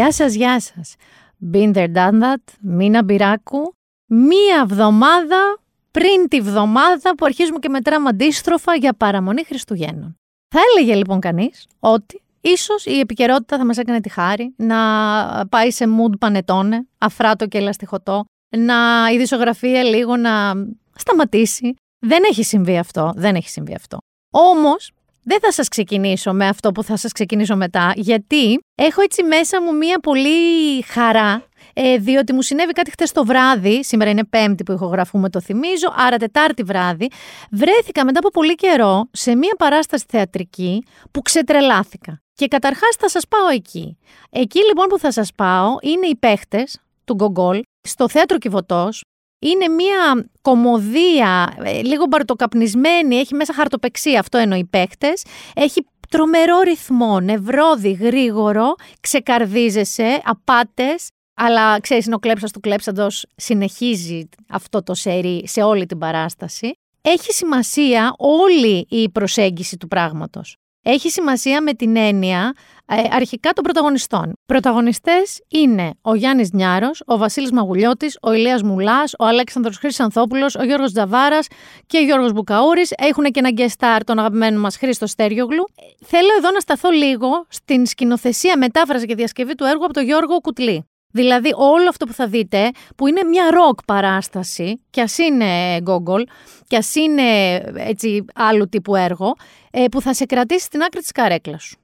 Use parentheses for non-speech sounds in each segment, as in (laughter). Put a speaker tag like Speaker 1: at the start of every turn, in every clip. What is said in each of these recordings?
Speaker 1: Γεια σας, γεια σας. Been there, done that. Μίνα Μπυράκου. Μία εβδομάδα πριν τη βδομάδα που αρχίζουμε και μετράμε αντίστροφα για παραμονή Χριστουγέννων. Θα έλεγε λοιπόν κανείς ότι ίσως η επικαιρότητα θα μας έκανε τη χάρη να πάει σε mood πανετώνε, αφράτο και ελαστιχωτό, να η δισογραφία λίγο να σταματήσει. Δεν έχει συμβεί αυτό, δεν έχει συμβεί αυτό. Όμως, δεν θα σας ξεκινήσω με αυτό που θα σας ξεκινήσω μετά, γιατί έχω έτσι μέσα μου μία πολύ χαρά, ε, διότι μου συνέβη κάτι χτες το βράδυ, σήμερα είναι πέμπτη που ηχογραφούμε το θυμίζω, άρα τετάρτη βράδυ, βρέθηκα μετά από πολύ καιρό σε μία παράσταση θεατρική που ξετρελάθηκα. Και καταρχάς θα σας πάω εκεί. Εκεί λοιπόν που θα σας πάω είναι οι παίχτες του Γκογκόλ, στο θέατρο Κιβωτός, είναι μια κομμωδία, ε, λίγο μπαρτοκαπνισμένη, έχει μέσα χαρτοπεξία, αυτό εννοεί παίχτες. Έχει τρομερό ρυθμό, νευρόδι, γρήγορο, ξεκαρδίζεσαι, απάτες, αλλά ξέρεις είναι ο κλέψας του κλέψαντος, συνεχίζει αυτό το σερί σε όλη την παράσταση. Έχει σημασία όλη η προσέγγιση του πράγματος. Έχει σημασία με την έννοια ε, αρχικά των πρωταγωνιστών. Πρωταγωνιστές είναι ο Γιάννης Νιάρος, ο Βασίλης Μαγουλιώτης, ο Ηλίας Μουλάς, ο Αλέξανδρος Χρυσανθόπουλος, ο Γιώργος Τζαβάρας και ο Γιώργος Μπουκαούρης. Έχουν και ένα guest star τον αγαπημένο μας Χρήστο Στέριογλου. Θέλω εδώ να σταθώ λίγο στην σκηνοθεσία, μετάφραση και διασκευή του έργου από τον Γιώργο Κουτλή. Δηλαδή όλο αυτό που θα δείτε, που είναι μια ροκ παράσταση, κι ας είναι γκόγκολ, κι ας είναι έτσι άλλου τύπου έργο, ε, που θα σε κρατήσει στην άκρη της καρέκλας σου.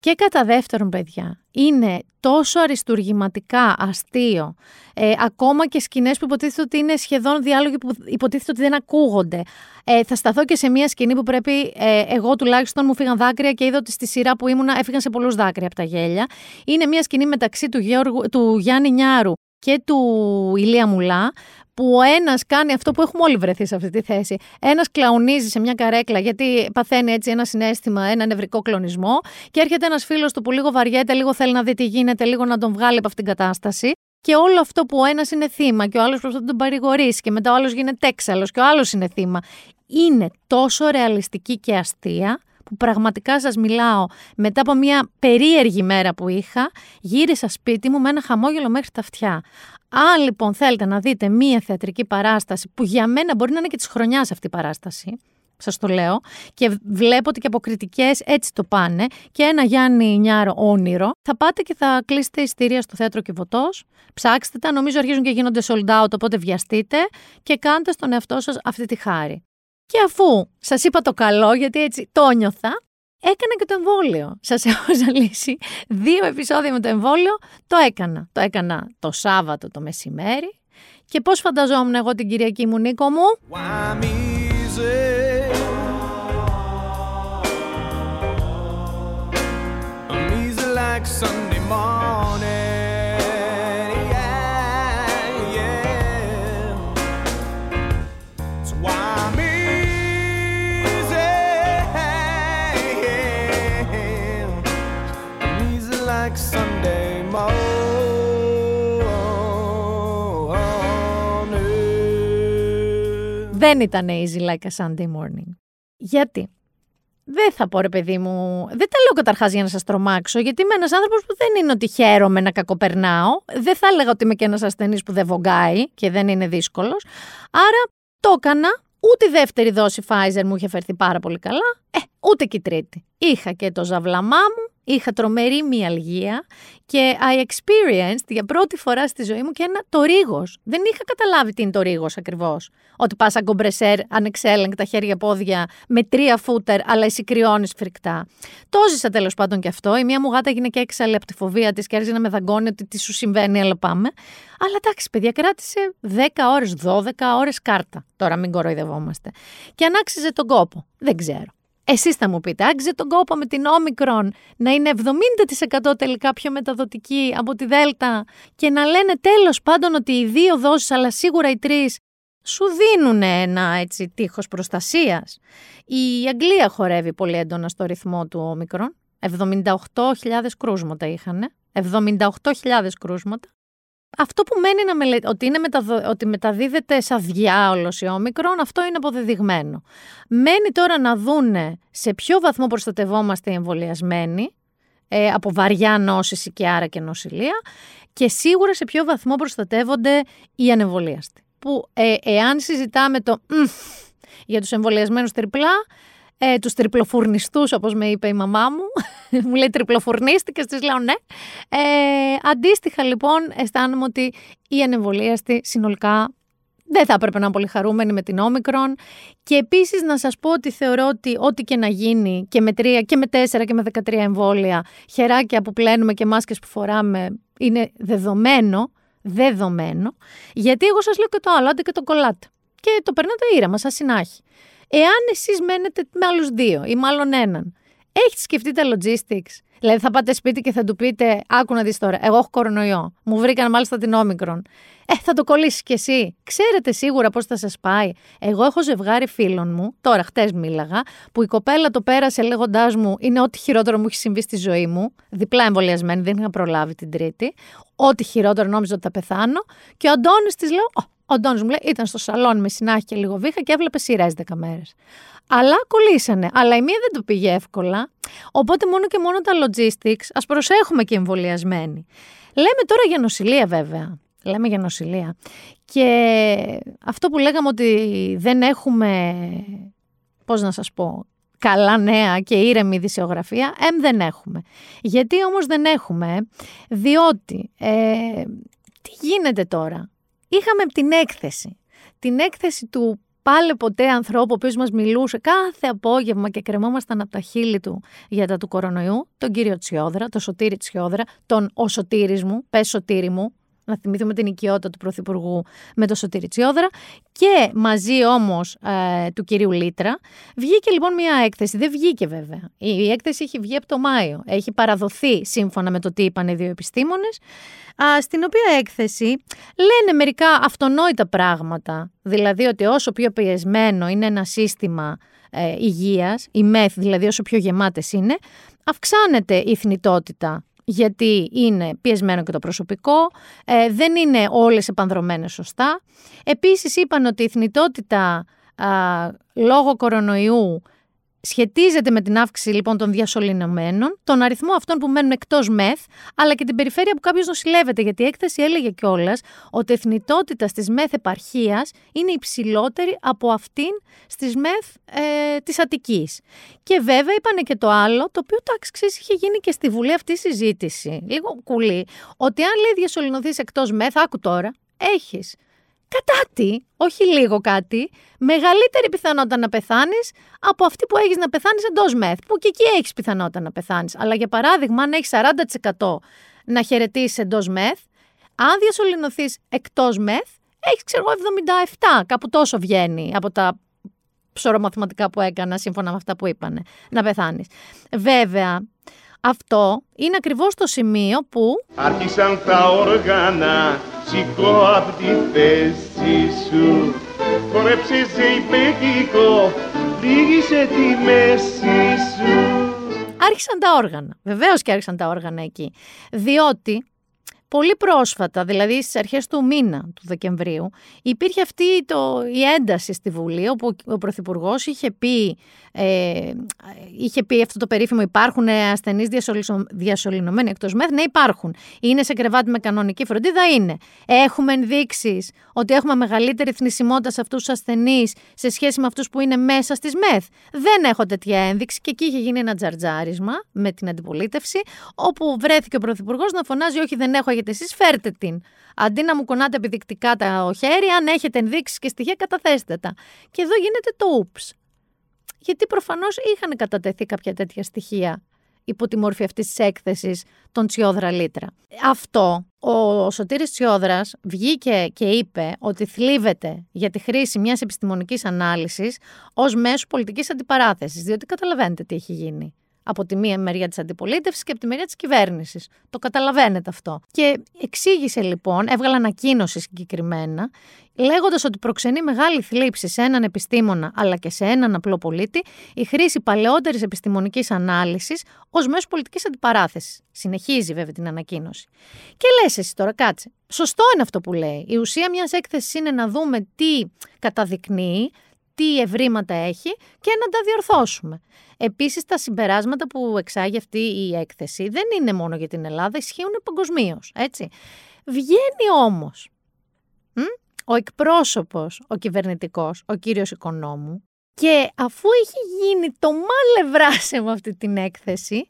Speaker 1: Και κατά δεύτερον, παιδιά, είναι τόσο αριστουργηματικά αστείο, ε, ακόμα και σκηνές που υποτίθεται ότι είναι σχεδόν διάλογοι που υποτίθεται ότι δεν ακούγονται. Ε, θα σταθώ και σε μια σκηνή που πρέπει, ε, εγώ τουλάχιστον μου φύγαν δάκρυα και είδα ότι στη σειρά που ήμουνα έφυγαν σε πολλούς δάκρυα από τα γέλια. Είναι μια σκηνή μεταξύ του, Γιώργου, του Γιάννη Νιάρου και του Ηλία Μουλά, που ο ένας κάνει αυτό που έχουμε όλοι βρεθεί σε αυτή τη θέση. Ένας κλαουνίζει σε μια καρέκλα γιατί παθαίνει έτσι ένα συνέστημα, ένα νευρικό κλονισμό, και έρχεται ένας φίλος του που λίγο βαριέται, λίγο θέλει να δει τι γίνεται, λίγο να τον βγάλει από αυτήν την κατάσταση. Και όλο αυτό που ο ένας είναι θύμα και ο άλλος προσπαθεί να τον παρηγορήσει και μετά ο άλλος γίνεται έξαλλος και ο άλλος είναι θύμα. Είναι τόσο ρεαλιστική και αστεία που πραγματικά σας μιλάω μετά από μια περίεργη μέρα που είχα, γύρισα σπίτι μου με ένα χαμόγελο μέχρι τα αυτιά. Αν λοιπόν θέλετε να δείτε μία θεατρική παράσταση που για μένα μπορεί να είναι και της χρονιάς αυτή η παράσταση, σας το λέω, και βλέπω ότι και από κριτικές έτσι το πάνε, και ένα Γιάννη Νιάρο όνειρο, θα πάτε και θα κλείσετε ειστήρια στο θέατρο Κιβωτός, ψάξτε τα, νομίζω αρχίζουν και γίνονται sold out, οπότε βιαστείτε και κάντε στον εαυτό σας αυτή τη χάρη. Και αφού σας είπα το καλό, γιατί έτσι το νιώθα, έκανα και το εμβόλιο. Σας (laughs) έχω ζαλίσει δύο επεισόδια με το εμβόλιο, το έκανα. Το έκανα το Σάββατο το μεσημέρι. Και πώς φανταζόμουν εγώ την Κυριακή μου, Νίκο μου; Δεν ήταν easy like a Sunday morning. Γιατί; Δεν θα πω ρε παιδί μου, δεν τα λέω καταρχάς για να σας τρομάξω, γιατί είμαι ένας άνθρωπος που δεν είναι ότι χαίρομαι να κακοπερνάω. Δεν θα έλεγα ότι είμαι και ένας ασθενής που δεν βογκάει και δεν είναι δύσκολος. Άρα το έκανα. Ούτε η δεύτερη δόση Pfizer μου είχε φερθεί πάρα πολύ καλά. Ε, ούτε και η τρίτη. Είχα και το ζαβλαμά μου είχα τρομερή μυαλγία και I experienced για πρώτη φορά στη ζωή μου και ένα το ρίγος. Δεν είχα καταλάβει τι είναι το ρίγος ακριβώς. Ότι πας σαν κομπρεσέρ, ανεξέλεγκτα χέρια-πόδια, με τρία φούτερ, αλλά εσύ κρυώνεις φρικτά. Το ζήσα τέλος πάντων και αυτό. Η μία μου γάτα έγινε και έξαλλη από τη φοβία της και άρχισε να με δαγκώνει ότι τι σου συμβαίνει, αλλά πάμε. Αλλά εντάξει, παιδιά, κράτησε 10 ώρες, 12 ώρες κάρτα. Τώρα μην κοροϊδευόμαστε. Και ανάξιζε τον κόπο. Δεν ξέρω. Εσείς θα μου πείτε, άξιζε τον κόπο με την όμικρον να είναι 70% τελικά πιο μεταδοτική από τη Δέλτα και να λένε τέλος πάντων ότι οι δύο δόσεις, αλλά σίγουρα οι τρεις, σου δίνουν ένα έτσι τείχος προστασίας. Η Αγγλία χορεύει πολύ έντονα στο ρυθμό του όμικρον. 78.000 κρούσματα είχαν. 78.000 κρούσματα. Αυτό που μένει να μελετήσει, ότι, είναι ότι μεταδίδεται σαν διάολο η όμικρον, αυτό είναι αποδεδειγμένο. Μένει τώρα να δούνε σε ποιο βαθμό προστατευόμαστε οι εμβολιασμένοι, ε, από βαριά νόσηση και άρα και νοσηλεία και σίγουρα σε ποιο βαθμό προστατεύονται οι ανεμβολίαστοι. Που ε, εάν συζητάμε το για τους εμβολιασμένους τριπλά, ε, τους τριπλοφουρνιστούς όπως με είπε η μαμά μου, (laughs) μου λέει τριπλοφουρνίστηκες, της λέω ναι. Ε, αντίστοιχα λοιπόν αισθάνομαι ότι οι ανεμβολίαστοι συνολικά δεν θα έπρεπε να είναι πολύ χαρούμενοι με την όμικρον. Και επίσης να σας πω ότι θεωρώ ότι ό,τι και να γίνει και με τρία και με τέσσερα και με 13 εμβόλια, χεράκια που πλένουμε και μάσκες που φοράμε είναι δεδομένο, δεδομένο, γιατί εγώ σας λέω και το άλλο, άντε και το κολλάτε. Και το περνάτε ήρεμα, σαν συνάχη. Εάν εσείς μένετε με άλλους δύο ή μάλλον έναν, έχετε σκεφτεί τα logistics; Δηλαδή θα πάτε σπίτι και θα του πείτε, άκου να δεις τώρα, εγώ έχω κορονοϊό, μου βρήκαν μάλιστα την όμικρον. Ε, θα το κολλήσεις κι εσύ. Ξέρετε σίγουρα πώς θα σας πάει. Εγώ έχω ζευγάρι φίλων μου, τώρα χτες μίλαγα, που η κοπέλα το πέρασε λέγοντάς μου είναι ό,τι χειρότερο μου έχει συμβεί στη ζωή μου. Διπλά εμβολιασμένη, δεν είχα προλάβει την Τρίτη. Ό,τι χειρότερο νόμιζα ότι θα πεθάνω. Και ο Αντώνης της λέω, ο Αντώνη μου λέει, ήταν στο σαλόνι με συνάχη και λίγο βήχα και έβλεπε σειρές 10 μέρες. Αλλά κολλήσανε. Αλλά η μία δεν το πήγε εύκολα. Οπότε μόνο και μόνο τα logistics, ας προσέχουμε και εμβολιασμένοι. Λέμε τώρα για νοσηλεία βέβαια. Λέμε για νοσηλεία. Και αυτό που λέγαμε ότι δεν έχουμε, πώς να σας πω, καλά νέα και ήρεμη δισεογραφία, εμ δεν έχουμε. Γιατί όμως δεν έχουμε, διότι ε, τι γίνεται τώρα; Είχαμε την έκθεση, την έκθεση του πάλι ποτέ ανθρώπου ο οποίος μας μιλούσε κάθε απόγευμα και κρεμόμασταν από τα χείλη του για τα του κορονοϊού, τον κύριο Τσιόδρα, τον Σωτήρη Τσιόδρα, τον ο Σωτήρης μου, πες Σωτήρη μου, να θυμηθούμε την οικειότητα του Πρωθυπουργού με το Σωτήρη Τσιόδρα και μαζί όμως ε, του κυρίου Λίτρα βγήκε λοιπόν μια έκθεση, δεν βγήκε βέβαια, η έκθεση έχει βγει από το Μάιο, έχει παραδοθεί σύμφωνα με το τι είπαν οι δύο επιστήμονες, στην οποία έκθεση λένε μερικά αυτονόητα πράγματα, δηλαδή ότι όσο πιο πιεσμένο είναι ένα σύστημα ε, υγείας, η ΜΕΘ δηλαδή όσο πιο γεμάτες είναι, αυξάνεται η θνητότητα γιατί είναι πιεσμένο και το προσωπικό, ε, δεν είναι όλες επανδρομένες σωστά. Επίσης είπαν ότι η θνητότητα λόγω κορονοϊού σχετίζεται με την αύξηση λοιπόν των διασωληνωμένων, τον αριθμό αυτών που μένουν εκτός ΜΕΘ, αλλά και την περιφέρεια που κάποιος νοσηλεύεται. Γιατί η έκθεση έλεγε κιόλας ότι η εθνιτότητα στις ΜΕΘ επαρχίας είναι υψηλότερη από αυτήν στις ΜΕΘ ε, της Αττικής. Και βέβαια είπανε και το άλλο, το οποίο τάξη είχε γίνει και στη Βουλή αυτή η συζήτηση. Λίγο κουλή, ότι αν λέει διασωληνωθείς εκτός ΜΕΘ, άκου τώρα, έχεις κατά τι, όχι λίγο κάτι, μεγαλύτερη πιθανότητα να πεθάνεις από αυτή που έχεις να πεθάνεις εντός μεθ. Που και εκεί έχεις πιθανότητα να πεθάνεις. Αλλά για παράδειγμα, αν έχεις 40% να χαιρετήσεις εντός μεθ, αν διασωληνωθείς εκτός μεθ, έχεις ξέρω 77, κάπου τόσο βγαίνει από τα ψωρομαθηματικά που έκανα σύμφωνα με αυτά που είπανε, να πεθάνεις. Βέβαια, αυτό είναι ακριβώς το σημείο που... Άρχισαν τα όργανα, σηκώ από τη θέση σου. Χορέψε σε υπέκικο, πλήγησε τη μέση σου. Άρχισαν τα όργανα. Βεβαίως και άρχισαν τα όργανα εκεί. Διότι πολύ πρόσφατα, δηλαδή στις αρχές του μήνα του Δεκεμβρίου, υπήρχε αυτή το, η ένταση στη Βουλή, όπου ο Πρωθυπουργός είχε πει, ε, είχε πει αυτό το περίφημο υπάρχουν ασθενείς διασωληνωμένοι εκτός μεθ, ναι υπάρχουν. Είναι σε κρεβάτι με κανονική φροντίδα, είναι. Έχουμε ενδείξεις ότι έχουμε μεγαλύτερη θνησιμότητα σε αυτούς τους ασθενείς σε σχέση με αυτούς που είναι μέσα στις μεθ. Δεν έχω τέτοια ένδειξη και εκεί είχε γίνει ένα τζαρτζάρισμα με την αντιπολίτευση, όπου βρέθηκε ο Πρωθυπουργός να φωνάζει όχι δεν έχω γιατί εσείς φέρτε την. Αντί να μου κονάτε επιδεικτικά τα χέρι, αν έχετε ενδείξει και στοιχεία, καταθέστε τα. Και εδώ γίνεται το ούψ. Γιατί προφανώς είχαν κατατεθεί κάποια τέτοια στοιχεία υπό τη μόρφη αυτής της έκθεσης των Τσιόδρα Λίτρα. Αυτό ο Σωτήρης Τσιόδρας βγήκε και είπε ότι θλίβεται για τη χρήση μιας επιστημονικής ανάλυσης ως μέσο πολιτικής αντιπαράθεσης, διότι καταλαβαίνετε τι έχει γίνει από τη μία μεριά της αντιπολίτευσης και από τη μεριά της κυβέρνησης. Το καταλαβαίνετε αυτό. Και εξήγησε λοιπόν, έβγαλε ανακοίνωση συγκεκριμένα, λέγοντας ότι προξενεί μεγάλη θλίψη σε έναν επιστήμονα αλλά και σε έναν απλό πολίτη η χρήση παλαιότερης επιστημονικής ανάλυσης ως μέσος πολιτικής αντιπαράθεσης. Συνεχίζει βέβαια την ανακοίνωση. Και λες εσύ τώρα, κάτσε. Σωστό είναι αυτό που λέει. Η ουσία μιας έκθεσης είναι να δούμε τι καταδεικνύει, τι ευρήματα έχει και να τα διορθώσουμε. Επίσης τα συμπεράσματα που εξάγει αυτή η έκθεση δεν είναι μόνο για την Ελλάδα, ισχύουν παγκοσμίως, έτσι. Βγαίνει όμως ο εκπρόσωπος, ο κυβερνητικός, ο κύριος Οικονόμου και αφού έχει γίνει το μάλε με αυτή την έκθεση,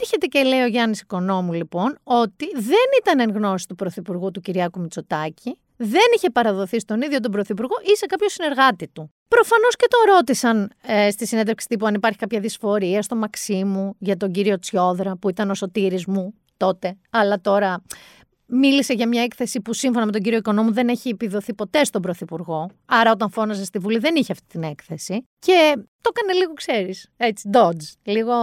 Speaker 1: έρχεται και λέει ο Γιάννης Οικονόμου λοιπόν ότι δεν ήταν εν γνώση του Πρωθυπουργού του Κυριάκου Μητσοτάκη, δεν είχε παραδοθεί στον ίδιο τον Πρωθυπουργό ή σε κάποιο συνεργάτη του. Προφανώς και το ρώτησαν ε, στη συνέντευξη τύπου αν υπάρχει κάποια δυσφορία στο Μαξίμου για τον κύριο Τσιόδρα που ήταν ο σωτήρης μου τότε, αλλά τώρα μίλησε για μια έκθεση που σύμφωνα με τον κύριο Οικονόμου δεν έχει επιδοθεί ποτέ στον Πρωθυπουργό. Άρα, όταν φώναζε στη Βουλή, δεν είχε αυτή την έκθεση. Και το έκανε λίγο, ξέρεις, έτσι, dodge. Λίγο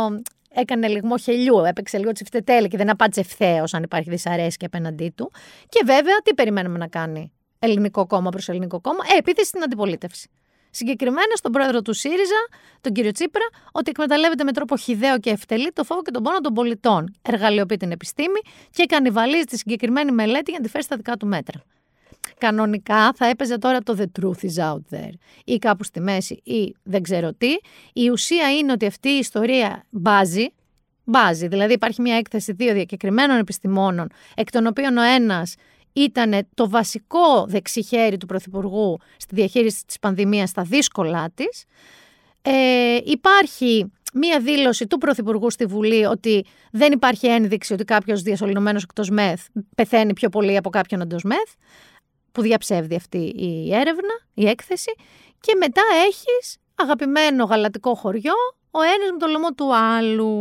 Speaker 1: έκανε λιγμό χελιού, έπαιξε λίγο τσιφτετέλη και δεν απάντησε ευθέως αν υπάρχει δυσαρέσκεια απέναντί του. Και βέβαια, τι περιμένουμε να κάνει ελληνικό κόμμα προς ελληνικό κόμμα, ε, επίθεση στην αντιπολίτευση. Συγκεκριμένα στον πρόεδρο του ΣΥΡΙΖΑ, τον κύριο Τσίπρα, ότι εκμεταλλεύεται με τρόπο χιδαίο και ευτελή το φόβο και τον πόνο των πολιτών. Εργαλειοποιεί την επιστήμη και κανιβαλίζει τη συγκεκριμένη μελέτη για να τη φέρει στα δικά του μέτρα. Κανονικά θα έπαιζε τώρα το The truth is out there ή κάπου στη μέση ή δεν ξέρω τι. Η ουσία είναι ότι αυτή η ιστορία μπάζει, μπάζει. Δηλαδή υπάρχει μια έκθεση δύο διακεκριμένων επιστημόνων, εκ των οποίων ο ένας ήταν το βασικό δεξιχέρι του Πρωθυπουργού στη διαχείριση της πανδημίας στα δύσκολά της. Ε, υπάρχει μία δήλωση του Πρωθυπουργού στη Βουλή ότι δεν υπάρχει ένδειξη ότι κάποιος διασωληνωμένος εκτός ΜΕΘ πεθαίνει πιο πολύ από κάποιον εντός ΜΕΘ, που διαψεύδει αυτή η έρευνα, η έκθεση. Και μετά έχεις αγαπημένο γαλατικό χωριό, ο ένας με το λαιμό του άλλου.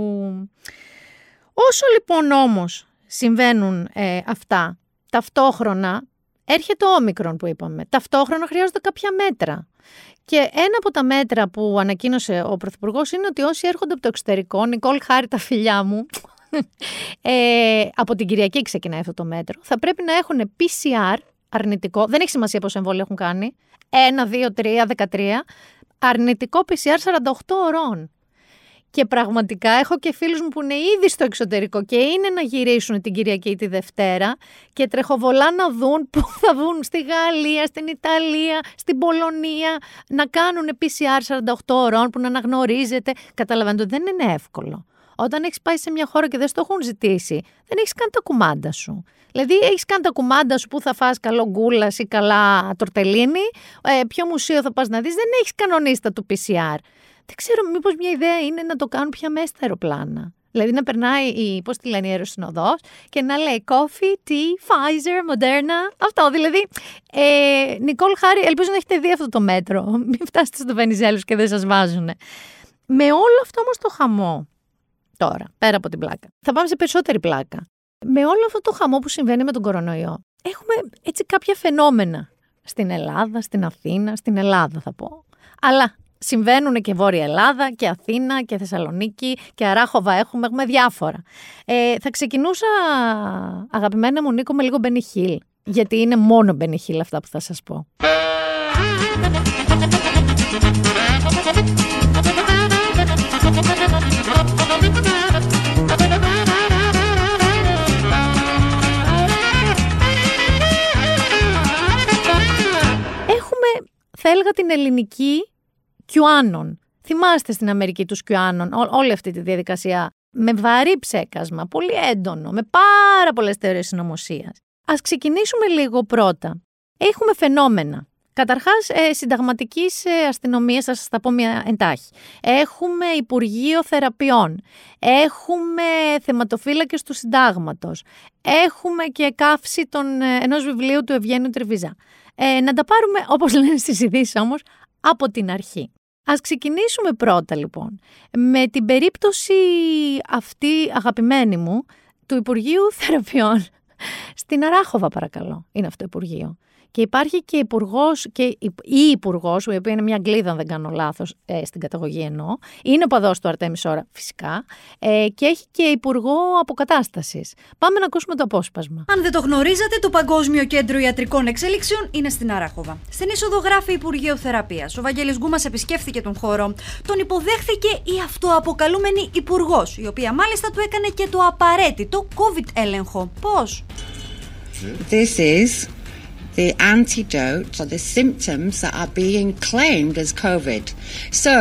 Speaker 1: Όσο λοιπόν όμως συμβαίνουν ε, αυτά ταυτόχρονα έρχεται ο όμικρον που είπαμε. Ταυτόχρονα χρειάζονται κάποια μέτρα. Και ένα από τα μέτρα που ανακοίνωσε ο Πρωθυπουργός είναι ότι όσοι έρχονται από το εξωτερικό, Νικόλ Χάρη τα φιλιά μου, (laughs) ε, από την Κυριακή ξεκινάει αυτό το μέτρο, θα πρέπει να έχουν PCR αρνητικό, δεν έχει σημασία πόσο εμβόλιο έχουν κάνει, 1, 2, 3, 13, αρνητικό PCR 48 ώρων. Και πραγματικά έχω και φίλους μου που είναι ήδη στο εξωτερικό και είναι να γυρίσουν την Κυριακή ή τη Δευτέρα και τρεχοβολά να δουν (laughs) που θα βγουν στη Γαλλία, στην Ιταλία, στην Πολωνία, να κάνουν PCR 48 ώρων που να αναγνωρίζετε. Καταλαβαίνετε ότι δεν είναι εύκολο. Όταν έχεις πάει σε μια χώρα και δεν στο έχουν ζητήσει, δεν έχεις καν τα κουμάντα σου. Δηλαδή, έχεις καν τα κουμάντα σου που θα φας καλό γκούλας ή καλά τορτελίνη, ε, ποιο μουσείο θα πας να δεις, δεν έχεις κανονίστα του PCR. Δεν ξέρω, μήπως μια ιδέα είναι να το κάνουν πια μέσα στα αεροπλάνα. Δηλαδή να περνάει η, πώς τη λένε, η αεροσυνοδός και να λέει coffee, tea, Pfizer, Moderna. Αυτό δηλαδή. Ε, Νικόλ Χάρη, ελπίζω να έχετε δει αυτό το μέτρο. (laughs) Μην φτάσετε στο Βενιζέλος και δεν σας βάζουν. Με όλο αυτό όμως το χαμό, τώρα, πέρα από την πλάκα, θα πάμε σε περισσότερη πλάκα. Με όλο αυτό το χαμό που συμβαίνει με τον κορονοϊό, έχουμε έτσι κάποια φαινόμενα στην Ελλάδα, στην Αθήνα, στην Ελλάδα θα πω. Αλλά συμβαίνουν και Βόρεια Ελλάδα και Αθήνα και Θεσσαλονίκη και Αράχοβα έχουμε, έχουμε διάφορα. Ε, θα ξεκινούσα, αγαπημένα μου Νίκο, με λίγο Μπενιχίλ, γιατί είναι μόνο Μπενιχίλ αυτά που θα σας πω. Έχουμε, θα έλεγα, την ελληνική QAnon. Θυμάστε στην Αμερική τους QAnon, όλη αυτή τη διαδικασία με βαρύ ψέκασμα, πολύ έντονο, με πάρα πολλές θεωρίες συνωμοσίας. Ας ξεκινήσουμε λίγο πρώτα. Έχουμε φαινόμενα. Καταρχάς, ε, συνταγματικής ε, αστυνομίας, θα σας τα πω μια εντάχει. Έχουμε Υπουργείο Θεραπείων. Έχουμε θεματοφύλακες του συντάγματος. Έχουμε και καύση των, ε, ενός βιβλίου του Ευγένιου Τρεβίζα. Ε, να τα πάρουμε, όπως λένε στις ειδήσεις όμως, από την αρχή. Ας ξεκινήσουμε πρώτα λοιπόν με την περίπτωση αυτή αγαπημένη μου του Υπουργείου Θεραπείων στην Αράχοβα παρακαλώ είναι αυτό το Υπουργείο. Και υπάρχει και υπουργός, και η υπουργός, η οποία είναι μια Αγγλίδα, αν δεν κάνω λάθος, ε, στην καταγωγή εννοώ. Είναι ο παδός του Αρτέμις Σόρα, φυσικά. Ε, και έχει και υπουργό αποκατάστασης. Πάμε να ακούσουμε το απόσπασμα.
Speaker 2: Αν δεν το γνωρίζατε, το Παγκόσμιο Κέντρο Ιατρικών Εξέλιξεων είναι στην Αράχοβα. Στην είσοδο γράφει Υπουργείο Θεραπείας. Ο Βαγγέλης Γκούμα επισκέφθηκε τον χώρο. Τον υποδέχθηκε η αυτοαποκαλούμενη υπουργός, η οποία μάλιστα του έκανε και το απαραίτητο COVID έλεγχο. Πώς;
Speaker 3: This is the antidote for the symptoms that are being claimed as COVID. So,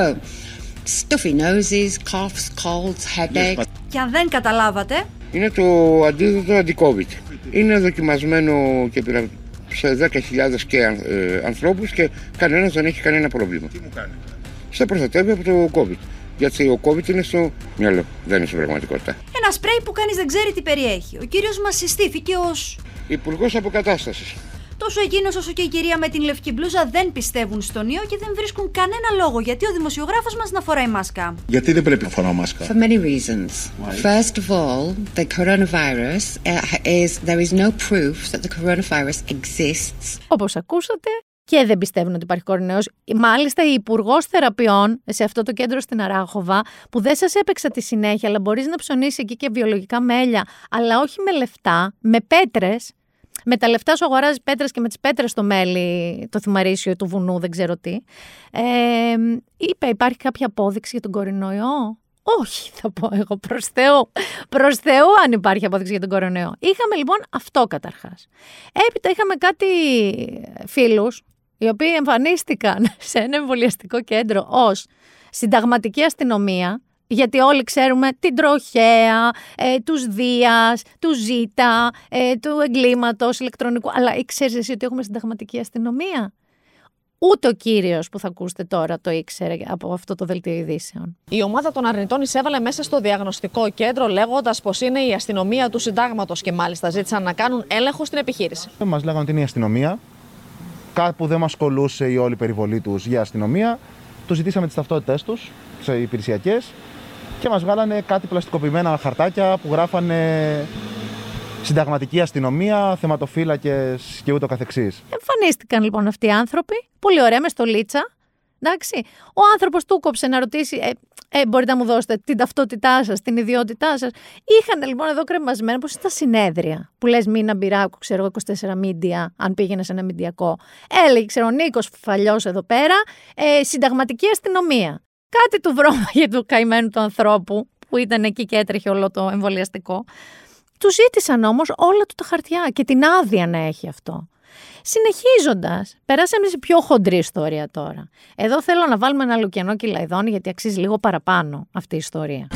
Speaker 3: stuffy noses, coughs, colds, headaches.
Speaker 2: Και αν δεν καταλάβατε,
Speaker 4: Είναι το αντίδοτο αντι-COVID. Είναι δοκιμασμένο και πήρα σε 10.000 και ε, ανθρώπους και κανένας δεν έχει κανένα πρόβλημα. Τι μου κάνει; Σε προστατεύει από το COVID. Γιατί ο COVID είναι στο μυαλό, δεν είναι στην πραγματικότητα.
Speaker 2: ένα σπρέι που κανείς δεν ξέρει τι περιέχει. Ο κύριος μας συστήθηκε ω.
Speaker 4: Υπουργός Αποκατάστασης.
Speaker 2: Τόσο εκείνος όσο και η κυρία με την λευκή μπλούζα δεν πιστεύουν στον ιό και δεν βρίσκουν κανένα λόγο γιατί ο δημοσιογράφος μας να φοράει μάσκα.
Speaker 5: Γιατί δεν πρέπει να φοράω μάσκα;
Speaker 3: For many reasons. First of all, the coronavirus uh, is there is no proof that the coronavirus exists.
Speaker 1: Όπως ακούσατε και δεν πιστεύουν ότι υπάρχει κορονοϊός. Μάλιστα η υπουργός Θεραπείων σε αυτό το κέντρο στην Αράχοβα που δεν σας έπαιξα τη συνέχεια αλλά μπορείς να ψωνίσεις εκεί και βιολογικά μέλια αλλά όχι με λεφτά, με πέτρες με τα λεφτά σου αγοράζεις πέτρες και με τις πέτρες στο μέλι, το θυμαρίσιο του βουνού, δεν ξέρω τι. Ε, είπε, υπάρχει κάποια απόδειξη για τον κορονοϊό; Όχι, θα πω εγώ προς Θεού. Προς Θεού, αν υπάρχει απόδειξη για τον κορονοϊό. Είχαμε λοιπόν αυτό καταρχάς. Έπειτα είχαμε κάτι φίλους, οι οποίοι εμφανίστηκαν (laughs) σε ένα εμβολιαστικό κέντρο ως συνταγματική αστυνομία, γιατί όλοι ξέρουμε την τροχέα, ε, τους Δίας, του Ζήτα, ε, του εγκλήματος ηλεκτρονικού. Αλλά ξέρεις εσύ ότι έχουμε συνταγματική αστυνομία; Ούτε ο κύριος που θα ακούσετε τώρα το ήξερε από αυτό το δελτίο ειδήσεων.
Speaker 6: Η ομάδα των αρνητών εισέβαλε μέσα στο διαγνωστικό κέντρο λέγοντας πως είναι η αστυνομία του συντάγματος και μάλιστα ζήτησαν να κάνουν έλεγχο στην επιχείρηση.
Speaker 7: Μας λέγανε ότι είναι η αστυνομία. Κάπου δεν μας κολούσε η όλη περιβολή τους για αστυνομία. Του ζητήσαμε τις ταυτότητές τους, τι υπηρεσιακές, και μας βγάλανε κάτι πλαστικοποιημένα χαρτάκια που γράφανε συνταγματική αστυνομία, θεματοφύλακες και ούτω καθεξής.
Speaker 1: Εμφανίστηκαν λοιπόν αυτοί οι άνθρωποι, πολύ ωραία, μες στολίτσα. Εντάξει. Ο άνθρωπος του κόψε να ρωτήσει, ε, ε, μπορείτε να μου δώσετε την ταυτότητά σας, την ιδιότητά σας. Είχαν λοιπόν εδώ κρεμασμένα, πώ στα συνέδρια, που λες Μίνα Μπυράκου, ξέρω εγώ, 24 μίντια, αν πήγαινε σε ένα μηντιακό. Έλεγε, ξέρω, ο Νίκος Φαλιός εδώ πέρα, ε, συνταγματική αστυνομία. Κάτι του βρώμαγε (laughs) του καημένου του ανθρώπου, που ήταν εκεί και έτρεχε όλο το εμβολιαστικό. Τους ζήτησαν όμως όλα του τα χαρτιά και την άδεια να έχει αυτό. Συνεχίζοντας, περάσαμε σε πιο χοντρή ιστορία τώρα. Εδώ θέλω να βάλουμε ένα λουκιανό κυλαϊδόνι γιατί αξίζει λίγο παραπάνω αυτή η ιστορία.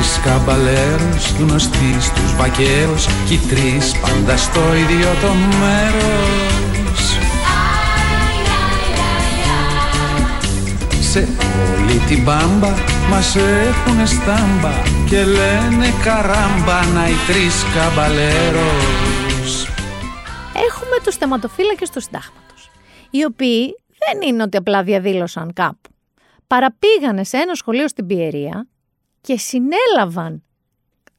Speaker 8: Τρεις καμπαλέρους γνωστοί στους βακαίους Κι οι τρεις πάντα στο ίδιο το μέρος Σε όλη την μπάμπα μας έχουνε στάμπα Και λένε καράμπα να οι τρεις καμπαλέρος
Speaker 1: Έχουμε τους θεματοφύλακες του συντάγματος, οι οποίοι δεν είναι ότι απλά διαδήλωσαν κάπου. Παραπήγανε σε ένα σχολείο στην Πιερία και συνέλαβαν,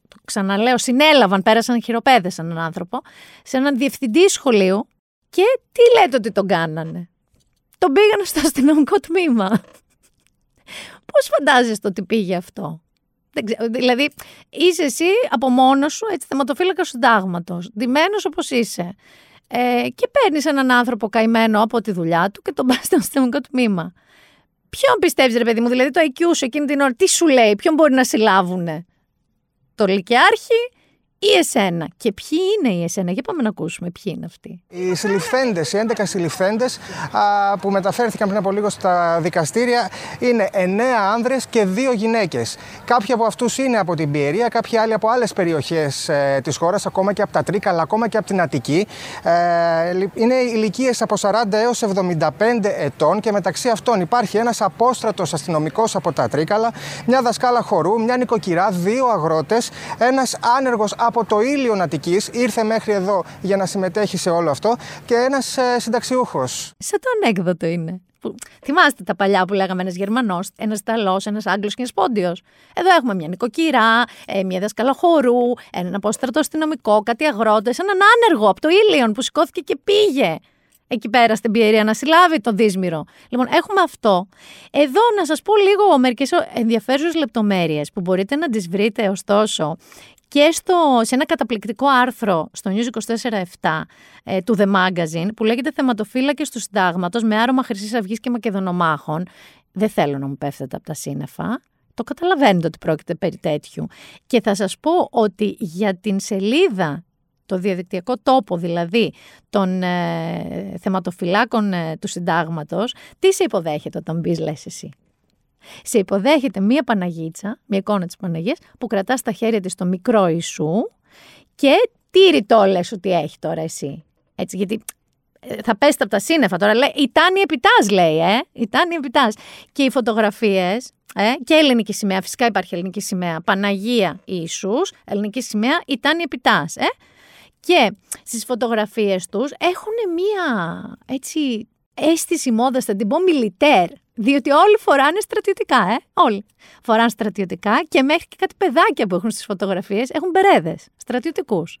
Speaker 1: το ξαναλέω, συνέλαβαν, πέρασαν χειροπέδεσαν έναν άνθρωπο, σε έναν διευθυντή σχολείου και τι λέτε ότι τον κάνανε; Τον πήγανε στο αστυνομικό τμήμα. Πώς φαντάζεστε ότι πήγε αυτό; Δεν ξέρω, δηλαδή, είσαι εσύ από μόνος σου, έτσι, θεματοφύλακας συντάγματος, ντυμένος όπως είσαι. Ε, και παίρνεις έναν άνθρωπο καημένο από τη δουλειά του και τον πας στο αστυνομικό τμήμα. Ποιον πιστεύεις, ρε παιδί μου, δηλαδή το IQ σου εκείνη την ώρα, τι σου λέει, ποιον μπορεί να συλλάβουνε; Το Λυκειάρχη ή εσένα; Και ποιοι είναι οι εσένα, για πάμε να ακούσουμε ποιοι είναι αυτοί.
Speaker 9: Οι συλληφθέντες, οι 11 συλληφθέντες που μεταφέρθηκαν πριν από λίγο στα δικαστήρια είναι 9 άνδρες και 2 γυναίκες. Κάποιοι από αυτούς είναι από την Πιερία, κάποιοι άλλοι από άλλες περιοχές ε, της χώρας, ακόμα και από τα Τρίκα, αλλά ακόμα και από την Αττική. Ε, είναι ηλικίες από 40 έως 75 ετών και μεταξύ αυτών υπάρχει ένας απόστρατος αστυνομικός από τα Τρίκαλα, μια δασκάλα χορού, μια νοικοκυρά, δύο αγρότες, ένας άνεργος από το ήλιο Αττική, ήρθε μέχρι εδώ για να συμμετέχει σε όλο αυτό και ένας ε, συνταξιούχος.
Speaker 1: Σαν το ανέκδοτο είναι. Που, θυμάστε τα παλιά που λέγαμε ένας Γερμανός, ένας Ιταλός, ένας Άγγλος και ένας Πόντιος. Εδώ έχουμε μια νοικοκυρά, ε, μια δασκάλα χορού, έναν απόστρατο αστυνομικό, κάτι αγρότες, έναν άνεργο από το ήλιον που σηκώθηκε και πήγε εκεί πέρα στην Πιερία να συλλάβει τον Δίσμηρο. Λοιπόν, έχουμε αυτό. Εδώ να σας πω λίγο μερικές ενδιαφέρουσες λεπτομέρειες που μπορείτε να τις βρείτε ωστόσο και στο, σε ένα καταπληκτικό άρθρο στο News 24-7 ε, του The Magazine που λέγεται Θεματοφύλακες του Συντάγματος με άρωμα Χρυσής Αυγής και Μακεδονομάχων. Δεν θέλω να μου πέφτετε από τα σύννεφα. Το καταλαβαίνετε ότι πρόκειται περί τέτοιου. Και θα σας πω ότι για την σελίδα, το διαδικτυακό τόπο δηλαδή των ε, θεματοφυλάκων ε, του συντάγματος, τι σε υποδέχεται όταν μπεις λες εσύ; Σε υποδέχεται μία Παναγίτσα, μία εικόνα της Παναγίας, που κρατάς στα χέρια της το μικρό Ιησού και τι ρητό λες ότι έχει τώρα εσύ. Έτσι, γιατί ε, θα πέσετε από τα σύννεφα τώρα. Λέει, η Τάνη Επιτάς λέει, ε. Η Τάνη Επιτάς. Και οι φωτογραφίες, ε, και ελληνική σημαία, φυσικά υπάρχει ελληνική σημαία. Παναγία Ιησούς, ελληνική σημαία, η Τάνη Επιτάς, ε. Και στις φωτογραφίες τους έχουν μία έτσι αίσθηση μόδας, θα την πω μιλιτέρ. Διότι όλοι φοράνε στρατιωτικά, ε. Όλοι. Φοράνε στρατιωτικά και μέχρι και κάτι παιδάκια που έχουν στις φωτογραφίες έχουν μπερέδες, στρατιωτικούς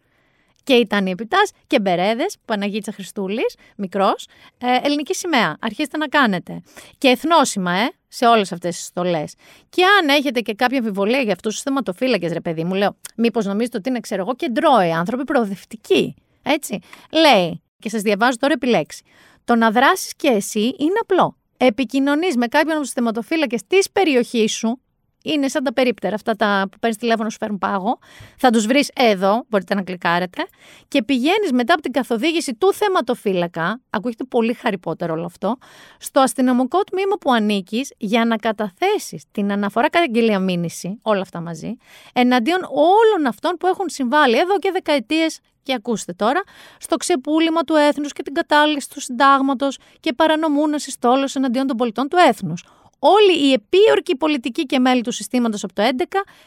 Speaker 1: και ήταν Επιτάς και Μπερέδες, Παναγίτσα Χριστούλης, μικρός, ε, ελληνική σημαία. Αρχίστε να κάνετε. Και εθνόσημα, ε, σε όλες αυτές τις στολές. Και αν έχετε και κάποια αμφιβολία για αυτούς τους θεματοφύλακες, ρε παιδί μου, λέω, μήπως νομίζετε ότι είναι, ξέρω εγώ, κεντρώοι άνθρωποι προοδευτικοί. Έτσι. Λέει, και σας διαβάζω τώρα επιλέξει. Το να δράσεις και εσύ είναι απλό. Επικοινωνείς με κάποιον από τους θεματοφύλακες της περιοχής σου, είναι σαν τα περίπτερα, αυτά τα που παίρνεις τηλέφωνο σου φέρουν πάγο. Θα τους βρεις εδώ, μπορείτε να κλικάρετε. Και πηγαίνεις μετά από την καθοδήγηση του θεματοφύλακα, ακούγεται πολύ χαρυπότερο όλο αυτό, στο αστυνομικό τμήμα που ανήκεις για να καταθέσεις την αναφορά καταγγελία μήνυση, όλα αυτά μαζί, εναντίον όλων αυτών που έχουν συμβάλει εδώ και δεκαετίες και ακούστε τώρα, στο ξεπούλημα του έθνους και την κατάληξη του συντάγματος και παρανομούν συστόλο εναντίον των πολιτών του έθνους. Όλοι οι επίορκοι πολιτικοί και μέλη του συστήματος από το 11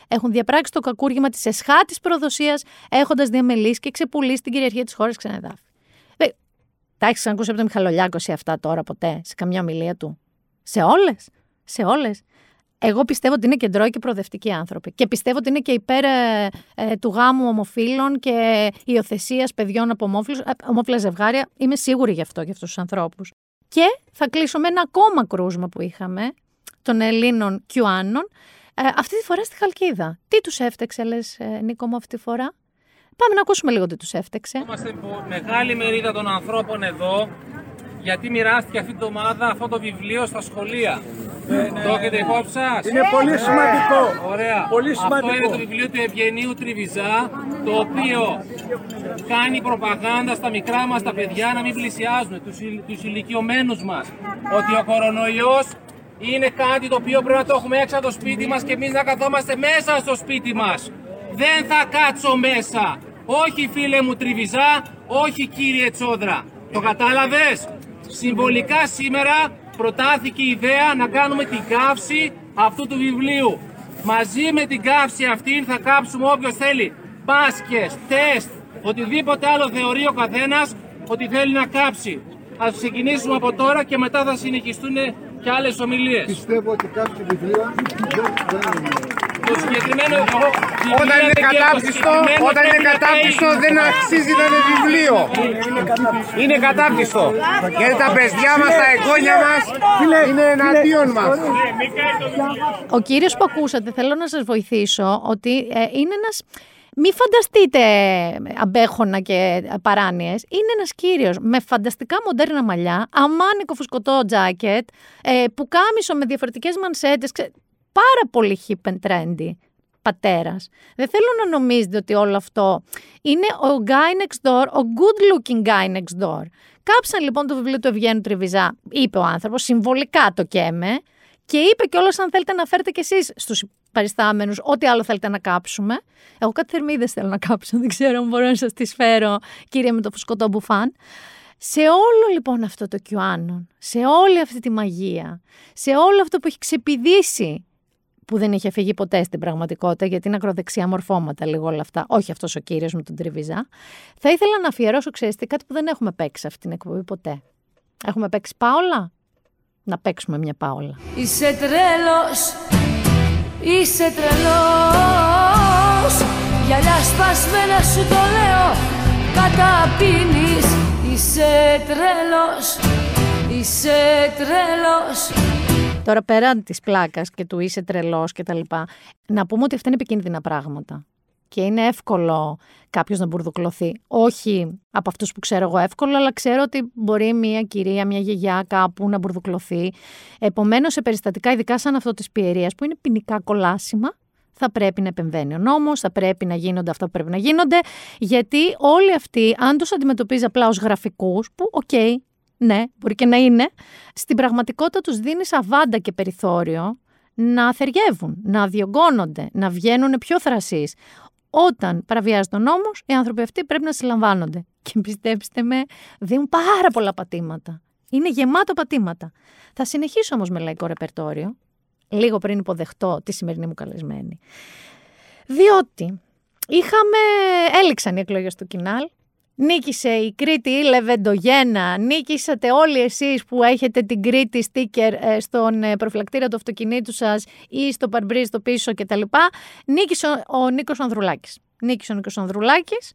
Speaker 1: έχουν διαπράξει το κακούργημα της εσχάτη προδοσίας, έχοντας διαμελήσει και ξεπουλήσει την κυριαρχία της χώρας ξενεδάφη. Τα έχεις ακούσει από τον Μιχαλολιάκο σε αυτά τώρα ποτέ, σε καμιά ομιλία του; Σε όλες. Σε όλες. Εγώ πιστεύω ότι είναι κεντρώοι και προοδευτικοί άνθρωποι. Και πιστεύω ότι είναι και υπέρ ε, ε, του γάμου ομοφύλων και υιοθεσίας παιδιών από ε, ομόφυλα ζευγάρια. Είμαι σίγουρη γι' αυτό, για αυτούς τους ανθρώπους. Και θα κλείσω με ένα ακόμα κρούσμα που είχαμε, των Ελλήνων Κιουάνων, ε, αυτή τη φορά στη Χαλκίδα. Τι τους έφτεξε, λες, ε, Νίκο μου, αυτή τη φορά; Πάμε να ακούσουμε λίγο τι τους έφτεξε.
Speaker 5: Είμαστε μεγάλη μερίδα των ανθρώπων εδώ, γιατί μοιράστηκε αυτή την εβδομάδα αυτό το βιβλίο στα σχολεία. Ναι, ναι. Το έχετε υπόψη σας;
Speaker 10: Είναι πολύ σημαντικό.
Speaker 5: Ωραία.
Speaker 10: Πολύ σημαντικό.
Speaker 5: Αυτό είναι το βιβλίο του Ευγενίου Τριβιζά, το οποίο κάνει προπαγάνδα στα μικρά μας τα παιδιά να μην πλησιάζουν, τους, τους ηλικιωμένους μας. Ότι ο κορονοϊός είναι κάτι το οποίο πρέπει να το έχουμε έξω από το σπίτι μας και εμείς να καθόμαστε μέσα στο σπίτι μας. Δεν θα κάτσω μέσα. Όχι φίλε μου Τριβιζά, όχι κύριε Τσόδρα. Το κατάλαβες; Συμβολικά σήμερα προτάθηκε η ιδέα να κάνουμε την καύση αυτού του βιβλίου. Μαζί με την καύση αυτή θα κάψουμε όποιος θέλει μπάσκες, τεστ, οτιδήποτε άλλο θεωρεί ο καθένας ότι θέλει να κάψει. Ας ξεκινήσουμε από τώρα και μετά θα συνεχιστούν και άλλες ομιλίες.
Speaker 10: Πιστεύω ότι κάποιο βιβλίο δεν
Speaker 5: Το συγκεκριμένο
Speaker 10: Όταν είναι κατάπτυστο, όταν είναι κατάπτυστο δεν αξίζει να είναι βιβλίο. Είναι κατάπτυστο. Γιατί τα παιδιά μας, τα εγγόνια μας είναι εναντίον μας.
Speaker 1: Ο κύριος που ακούσατε, θέλω να σας βοηθήσω ότι ε, είναι ένας μη φανταστείτε αμπέχωνα και παράνοιες. Είναι ένας κύριος με φανταστικά μοντέρνα μαλλιά, αμάνικο φουσκωτό τζάκετ, ε, που κάμισο με διαφορετικές μανσέτες, πάρα πολύ hip and trendy πατέρας. Δεν θέλω να νομίζετε ότι όλο αυτό είναι ο guy next door, ο good looking guy next door. Κάψαν λοιπόν το βιβλίο του Ευγένου Τριβιζά, είπε ο άνθρωπος, συμβολικά το καίμε, και είπε κιόλας αν θέλετε να φέρετε κι εσείς στους παριστάμενους ό,τι άλλο θέλετε να κάψουμε. Εγώ κάτι θερμίδες θέλω να κάψω. Δεν ξέρω αν μπορώ να σας τις φέρω, κύριε με το φουσκωτό μπουφάν. Σε όλο λοιπόν αυτό το QAnon, σε όλη αυτή τη μαγεία, σε όλο αυτό που έχει ξεπηδήσει, που δεν είχε φύγει ποτέ στην πραγματικότητα, γιατί είναι ακροδεξιά μορφώματα λίγο όλα αυτά, όχι αυτός ο κύριος με τον Τριβιζά, θα ήθελα να αφιερώσω, ξέρετε, κάτι που δεν έχουμε παίξει αυτή την εκπομπή ποτέ. Έχουμε παίξει Πάολα, να παίξουμε μια πάολα.
Speaker 11: Είσαι τρέλος, είσαι τρελός. Γυαλιά σπασμένα σου το λέω Καταπίνεις. Είσαι τρέλος, είσαι τρέλος
Speaker 1: Τώρα πέραν της πλάκας και του είσαι τρελός και τα λοιπά Να πούμε ότι αυτά είναι επικίνδυνα πράγματα και είναι εύκολο κάποιος να μπουρδουκλωθεί. Όχι από αυτούς που ξέρω εγώ εύκολο, αλλά ξέρω ότι μπορεί μια κυρία, μια γιαγιά κάπου να μπουρδουκλωθεί. Επομένως, σε περιστατικά, ειδικά σαν αυτό της πιερίας, που είναι ποινικά κολάσιμα, θα πρέπει να επεμβαίνει ο νόμος, θα πρέπει να γίνονται αυτά που πρέπει να γίνονται, γιατί όλοι αυτοί, αν τους αντιμετωπίζει απλά ως γραφικούς, που οκ, ναι, μπορεί και να είναι, στην πραγματικότητα τους δίνεις αβάντα και περιθώριο να θεριεύουν, να διογκώνονται, να βγαίνουν πιο θρασείς. Όταν παραβιάζει τον νόμο, οι άνθρωποι αυτοί πρέπει να συλλαμβάνονται. Και πιστέψτε με, δίνουν πάρα πολλά πατήματα. Είναι γεμάτο πατήματα. Θα συνεχίσω όμως με λαϊκό ρεπερτόριο, λίγο πριν υποδεχτώ τη σημερινή μου καλεσμένη. Διότι είχαμε, έληξαν οι εκλογές του Κινάλ, Νίκησε η Κρήτη ή Λεβεντογένα, νίκησατε όλοι εσείς που έχετε την Κρήτη στίκερ ε, στον ε, προφυλακτήρα του αυτοκινήτου σας ή στο παρμπρίζ στο πίσω κτλ. Νίκησε ο Νίκος Ανδρουλάκης. Νίκησε ο Νίκος Ανδρουλάκης.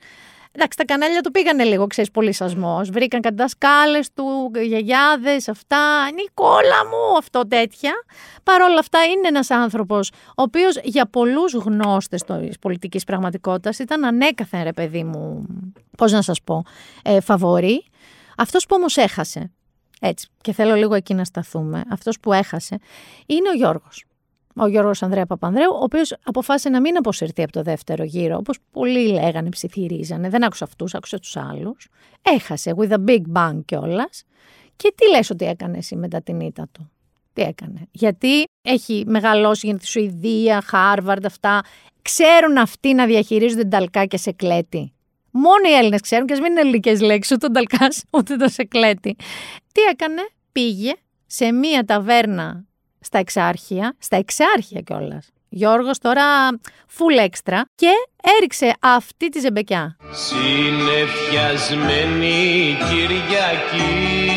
Speaker 1: Εντάξει, τα κανάλια του πήγανε λίγο, ξέρεις, πολύ σασμός. Βρήκαν κατά σκάλες του, γιαγιάδες, αυτά. Νικόλα μου, αυτό τέτοια. Παρ' όλα αυτά, είναι ένας άνθρωπος, ο οποίος για πολλούς γνώστες της πολιτικής πραγματικότητας ήταν ανέκαθεν, ρε παιδί μου, πώς να σας πω, ε, φαβορή. Αυτός που όμως έχασε, έτσι, και θέλω λίγο εκεί να σταθούμε, αυτός που έχασε, είναι ο Γιώργος ο Γιώργος Ανδρέα Παπανδρέου, ο οποίος αποφάσισε να μην αποσυρθεί από το δεύτερο γύρο, όπως πολλοί λέγανε, ψιθυρίζανε. Δεν άκουσα αυτούς, άκουσα τους άλλους. Έχασε with a big bang κιόλας. Και τι λες ότι έκανε εσύ μετά την ήττα του; Τι έκανε; Γιατί έχει μεγαλώσει για τη Σουηδία, Χάρβαρντ, αυτά. Ξέρουν αυτοί να διαχειρίζονται ταλκά και σε κλέτη. Μόνο οι Έλληνες ξέρουν και ας μην είναι ελληνικές λέξεις, ούτε ο ταλκά (laughs) ούτε το σε κλέτη. Τι έκανε, πήγε σε μία ταβέρνα στα εξάρχεια, στα εξάρχεια κιόλας. Γιώργος τώρα full extra και έριξε αυτή τη ζεμπεκιά.
Speaker 12: Συνεφιασμένη Κυριακή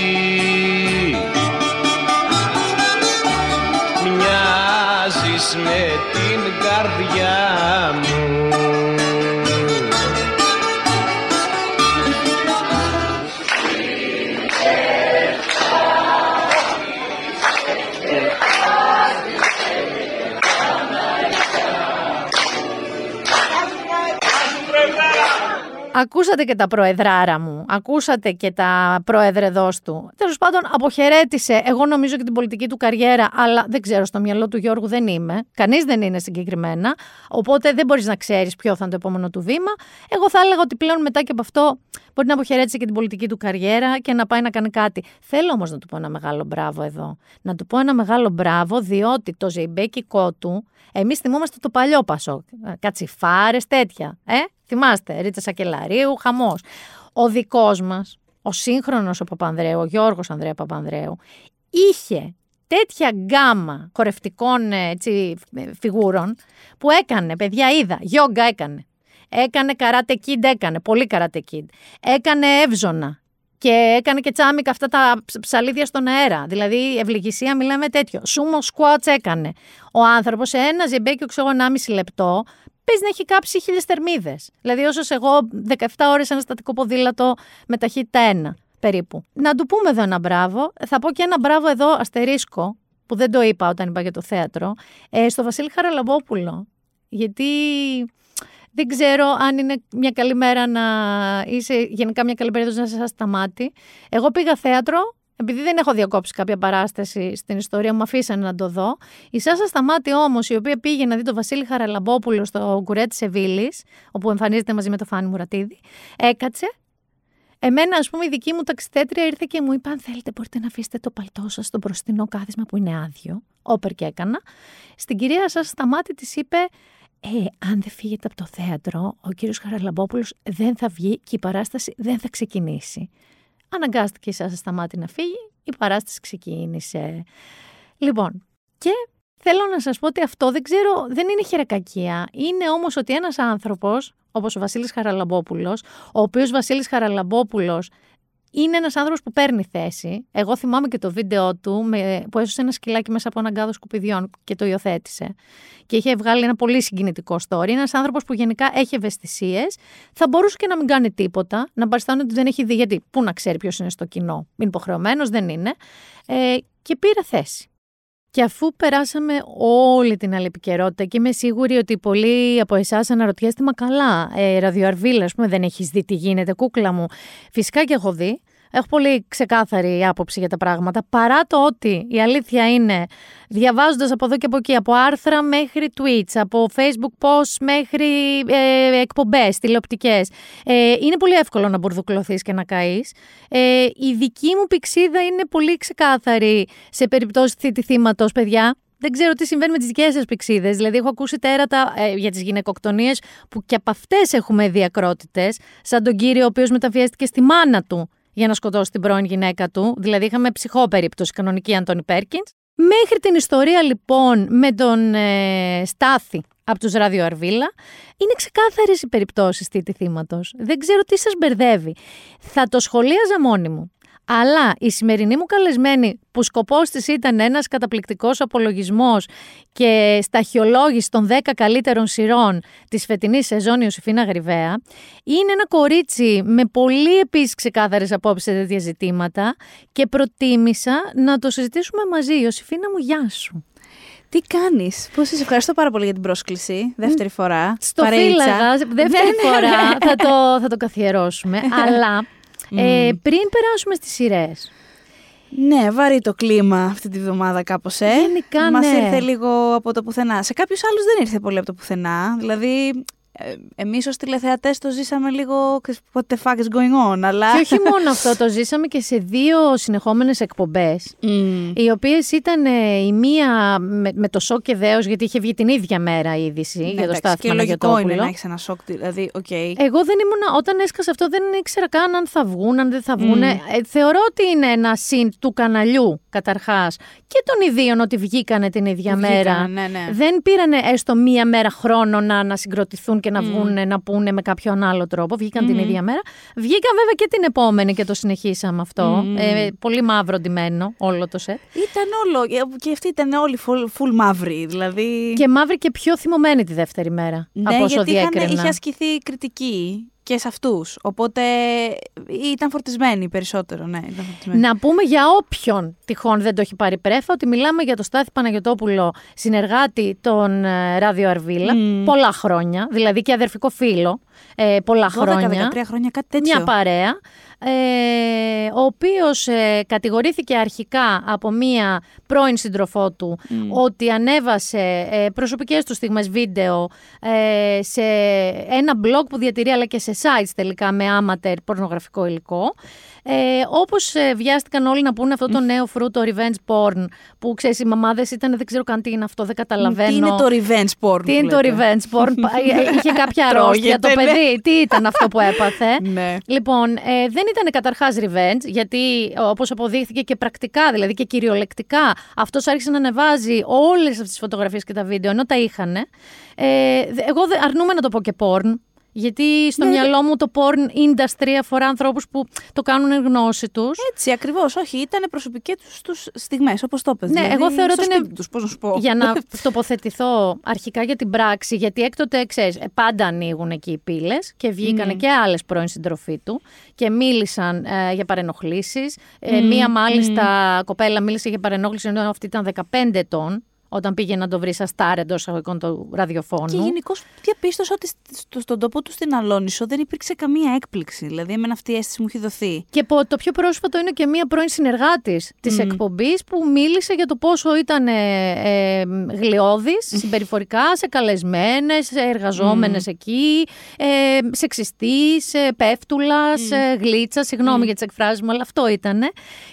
Speaker 12: Μοιάζεις με την καρδιά μου
Speaker 1: Ακούσατε και τα προεδράρα μου, ακούσατε και τα πρόεδρεδό του. Τέλος πάντων, αποχαιρέτησε. Εγώ νομίζω και την πολιτική του καριέρα, αλλά δεν ξέρω, στο μυαλό του Γιώργου δεν είμαι. Κανείς δεν είναι συγκεκριμένα. Οπότε δεν μπορείς να ξέρεις ποιο θα είναι το επόμενο του βήμα. Εγώ θα έλεγα ότι πλέον μετά και από αυτό μπορεί να αποχαιρέτησε και την πολιτική του καριέρα και να πάει να κάνει κάτι. Θέλω όμως να του πω ένα μεγάλο μπράβο εδώ. Να του πω ένα μεγάλο μπράβο, διότι το ζεϊμπέκικό του, εμείς θυμόμαστε το παλιό Πασό. Κατσιφάρες, τέτοια. Ε; Θυμάστε, Ρίτσα Σακελαρίου, χαμός. Ο δικός μας, ο σύγχρονος ο Παπανδρέου, ο Γιώργος Ανδρέα Παπανδρέου, είχε τέτοια γκάμα χορευτικών έτσι, φιγούρων που έκανε, παιδιά είδα, γιόγκα έκανε. Έκανε καράτε kid, έκανε, πολύ καράτε kid. Έκανε εύζωνα, και έκανε και τσάμικα αυτά τα ψαλίδια στον αέρα. Δηλαδή, ευληγησία μιλάμε τέτοιο. Σούμο squats έκανε. Ο άνθρωπος σε ένας ζεμπέκιο, ξέρω 1,5 λεπτό, παίζει να έχει κάψει χίλιες θερμίδες. Δηλαδή, όσος εγώ 17 ώρες ένα στατικό ποδήλατο με ταχύτητα 1 περίπου. Να του πούμε εδώ ένα μπράβο. Θα πω και ένα μπράβο εδώ αστερίσκο, που δεν το είπα όταν είπα για το θέατρο, ε, στο Βασίλη Χαραλαμπόπουλο. Γιατί δεν ξέρω αν είναι μια καλή μέρα να είσαι γενικά μια καλή περίοδος να είσαι στα μάτι. Εγώ πήγα θέατρο, επειδή δεν έχω διακόψει κάποια παράσταση στην ιστορία, μου αφήσανε να το δω. Η Σάσα Σταμάτη όμως, η οποία πήγε να δει τον Βασίλη Χαραλαμπόπουλο στο κουρέ της Σεβίλης, όπου εμφανίζεται μαζί με το Φάνη Μουρατίδη, έκατσε. Εμένα, ας πούμε, η δική μου ταξιδέτρια ήρθε και μου είπε: Αν θέλετε, μπορείτε να αφήσετε το παλτό σας στο μπροστινό κάθισμα που είναι άδειο. Όπερ και έκανα. Στην κυρία Σάσα Σταμάτη της είπε: ε, αν δεν φύγετε από το θέατρο, ο κύριος Χαραλαμπόπουλος δεν θα βγει και η παράσταση δεν θα ξεκινήσει. Αναγκάστηκε η Σάσα Σταμάτη να φύγει, η παράσταση ξεκίνησε. Λοιπόν, και θέλω να σας πω ότι αυτό δεν ξέρω, δεν είναι χερακακία. Είναι όμως ότι ένας άνθρωπος, όπως ο Βασίλης Χαραλαμπόπουλος, ο οποίος Βασίλης Χαραλαμπόπουλος είναι ένας άνθρωπος που παίρνει θέση. Εγώ θυμάμαι και το βίντεο του με, που έσωσε ένα σκυλάκι μέσα από έναν κάδο σκουπιδιών και το υιοθέτησε. Και είχε βγάλει ένα πολύ συγκινητικό story. Ένας άνθρωπος που γενικά έχει ευαισθησίες. Θα μπορούσε και να μην κάνει τίποτα, να παριστάνει ότι δεν έχει δει. Γιατί πού να ξέρει ποιος είναι στο κοινό. Είναι υποχρεωμένος, δεν είναι. Ε, και πήρε θέση. Και αφού περάσαμε όλη την άλλη επικαιρότητα και είμαι σίγουρη ότι πολλοί από εσάς αναρωτιέστε, μα καλά, ε, ραδιοαρβίλα, ας πούμε, δεν έχεις δει τι γίνεται, κούκλα μου. Φυσικά και έχω δει. Έχω πολύ ξεκάθαρη άποψη για τα πράγματα. Παρά το ότι η αλήθεια είναι, διαβάζοντας από εδώ και από εκεί, από άρθρα μέχρι tweets, από facebook posts μέχρι ε, εκπομπές τηλεοπτικές, ε, είναι πολύ εύκολο να μπουρδουκλωθείς και να καείς. Ε, η δική μου πηξίδα είναι πολύ ξεκάθαρη σε περιπτώσεις θήτη θύματο, παιδιά. Δεν ξέρω τι συμβαίνει με τις δικές σας πηξίδες. Δηλαδή, έχω ακούσει τέρατα ε, για τις γυναικοκτονίες που και από αυτές έχουμε διακρότητες, σαν τον κύριο ο οποίος μεταφιέστηκε στη μάνα του για να σκοτώσει την πρώην γυναίκα του. Δηλαδή, είχαμε ψυχό περίπτωση κανονική Αντώνη Πέρκιν. Μέχρι την ιστορία λοιπόν με τον ε, Στάθη από τους Ράδιο Αρβίλα, είναι ξεκάθαρες οι περιπτώσεις θήτη θύματος. Δεν ξέρω τι σας μπερδεύει. Θα το σχολίαζα μόνη μου. Αλλά η σημερινή μου καλεσμένη, που σκοπός της ήταν ένας καταπληκτικός απολογισμός και σταχυολόγηση των 10 καλύτερων σειρών της φετινής σεζόν Ιωσήφίνα Γρυβαία, είναι ένα κορίτσι με πολύ επίσης ξεκάθαρες απόψεις σε τέτοια ζητήματα και προτίμησα να το συζητήσουμε μαζί. Ιωσήφίνα μου, γεια σου.
Speaker 13: Τι κάνεις, Πώς είσαι, ευχαριστώ πάρα πολύ για την πρόσκληση. Δεύτερη φορά.
Speaker 1: Στο φύλαγα, δεύτερη
Speaker 13: Ναι, ναι, ναι.
Speaker 1: φορά θα το, θα το καθιερώσουμε. (laughs) αλλά ε, πριν περάσουμε στις σειρές,
Speaker 13: Ναι, βαρύ το κλίμα αυτή τη βδομάδα κάπως. Ε.
Speaker 1: Γενικά,
Speaker 13: Μας
Speaker 1: ναι.
Speaker 13: ήρθε λίγο από το πουθενά. Σε κάποιους άλλους δεν ήρθε πολύ από το πουθενά. Δηλαδή, ε, εμείς ως τηλεθεατές το ζήσαμε λίγο. What the fuck is going on, αλλά.
Speaker 1: Και όχι μόνο αυτό, το ζήσαμε και σε δύο συνεχόμενες εκπομπές, οι οποίες ήταν ε, η μία με, με το σοκ και δέος, γιατί είχε βγει την ίδια μέρα η είδηση
Speaker 13: Ναι,
Speaker 1: για το
Speaker 13: εντάξει,
Speaker 1: Στάθη
Speaker 13: Και λογικό είναι
Speaker 1: Παναγιωτόπουλο.
Speaker 13: να έχεις ένα σοκ. Δηλαδή, οκ.
Speaker 1: Εγώ δεν ήμουν, όταν έσκασε αυτό δεν ήξερα καν αν θα βγουν, αν δεν θα βγουν.
Speaker 13: Μμ.
Speaker 1: Ε, θεωρώ ότι είναι ένα συν του καναλιού καταρχάς και των ιδίων ότι βγήκανε την ίδια
Speaker 13: Που
Speaker 1: μέρα.
Speaker 13: βγήκανε, ναι, ναι.
Speaker 1: Δεν πήρανε έστω μία μέρα χρόνο να, να συγκροτηθούν και να
Speaker 13: Μμ.
Speaker 1: βγουν να πούνε με κάποιον άλλο τρόπο. Βγήκαν την
Speaker 13: Μμμ.
Speaker 1: ίδια μέρα. Βγήκαν βέβαια και την επόμενη και το συνεχίσαμε αυτό.
Speaker 13: Μμμ.
Speaker 1: Ε, πολύ μαύρο ντυμένο όλο το σετ.
Speaker 13: Ήταν όλο. Και αυτοί ήταν όλοι full, full μαύροι. Δηλαδή.
Speaker 1: Και μαύρη και πιο θυμωμένη τη δεύτερη μέρα.
Speaker 13: Ναι,
Speaker 1: από όσο
Speaker 13: γιατί είχαν,
Speaker 1: διέκρινα.
Speaker 13: είχε ασκηθεί κριτική και σε αυτούς. Οπότε ήταν φορτισμένοι περισσότερο. Ναι, ήταν φορτισμένοι.
Speaker 1: Να πούμε για όποιον τυχόν δεν το έχει πάρει πρέφα ότι μιλάμε για το Στάθη Παναγιωτόπουλο, συνεργάτη των ε, Ράδιο Αρβίλα,
Speaker 13: Μμμ.
Speaker 1: πολλά χρόνια, δηλαδή και αδερφικό φίλο, ε, πολλά
Speaker 13: 12-13
Speaker 1: χρόνια.
Speaker 13: χρόνια, κάτι τέτοιο.
Speaker 1: Μια παρέα, ε, ο οποίος ε, κατηγορήθηκε αρχικά από μία πρώην σύντροφό του
Speaker 13: Μμ.
Speaker 1: ότι ανέβασε ε, προσωπικές του στιγμές βίντεο ε, σε ένα blog που διατηρεί αλλά και σε sites τελικά με amateur πορνογραφικό υλικό. Ε, όπως ε, βιάστηκαν όλοι να πούνε αυτό το νέο φρούτο revenge porn που ξέρεις οι μαμάδες ήταν δεν ξέρω καν τι είναι αυτό, δεν καταλαβαίνω.
Speaker 13: Τι είναι το revenge porn.
Speaker 1: Τι
Speaker 13: που
Speaker 1: είναι το
Speaker 13: λέτε.
Speaker 1: revenge porn, (laughs) πα- ε, είχε κάποια αρρώστια το
Speaker 13: Τρώγεται, ναι.
Speaker 1: παιδί, τι ήταν αυτό που έπαθε. (laughs)
Speaker 13: Ναι.
Speaker 1: Λοιπόν, ε, δεν ήταν καταρχάς revenge, γιατί όπως αποδείχθηκε και πρακτικά, δηλαδή και κυριολεκτικά, αυτός άρχισε να ανεβάζει όλες αυτές τις φωτογραφίες και τα βίντεο, ενώ τα είχαν. Ε, δε- εγώ δε- αρνούμαι να το πω και porn, γιατί στο
Speaker 13: Ναι,
Speaker 1: μυαλό μου το porn industry αφορά ανθρώπους που το κάνουν εν γνώση τους.
Speaker 13: Έτσι, ακριβώς. Όχι, ήταν προσωπικές τους στιγμές, όπως το είπες.
Speaker 1: Ναι,
Speaker 13: δηλαδή,
Speaker 1: εγώ θεωρώ
Speaker 13: στο
Speaker 1: ότι είναι.
Speaker 13: σπίτι Τους, πώς να σου πω.
Speaker 1: Για να (laughs) τοποθετηθώ αρχικά για την πράξη, γιατί έκτοτε ξέρεις, πάντα ανοίγουν εκεί οι πύλες και βγήκανε
Speaker 13: Μμ.
Speaker 1: και άλλες πρώην συντροφοί του και μίλησαν ε, για παρενοχλήσεις. Ε,
Speaker 13: Μμ,
Speaker 1: μία μάλιστα κοπέλα μίλησε για παρενόχληση ενώ αυτή ήταν 15 ετών. Όταν πήγε να το βρει σαν στάρ εντός εισαγωγικών του ραδιοφώνου.
Speaker 13: Και γενικώς διαπίστωσα ότι στο, στον τόπο του στην Αλόνισο δεν υπήρξε καμία έκπληξη. Δηλαδή, εμένα αυτή η αίσθηση μου έχει δοθεί.
Speaker 1: Και πο- το πιο πρόσφατο είναι και μία πρώην συνεργάτης της
Speaker 13: Μμ.
Speaker 1: εκπομπής που μίλησε για το πόσο ήταν ε, ε, γλιώδης συμπεριφορικά σε καλεσμένες, σε εργαζόμενες
Speaker 13: Μμ.
Speaker 1: εκεί, ε, σεξιστή, ε, πέφτουλα, ε, γλίτσα. Συγγνώμη
Speaker 13: Μμ.
Speaker 1: για τις εκφράσεις μου, αλλά αυτό ήταν.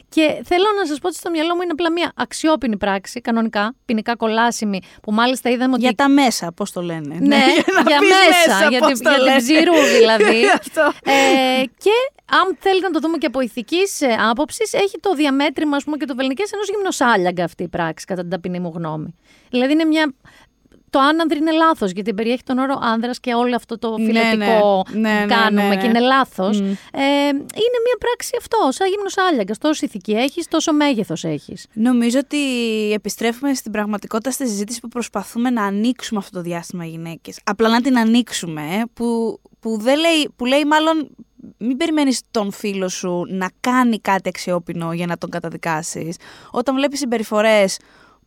Speaker 1: Και θέλω να σας πω ότι στο μυαλό μου είναι απλά μία αξιόπινη πράξη, κανονικά, ποινικά κολάσιμη, που μάλιστα είδαμε ότι.
Speaker 13: Για τα μέσα, πώς το λένε.
Speaker 1: Ναι, (laughs)
Speaker 13: να
Speaker 1: για
Speaker 13: πεις
Speaker 1: μέσα, για,
Speaker 13: πώς
Speaker 1: την,
Speaker 13: το
Speaker 1: για την
Speaker 13: λένε.
Speaker 1: ψηρού δηλαδή. (laughs)
Speaker 13: Αυτό.
Speaker 1: ε, και αν θέλετε να το δούμε και από ηθικής άποψης, έχει το διαμέτρημα ας πούμε, και το βελνικέ ενός γυμνοσάλιαγκα αυτή η πράξη, κατά την ταπεινή μου γνώμη. Δηλαδή είναι μια. Το άνανδρη είναι λάθος, γιατί περιέχει τον όρο άνδρας και όλο αυτό το
Speaker 13: Ναι,
Speaker 1: φιλετικό
Speaker 13: ναι. Ναι,
Speaker 1: που
Speaker 13: ναι,
Speaker 1: κάνουμε
Speaker 13: ναι, ναι.
Speaker 1: και είναι λάθος.
Speaker 13: Μμ.
Speaker 1: Ε, είναι μια πράξη αυτό, σαν γυμνοσάλιαγκα. Τόσο ηθική έχεις, τόσο μέγεθος έχεις.
Speaker 13: Νομίζω ότι επιστρέφουμε στην πραγματικότητα στη συζήτηση που προσπαθούμε να ανοίξουμε αυτό το διάστημα γυναίκες. Απλά να την ανοίξουμε, ε, που, που, δεν λέει, που λέει μάλλον μην περιμένεις τον φίλο σου να κάνει κάτι αξιόπινο για να τον καταδικάσεις. Όταν βλέπεις συμπεριφορές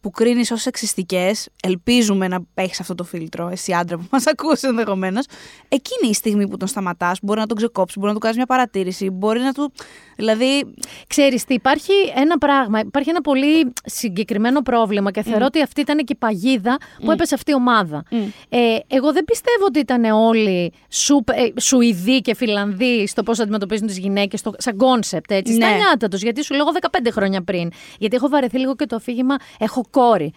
Speaker 13: που κρίνεις ως σεξιστικές, ελπίζουμε να έχεις αυτό το φίλτρο, εσύ άντρα που μας ακούσει ενδεχομένως, εκείνη η στιγμή που τον σταματάς, μπορεί να τον ξεκόψεις, μπορεί να του κάνεις μια παρατήρηση, μπορεί να του. Δηλαδή.
Speaker 1: Ξέρεις τι, υπάρχει ένα πράγμα, υπάρχει ένα πολύ συγκεκριμένο πρόβλημα και θεωρώ ότι αυτή ήταν και η παγίδα που έπεσε αυτή η ομάδα. Ε, εγώ δεν πιστεύω ότι ήταν όλοι σουπ- ε, Σουηδοί και Φιλανδοί στο πώς αντιμετωπίζουν τις γυναίκες στο, σαν concept, έτσι, στα
Speaker 13: Ναι.
Speaker 1: νιάτα τους. Γιατί σου λέγω 15 χρόνια πριν. Γιατί έχω βαρεθεί λίγο και το αφήγημα έχω κόρη.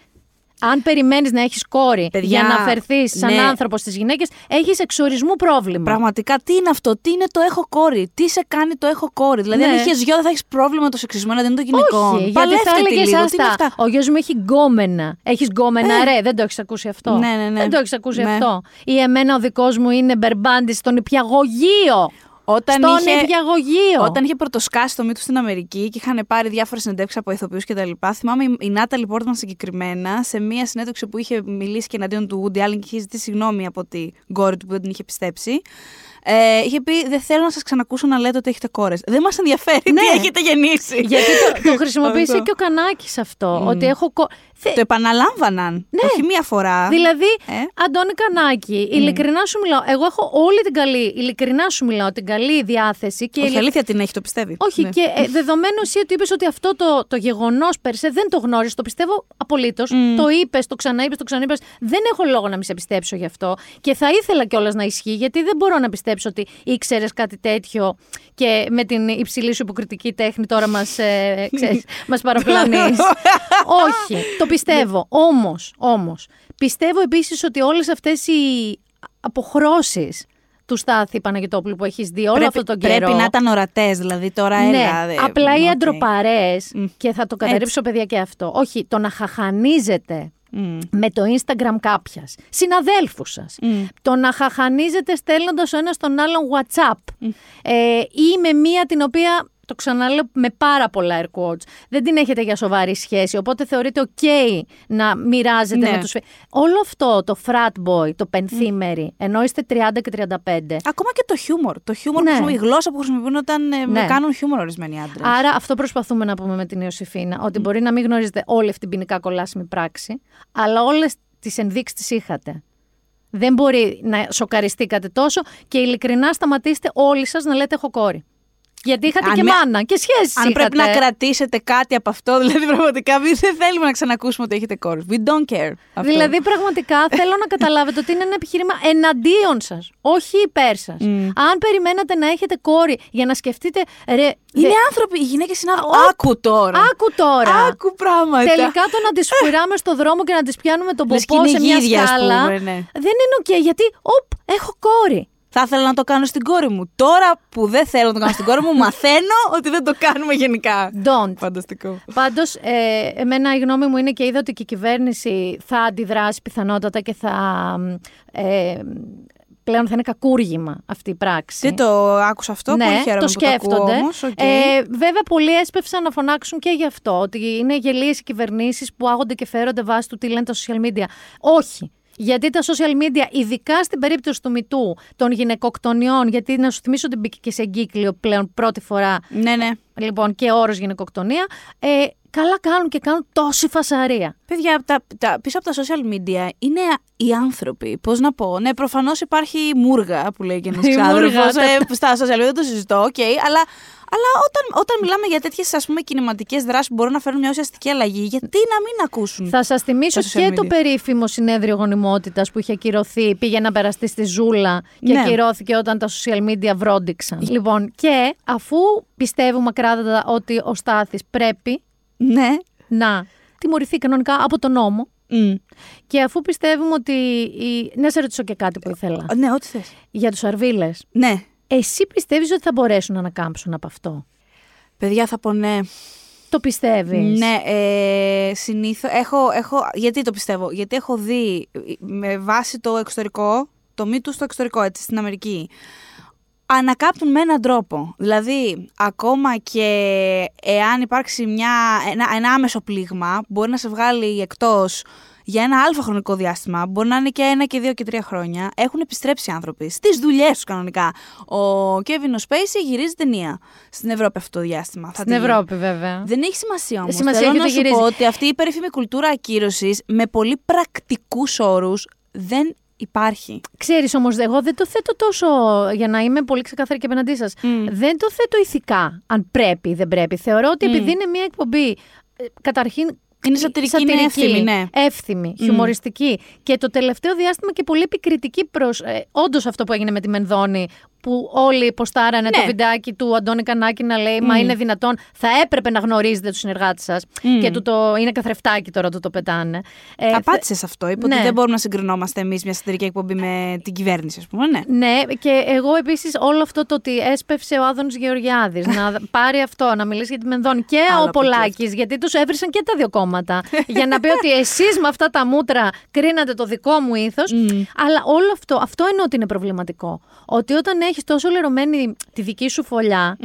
Speaker 1: Αν περιμένεις να έχεις κόρη
Speaker 13: Παιδιά,
Speaker 1: για να φερθείς σαν
Speaker 13: ναι.
Speaker 1: άνθρωπος στις γυναίκες, έχεις εξορισμού πρόβλημα.
Speaker 13: Πραγματικά, τι είναι αυτό, τι είναι το έχω κόρη, τι σε κάνει το έχω κόρη. Δηλαδή,
Speaker 1: Ναι.
Speaker 13: αν είχες γιο, δεν θα έχεις πρόβλημα με το σεξισμό, να δεν είναι το γυναικών.
Speaker 1: Όχι, γιατί
Speaker 13: Παλεύτε
Speaker 1: θα
Speaker 13: τη
Speaker 1: έλεγε
Speaker 13: λίγο, τι είναι
Speaker 1: άστα.
Speaker 13: αυτά;
Speaker 1: Ο γιος μου έχει γκόμενα. Έχεις γκόμενα,
Speaker 13: Ε.
Speaker 1: ρε. Δεν το έχεις ακούσει αυτό;
Speaker 13: Ναι, ναι, ναι.
Speaker 1: Δεν το έχεις ακούσει
Speaker 13: Ναι.
Speaker 1: αυτό; Ή εμένα ο δικός μου είναι μπερμπάντης στον υπηαγωγείο.
Speaker 13: Όταν
Speaker 1: στον
Speaker 13: είχε,
Speaker 1: υπηαγωγείο.
Speaker 13: όταν είχε πρωτοσκάσει το μύτο στην Αμερική και είχαν πάρει διάφορες συνεντεύξεις από ηθοποιούς κτλ. Θυμάμαι η, η Νάταλι Πόρτμαν συγκεκριμένα σε μία συνέντευξη που είχε μιλήσει και εναντίον του Woody Allen και είχε ζητήσει συγγνώμη από την κόρη του που δεν την είχε πιστέψει. Ε, είχε πει: Δεν θέλω να σας ξανακούσω να λέτε ότι έχετε κόρες. Δεν μας ενδιαφέρει τι
Speaker 1: Ναι.
Speaker 13: έχετε γεννήσει.
Speaker 1: Γιατί το, το (laughs) χρησιμοποίησε
Speaker 13: Αυτό.
Speaker 1: και ο Κανάκης αυτό. Ότι έχω. Κο- Θε-
Speaker 13: Το επαναλάμβαναν. Όχι μία φορά.
Speaker 1: Δηλαδή,
Speaker 13: Ε.
Speaker 1: Αντώνη Κανάκη, ειλικρινά σου μιλάω. Εγώ έχω όλη την καλή, ειλικρινά σου μιλάω, την καλή διάθεση. Και
Speaker 13: Όχι,
Speaker 1: ειλικ-
Speaker 13: αλήθεια την έχει, το πιστεύει.
Speaker 1: Όχι,
Speaker 13: Ναι.
Speaker 1: και ε, δεδομένου εσύ ότι είπες ότι αυτό το, το γεγονός περσέ δεν το γνώρισε, το πιστεύω απολύτως. Το είπες, το ξαναείπες, το ξαναείπες. Δεν έχω λόγο να μην σε πιστέψω γι' αυτό. Και θα ήθελα κιόλας να ισχύει, γιατί δεν μπορώ να πιστέψω ότι ήξερες κάτι τέτοιο και με την υψηλή σου υποκριτική τέχνη τώρα μας ε, (laughs) ξέρεις, μας παραπλανείς. (laughs) Όχι, το πιστεύω. Όμως, όμως, πιστεύω επίσης ότι όλες αυτές οι αποχρώσεις του Στάθη Παναγιωτόπουλου που έχεις δει όλο
Speaker 13: Πρέπει,
Speaker 1: αυτό τον καιρό.
Speaker 13: πρέπει να ήταν ορατές, δηλαδή τώρα
Speaker 1: Ναι,
Speaker 13: έλα. δε-
Speaker 1: απλά οι
Speaker 13: οκ.
Speaker 1: αντροπαρέες, και θα το καταρρύψω παιδιά και αυτό, όχι, το να χαχανίζετε με το Instagram κάποιας, συναδέλφους σας, το να χαχανίζετε στέλνοντας ο ένας τον άλλον WhatsApp ε, ή με μία την οποία το ξαναλέω με πάρα πολλά air quotes. Δεν την έχετε για σοβαρή σχέση, οπότε θεωρείτε ok να μοιράζετε
Speaker 13: Ναι.
Speaker 1: με τους φίλους. Όλο αυτό το frat boy, το πενθήμερι, ενώ είστε 30 και 35,
Speaker 13: Ακόμα και το χιούμορ. Το χιούμορ
Speaker 1: Ναι.
Speaker 13: που χρησιμοποιούν, η γλώσσα που χρησιμοποιούν όταν ε,
Speaker 1: Ναι.
Speaker 13: κάνουν χιούμορ ορισμένοι άντρες.
Speaker 1: Άρα αυτό προσπαθούμε να πούμε με την Ιωσήφίνα, ότι μπορεί να μην γνωρίζετε όλη αυτή την ποινικά κολάσιμη πράξη, αλλά όλες τις ενδείξεις τις είχατε. Δεν μπορεί να σοκαριστήκατε τόσο και ειλικρινά σταματήστε όλοι σας να λέτε έχω κόρη. Γιατί είχατε
Speaker 13: Αν
Speaker 1: και
Speaker 13: με-
Speaker 1: μάνα και σχέσεις
Speaker 13: Αν
Speaker 1: είχατε.
Speaker 13: πρέπει να κρατήσετε κάτι από αυτό, (laughs) δηλαδή πραγματικά μην δεν θέλουμε να ξανακούσουμε ότι έχετε κόρη. We don't care. Αυτό.
Speaker 1: Δηλαδή, πραγματικά (laughs) θέλω να καταλάβετε ότι είναι ένα επιχείρημα εναντίον σας, όχι υπέρ σας. Αν περιμένατε να έχετε κόρη για να σκεφτείτε. Ρε,
Speaker 13: Είναι
Speaker 1: δε-
Speaker 13: άνθρωποι, οι γυναίκες είναι άνθρωποι. Άκου τώρα.
Speaker 1: Άκου τώρα.
Speaker 13: Άκου πράγματα.
Speaker 1: Τελικά το να τις φουράμε στο δρόμο και να τις πιάνουμε τον
Speaker 13: Λες
Speaker 1: ποπό
Speaker 13: και
Speaker 1: σε
Speaker 13: είναι
Speaker 1: μια
Speaker 13: γίδια, ας
Speaker 1: σκάλα.
Speaker 13: πούμε, ναι.
Speaker 1: Δεν είναι οκ, γιατί, οπ, έχω κόρη.
Speaker 13: Θα ήθελα να το κάνω στην κόρη μου. Τώρα που δεν θέλω να το κάνω στην κόρη μου, (laughs) μαθαίνω ότι δεν το κάνουμε γενικά.
Speaker 1: Don't.
Speaker 13: Φανταστικό.
Speaker 1: Πάντως, ε, εμένα η γνώμη μου είναι και είδα ότι και η κυβέρνηση θα αντιδράσει πιθανότατα και θα. Ε, πλέον θα είναι κακούργημα αυτή η πράξη.
Speaker 13: Δεν το άκουσα αυτό,
Speaker 1: ναι,
Speaker 13: πολύ χαίρομαι
Speaker 1: το
Speaker 13: που το ακούω
Speaker 1: σκέφτονται.
Speaker 13: όμως, οκ.
Speaker 1: Ε, βέβαια, πολλοί έσπευσαν να φωνάξουν και γι' αυτό. Ότι είναι γελοίες οι κυβερνήσεις που άγονται και φέρονται βάσει του τι λένε τα social media. Όχι. Γιατί τα social media, ειδικά στην περίπτωση του MeToo των γυναικοκτονιών, γιατί να σου θυμίσω ότι μπήκε και σε εγκύκλιο πλέον πρώτη φορά.
Speaker 13: Ναι, ναι.
Speaker 1: Λοιπόν, και όρος γυναικοκτονία. Ε, καλά κάνουν και κάνουν τόση φασαρία.
Speaker 13: Παιδιά, τα, τα, πίσω από τα social media είναι οι άνθρωποι. Πώς να πω. Ναι, προφανώς υπάρχει μούργα που λέει και (laughs) ένας
Speaker 1: Η
Speaker 13: ξάδερφος.
Speaker 1: μούργα,
Speaker 13: Ε, στα social media δεν το συζητώ, οκ. αλλά αλλά όταν, όταν μιλάμε για τέτοιες κινηματικές δράσεις που μπορούν να φέρουν μια ουσιαστική αλλαγή, γιατί να μην ακούσουν.
Speaker 1: Θα σας θυμίσω
Speaker 13: τα social
Speaker 1: και το
Speaker 13: media;
Speaker 1: περίφημο συνέδριο γονιμότητας που είχε ακυρωθεί. Πήγε να περαστεί στη Ζούλα και
Speaker 13: Ναι.
Speaker 1: ακυρώθηκε όταν τα social media βρόντιξαν. Λοιπόν, και αφού πιστεύουμε ακράδαντα ότι ο Στάθης πρέπει
Speaker 13: Ναι.
Speaker 1: να τιμωρηθεί κανονικά από τον νόμο. Και αφού πιστεύουμε ότι. Η... Να σε ρωτήσω και κάτι που ήθελα.
Speaker 13: Ναι, ό,τι θες.
Speaker 1: Για τους αρβίλες.
Speaker 13: Ναι.
Speaker 1: Εσύ πιστεύεις ότι θα μπορέσουν να ανακάμψουν από αυτό;
Speaker 13: Παιδιά, θα πω ναι.
Speaker 1: Το πιστεύεις;
Speaker 13: Ναι, ε, συνήθω. Έχω, έχω, γιατί το πιστεύω, Γιατί έχω δει ε, με βάση το εξωτερικό, το μη του στο εξωτερικό, έτσι, στην Αμερική. Ανακάπτουν με έναν τρόπο. Δηλαδή, ακόμα και εάν υπάρξει μια, ένα, ένα άμεσο πλήγμα, μπορεί να σε βγάλει εκτός για ένα αλφα χρονικό διάστημα, μπορεί να είναι και ένα και δύο και τρία χρόνια, έχουν επιστρέψει οι άνθρωποι στις δουλειές τους κανονικά. Ο Κέβιν ο Σπέισι γυρίζει ταινία στην Ευρώπη αυτό το διάστημα. Θα
Speaker 1: Στην
Speaker 13: τη δει.
Speaker 1: Ευρώπη, βέβαια.
Speaker 13: Δεν έχει σημασία όμως.
Speaker 1: Σημασία
Speaker 13: Θέλω
Speaker 1: έχει
Speaker 13: να
Speaker 1: ότι
Speaker 13: σου
Speaker 1: γυρίζει.
Speaker 13: πω ότι αυτή η περίφημη κουλτούρα ακύρωσης με πολύ πρακτικούς όρους δεν υπάρχει.
Speaker 1: Ξέρεις όμως, εγώ δεν το θέτω τόσο, για να είμαι πολύ ξεκάθαρη και απέναντί σας, δεν το θέτω ηθικά, αν πρέπει ή δεν πρέπει. Θεωρώ ότι
Speaker 13: Μμ.
Speaker 1: επειδή είναι μια εκπομπή, ε, καταρχήν
Speaker 13: Είναι σατυρική, είναι εύθυμη, ναι.
Speaker 1: εύθυμη, χιουμοριστική και το τελευταίο διάστημα και πολύ επικριτική προς ε, όντως αυτό που έγινε με τη Μενδώνη που όλοι ποστάρανε το
Speaker 13: Ναι.
Speaker 1: βιντεάκι του Αντώνη Κανάκη να λέει Μα
Speaker 13: Μμ.
Speaker 1: είναι δυνατόν, θα έπρεπε να γνωρίζετε τους συνεργάτες σας.
Speaker 13: Μμ.
Speaker 1: Και του το είναι καθρεφτάκι τώρα του το πετάνε. Ε,
Speaker 13: Απάντησες σε αυτό. Είπε ότι
Speaker 1: ναι.
Speaker 13: δεν μπορούμε να συγκρινόμαστε εμείς μια σατυρική εκπομπή με την κυβέρνηση, ας πούμε. Ναι.
Speaker 1: Ναι, και εγώ επίσης όλο αυτό το ότι έσπευσε ο Άδωνης Γεωργιάδης να (laughs) πάρει αυτό, να μιλήσει για τη Μενδώνη και
Speaker 13: Άλλο
Speaker 1: ο
Speaker 13: από εκεί
Speaker 1: Πολάκης, γιατί τους έβρισαν και τα δύο κόμματα. (laughs) για να πει ότι εσείς με αυτά τα μούτρα κρίνατε το δικό μου ήθος. Αλλά όλο αυτό, αυτό εννοώ ότι είναι προβληματικό. Ότι όταν έχεις τόσο λερωμένη τη δική σου φωλιά,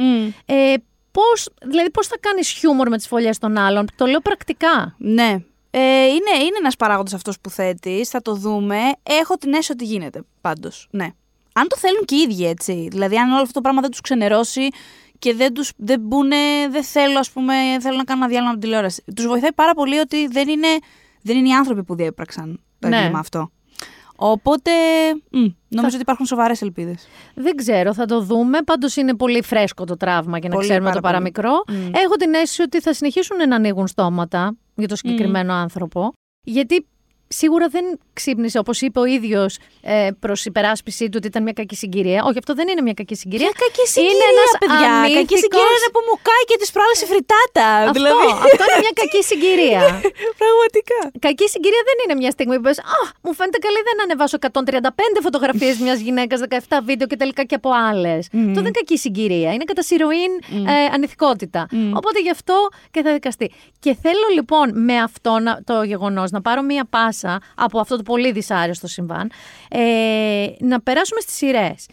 Speaker 1: ε, πώς, δηλαδή πώς θα κάνεις χιούμορ με τις φωλιές των άλλων; Το λέω πρακτικά.
Speaker 13: Ναι. Ε, είναι, είναι ένας παράγοντας αυτός που θέτεις. Θα το δούμε. Έχω την αίσθηση ότι γίνεται πάντως. Ναι. Αν το θέλουν και οι ίδιοι έτσι. Δηλαδή, αν όλο αυτό το πράγμα δεν τους ξενερώσει και δεν, τους, δεν μπουνε, δεν θέλω, ας πούμε, θέλω να κάνω ένα διάλειμμα από την τηλεόραση. Τους βοηθάει πάρα πολύ ότι δεν είναι, δεν είναι οι άνθρωποι που διέπραξαν το
Speaker 1: Ναι.
Speaker 13: έγκλημα αυτό. Οπότε, μ, νομίζω ότι υπάρχουν σοβαρές ελπίδες.
Speaker 1: Δεν ξέρω, θα το δούμε. Πάντως είναι πολύ φρέσκο το τραύμα για να
Speaker 13: Πολύ,
Speaker 1: ξέρουμε
Speaker 13: πάρα
Speaker 1: το παραμικρό.
Speaker 13: πολύ. Μμ.
Speaker 1: Έχω την αίσθηση ότι θα συνεχίσουν να ανοίγουν στόματα για το συγκεκριμένο άνθρωπο. Γιατί σίγουρα δεν ξύπνησε, όπως είπε ο ίδιος ε, προς υπεράσπιση του, ότι ήταν μια κακή συγκυρία. Όχι, αυτό δεν είναι μια κακή συγκυρία.
Speaker 13: Ποια κακή συγκυρία,
Speaker 1: είναι ένας
Speaker 13: παιδιά. Κακή
Speaker 1: ανήθικος-
Speaker 13: συγκυρία είναι που μου κάει και της προάλλε η φριτάτα.
Speaker 1: Αυτό,
Speaker 13: δηλαδή.
Speaker 1: αυτό είναι μια κακή συγκυρία. (laughs)
Speaker 13: Πραγματικά.
Speaker 1: Κακή συγκυρία δεν είναι μια στιγμή που πες Α, μου φαίνεται καλή δεν ανεβάσω 135 φωτογραφίες μιας γυναίκας, 17 βίντεο και τελικά και από άλλες. Αυτό δεν είναι κακή συγκυρία. Είναι κατά συρροήν ε, ανηθικότητα. Οπότε γι' αυτό και θα δικαστεί. Και θέλω λοιπόν με αυτό να, το γεγονός να πάρω μία πάσα από αυτό το πολύ δυσάρεστο συμβάν, ε, να περάσουμε στις σειρές.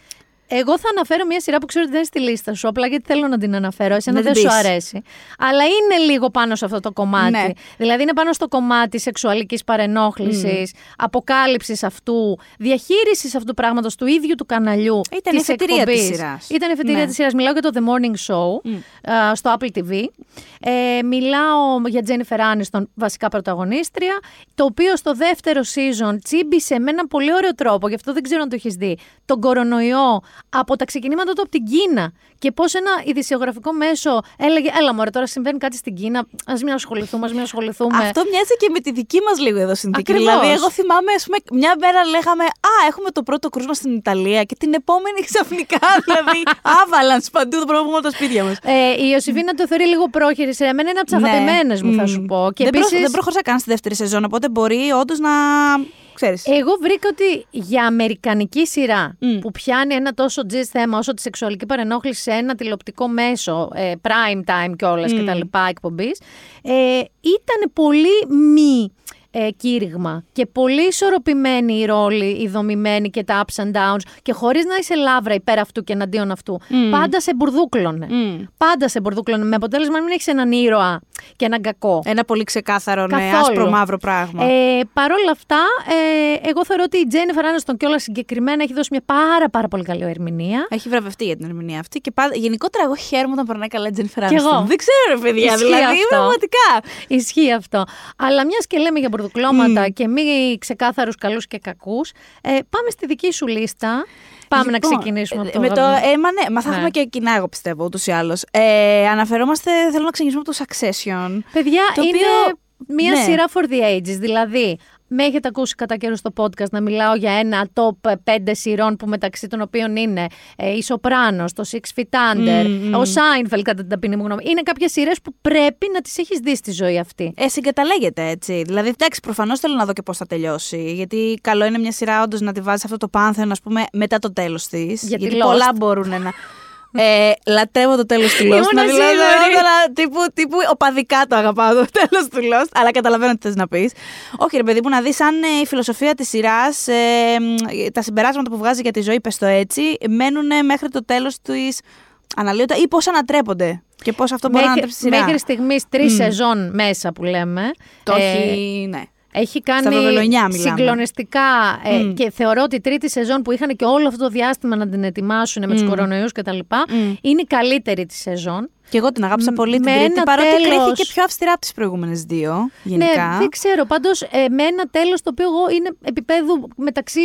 Speaker 1: Εγώ θα αναφέρω μια σειρά που ξέρω ότι δεν είναι στη λίστα σου, απλά γιατί θέλω να την αναφέρω. Εσένα
Speaker 13: Να
Speaker 1: δεν
Speaker 13: την
Speaker 1: σου
Speaker 13: πεις.
Speaker 1: αρέσει. Αλλά είναι λίγο πάνω σε αυτό το κομμάτι.
Speaker 13: Ναι.
Speaker 1: Δηλαδή είναι πάνω στο κομμάτι σεξουαλικής παρενόχλησης, αποκάλυψης αυτού, διαχείρισης αυτού του πράγματος του ίδιου του καναλιού.
Speaker 13: Ήταν η
Speaker 1: της
Speaker 13: εφετηρία
Speaker 1: εκπομπής.
Speaker 13: της σειράς.
Speaker 1: Ήταν η εφετηρία
Speaker 13: Ναι.
Speaker 1: της σειράς. Μιλάω για το The Morning Show α, στο Apple TV. Ε, μιλάω για Jennifer Aniston, βασικά πρωταγωνίστρια, το οποίο στο δεύτερο season τσίμπησε με έναν πολύ ωραίο τρόπο, γι' αυτό δεν ξέρω αν το έχεις δει, τον κορονοϊό από τα ξεκινήματα του από την Κίνα και πώς ένα ειδησιογραφικό μέσο έλεγε «Έλα μωρέ, τώρα συμβαίνει κάτι στην Κίνα, ας μην ασχοληθούμε, ας μην ασχοληθούμε».
Speaker 13: Αυτό μοιάζει και με τη δική μας λίγο εδώ συνθήκη.
Speaker 1: Ακριβώς.
Speaker 13: Δηλαδή, εγώ θυμάμαι, ας πούμε, μια μέρα λέγαμε Α, έχουμε το πρώτο κρούσμα στην Ιταλία και την επόμενη ξαφνικά, (laughs) δηλαδή, avalanche παντού το πρόβλημα από τα σπίτια μας.
Speaker 1: Ε, η Ιωσήφίνα το θεωρεί λίγο πρόχειρης. Σε εμένα είναι από τις αγαπημένες μου, θα σου πω. Και
Speaker 13: Ναι. δεν,
Speaker 1: επίσης,
Speaker 13: προ, δεν προχωρήσα καν στη δεύτερη σεζόν, οπότε μπορεί όντως να. Ξέρεις.
Speaker 1: Εγώ βρήκα ότι για αμερικανική σειρά που πιάνει ένα τόσο τζιζ θέμα όσο τη σεξουαλική παρενόχληση σε ένα τηλεοπτικό μέσο, ε, prime time κιόλας και τα λοιπά εκπομπής, ε, ήταν πολύ μη ε, κήρυγμα και πολύ ισορροπημένη η ρόλη, η δομημένη και τα ups and downs και χωρίς να είσαι λάβρα υπέρ αυτού και εναντίον αυτού. Πάντα σε μπουρδούκλωνε. Πάντα σε μπουρδούκλωνε με αποτέλεσμα να μην έχεις έναν ήρωα και έναν κακό.
Speaker 13: Ένα πολύ ξεκάθαρο, ναι,
Speaker 1: Καθόλου.
Speaker 13: άσπρο μαύρο πράγμα.
Speaker 1: Ε, Παρ' όλα αυτά, ε, εγώ θεωρώ ότι η Τζένιφερ Άνεστον κιόλα συγκεκριμένα έχει δώσει μια πάρα πάρα πολύ καλή ερμηνεία.
Speaker 13: Έχει βραβευτεί για την ερμηνεία αυτή και πάντα, γενικότερα εγώ χαίρομαι όταν περνάει καλά η Τζένιφερ
Speaker 1: Κι εγώ.
Speaker 13: Άνιστον. Δεν ξέρω, ρε παιδιά,
Speaker 1: Ισχύει
Speaker 13: δηλαδή,
Speaker 1: αυτό.
Speaker 13: πραγματικά.
Speaker 1: Ισχύει αυτό. Αλλά μιας και λέμε για μπουρδουκλώματα και μη ξεκάθαρους καλούς και κακούς, ε, πάμε στη δική σου λίστα. Πάμε
Speaker 13: Λοιπόν,
Speaker 1: να ξεκινήσουμε από το
Speaker 13: με το,
Speaker 1: αγαπημένο.
Speaker 13: ε, μα ναι, μα θα
Speaker 1: Ναι.
Speaker 13: έχουμε και κοινά, εγώ πιστεύω, ούτως ή άλλως. Ε, αναφερόμαστε, θέλω να ξεκινήσουμε από το Succession.
Speaker 1: Παιδιά,
Speaker 13: το
Speaker 1: είναι
Speaker 13: οποίο-
Speaker 1: μια
Speaker 13: ναι.
Speaker 1: σειρά for the ages. Δηλαδή, με έχετε ακούσει κατά καιρό στο podcast να μιλάω για ένα top 5 σειρών που μεταξύ των οποίων είναι ε, η Σοπράνος, το Six Feet Under,
Speaker 13: Μμμ.
Speaker 1: ο Seinfeld κατά την ταπεινή μου γνώμη. Είναι κάποιες σειρές που πρέπει να τις έχεις δει στη ζωή αυτή.
Speaker 13: Ε, συγκαταλέγεται έτσι. Δηλαδή, εντάξει, προφανώς θέλω να δω και πώς θα τελειώσει. Γιατί καλό είναι μια σειρά όντως να τη βάζεις αυτό το πάνθεο, ας πούμε, μετά το τέλος της.
Speaker 1: Γιατί
Speaker 13: Γιατί
Speaker 1: Lost.
Speaker 13: πολλά μπορούν να. Ε, λατρεύω το τέλος του Lost.
Speaker 1: Ήμουν
Speaker 13: να μιλάω
Speaker 1: σίγουρη.
Speaker 13: εγώ τώρα τύπου, τύπου οπαδικά το αγαπάω το τέλος του Lost. Αλλά καταλαβαίνω τι θες να πεις. Όχι, ρε παιδί μου, να δεις αν ε, η φιλοσοφία της σειράς, ε, μ, τα συμπεράσματα που βγάζει για τη ζωή, πες το έτσι, μένουν ε, μέχρι το τέλος της αναλύοντα ή πώς ανατρέπονται. Και πώς αυτό μπορεί να
Speaker 1: Μέχρι,
Speaker 13: ανατρέψει τη σειρά.
Speaker 1: μέχρι στιγμής τρεις
Speaker 13: Μμ.
Speaker 1: σεζόν μέσα που λέμε.
Speaker 13: Το
Speaker 1: Ε,
Speaker 13: έχει, ναι.
Speaker 1: Έχει
Speaker 13: Στα
Speaker 1: κάνει
Speaker 13: Βαβελονιά μιλάμε.
Speaker 1: συγκλονιστικά ε,
Speaker 13: Μμ.
Speaker 1: και θεωρώ ότι η τρίτη σεζόν που είχαν και όλο αυτό το διάστημα να την ετοιμάσουν με τους
Speaker 13: Μμ.
Speaker 1: κορονοϊούς κτλ. Είναι η καλύτερη της σεζόν.
Speaker 13: Και εγώ την αγάπησα πολύ την
Speaker 1: με
Speaker 13: τρίτη,
Speaker 1: ένα
Speaker 13: παρότι
Speaker 1: τέλος-
Speaker 13: κρίθηκε πιο αυστηρά από τις προηγούμενες δύο. Γενικά.
Speaker 1: Ναι, δεν ξέρω. Πάντως ε, με ένα τέλος το οποίο εγώ είναι επίπεδου μεταξύ